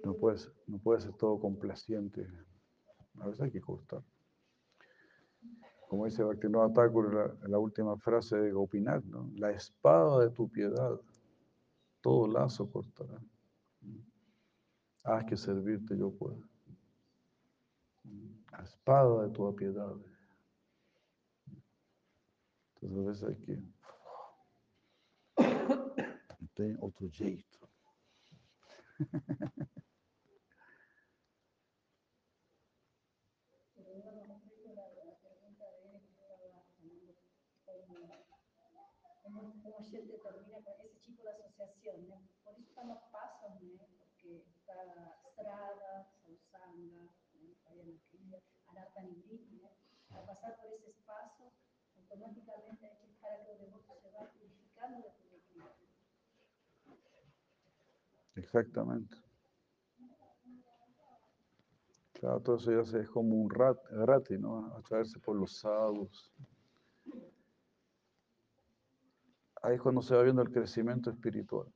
No puede ser, no puede ser todo complaciente. A veces hay que cortar. Como dice Bhaktivinoda Thakur la, la última frase de Gopinath, ¿no? La espada de tu piedad, todo lazo cortará. Haz que servirte yo pueda. La espada de tu piedad. Entonces a veces hay que. Não tem jeito. Pero iba con respecto a la, la pregunta de él que estaba hablando con ese asociación, ¿no? Por eso están los pasos, ¿no? Porque está Strada, Sausanga, ¿no? Vaya Cría, Anarta Nidri, ¿no? Al pasar por ese paso, automáticamente hay que dejar a que el devoto se va purificando de Kriya. Exactamente. Claro, todo eso ya se- es como un rat, rati, ¿no? Atraerse por los sadhus. Ahí es cuando se va viendo el crecimiento espiritual.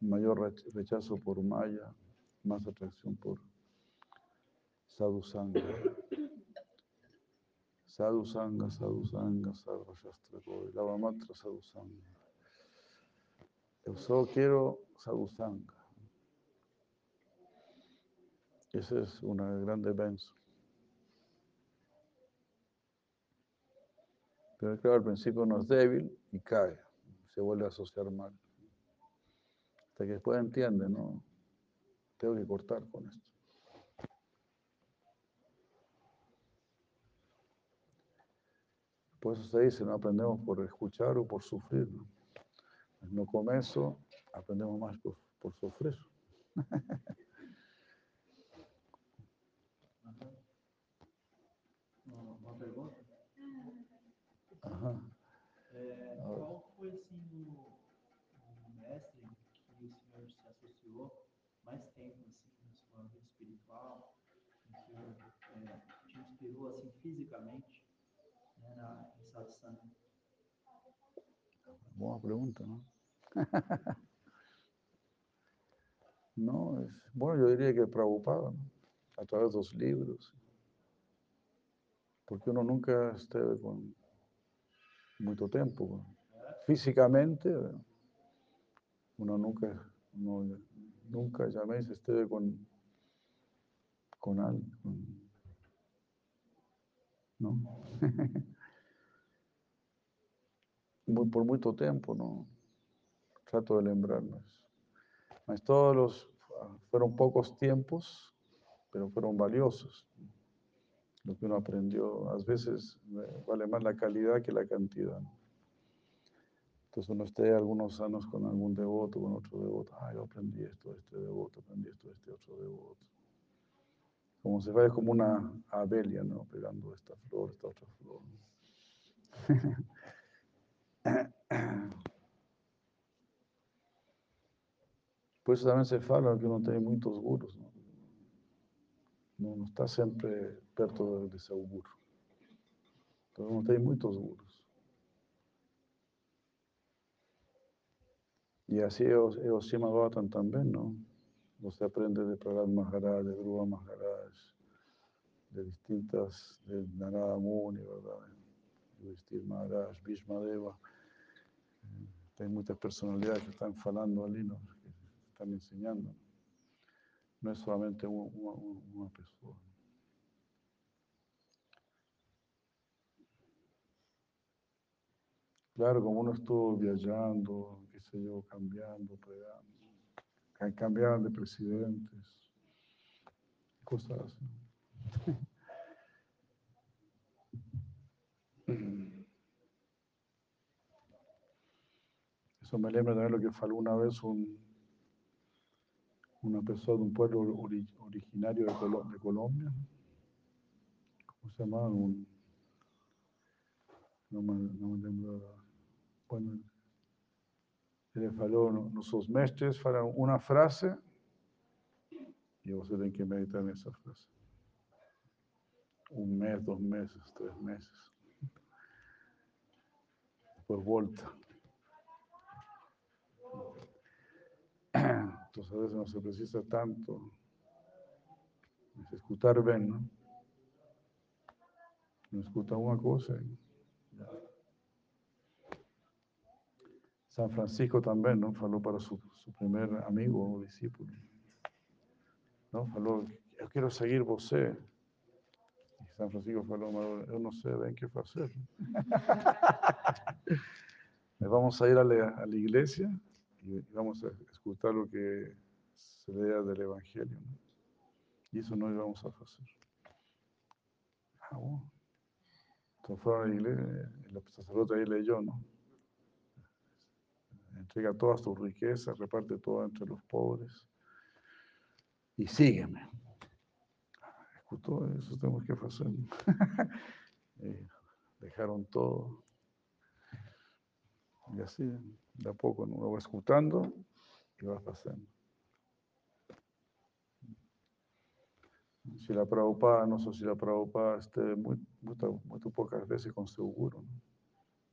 Mayor rech- rechazo por Maya, más atracción por Sadhu Sangha. Sadhu Sangha, Sadhu Sangha, Sarva Shastra Lava Matra Sadhu Sangha. Yo solo quiero Sadhu Sangha. Esa es una grande benzo. Pero claro, al principio uno es débil y cae, se vuelve a asociar mal. Hasta que después entiende, ¿no? Tengo que cortar con esto. Por eso se dice, no aprendemos por escuchar o por sufrir. No, no começo, aprendemos más por, por sufrir. Uma [laughs] pergunta? Ajá. É, Ah. qual foi assim o, o mestre que o senhor se associou mais tempo assim na sua vida espiritual, em que o senhor é, te inspirou assim fisicamente né, na, em satsang? Buena pregunta, ¿no? [laughs] no, es, bueno, yo diría que Prabhupada, ¿no? a través de los libros. Porque uno nunca esteve con mucho tiempo. Físicamente, uno nunca, uno nunca jamais esteve con, con alguien. ¿No? [laughs] Muy- por mucho tiempo, ¿no? Trato de lembrarnos. Mas todos los, fueron pocos tiempos, pero fueron valiosos. Lo que uno aprendió, a veces eh, vale más la calidad que la cantidad. ¿no? Entonces uno esté algunos años con algún devoto, con otro devoto. Ah, yo aprendí esto de este devoto, aprendí esto de este otro devoto. Como se va, es como una abelia, ¿no? Pegando esta flor, esta otra flor. [laughs] [clears throat] Por eso también se fala que uno tem muitos gurus. Não, não, não está sempre perto de seu guru. Então, uno tem muitos gurus. E assim é o, é o Sima Gautam também, não? Você aprende de Prahlad Maharaj, de Dhruva Maharaj, de distintas, de Narada Muni, ¿verdad? Yudhishthir Maharaj, Bhishma Deva. Tem muitas personalidades que estão falando ali, ¿no? que están enseñando. No es solamente una, persona. Claro, como uno estuvo viajando, qué sé yo, cambiando, pegando, ca- cambiaban de presidentes, cosas así. [laughs] Eso me lembra también lo que faló una vez un, una persona de un pueblo ori- originario de, Colo- de Colombia. ¿Cómo se llamaba? Un- no, me, no me lembro. Bueno, ele falou, "No- nossos mestres falam uma frase e você tem que meditar nessa frase. Um mês, dois meses, três meses. Depois volta. Entonces a veces no se precisa tanto es escuchar bien, ¿no? No una cosa. San Francisco también, ¿no? Faló para su, su primer amigo o discípulo. ¿No? Faló, yo quiero seguir você. Y San Francisco faló, "Mas yo no sé bien qué hacer. [laughs] Vamos a ir a la, a la iglesia y vamos a escuchar lo que se lea del Evangelio. Y eso no íbamos a hacer. Ah. Entonces fueron a la iglesia, el sacerdote ahí leyó, ¿no? Entrega toda su riqueza, reparte todo entre los pobres y sígueme. Escuchó, eso tenemos que hacer. Y [laughs] dejaron todo. Y así, de a poco, ¿no? uno va escuchando y va pasando. Si la Prabhupada, no sé si la Prabhupada esté muy, muy, muy pocas veces con seguro, ¿no?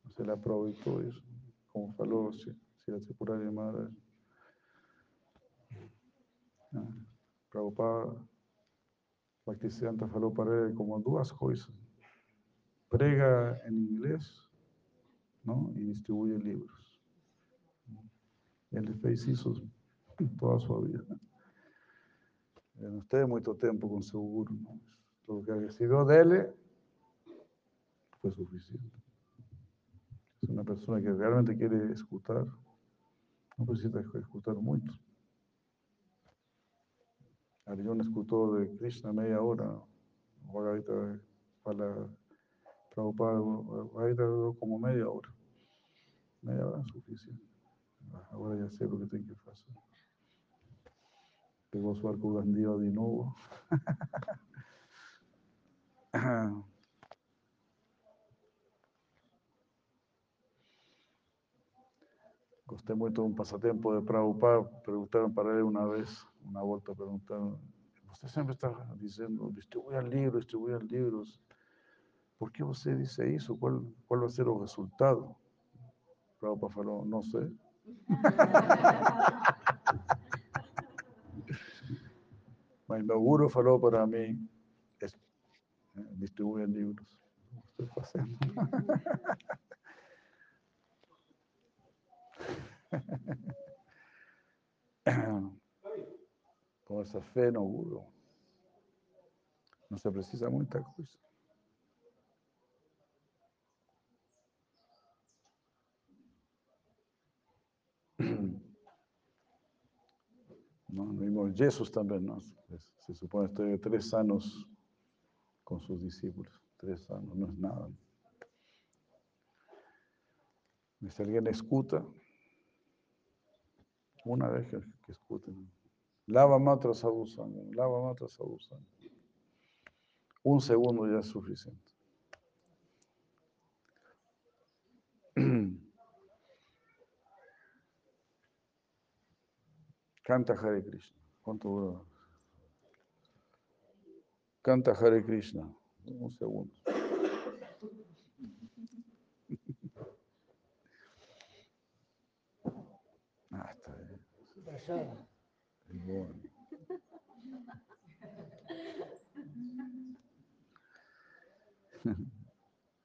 No se la aprovechó eso, como falou si, si la Tripurari Maharaj. Ah, Prabhupada, Bhaktisiddhanta falou para ele como duas coisas. Prega em inglês, não? E distribui livros. Ele fez isso toda a sua vida. Ele não teve muito tempo com seu guru, não. O que recebeu dele suficiente. Es una persona que realmente quiere escuchar, no necesita escuchar mucho. Arjuna escuchó de Krishna media hora, Bhagavad para Prabhupada, Duró como media hora. Media hora es suficiente. Ahora ya sé lo que tengo que hacer. Pegó su arco gandiva de nuevo. [coughs] Gostei muito de um passatempo de Prabhupada. Perguntaram para ele uma vez, uma volta, perguntaram: Você sempre está dizendo, distribuya livros, distribuya livros. Por que você disse isso? Qual, qual vai ser o resultado? Prabhupada falou: Não sei. Maimba Guru faló para mí, es, eh, distribuyen libros. Estoy paseando. [laughs] Con esa fe no Guru. No se precisa mucha cosa. No, mismo Jesús también, ¿no? Se supone que tres años con sus discípulos. Tres años, no es nada. Si alguien escuta, una vez que, que lava matra sadhusanga, lava matra sadhusanga. Un segundo ya es suficiente. Canta Hare Krishna. ¿Cuánto dura? Canta Hare Krishna. Un segundo. [laughs] Ah, está bien. Bueno.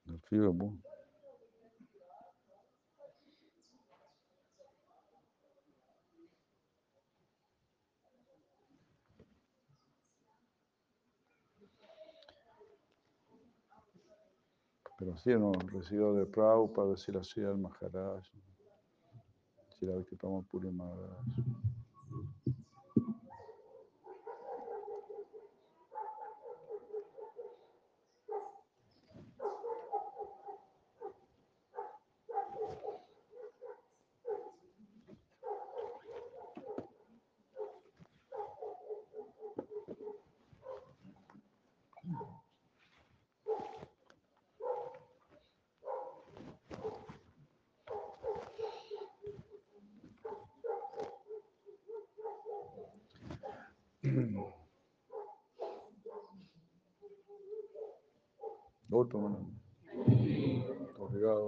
El frío es bueno. Pero sí, no, recibido de Prabhupada, decir así al Maharaj, decir a que toma Puri Maharaj. Otro, Obrigado.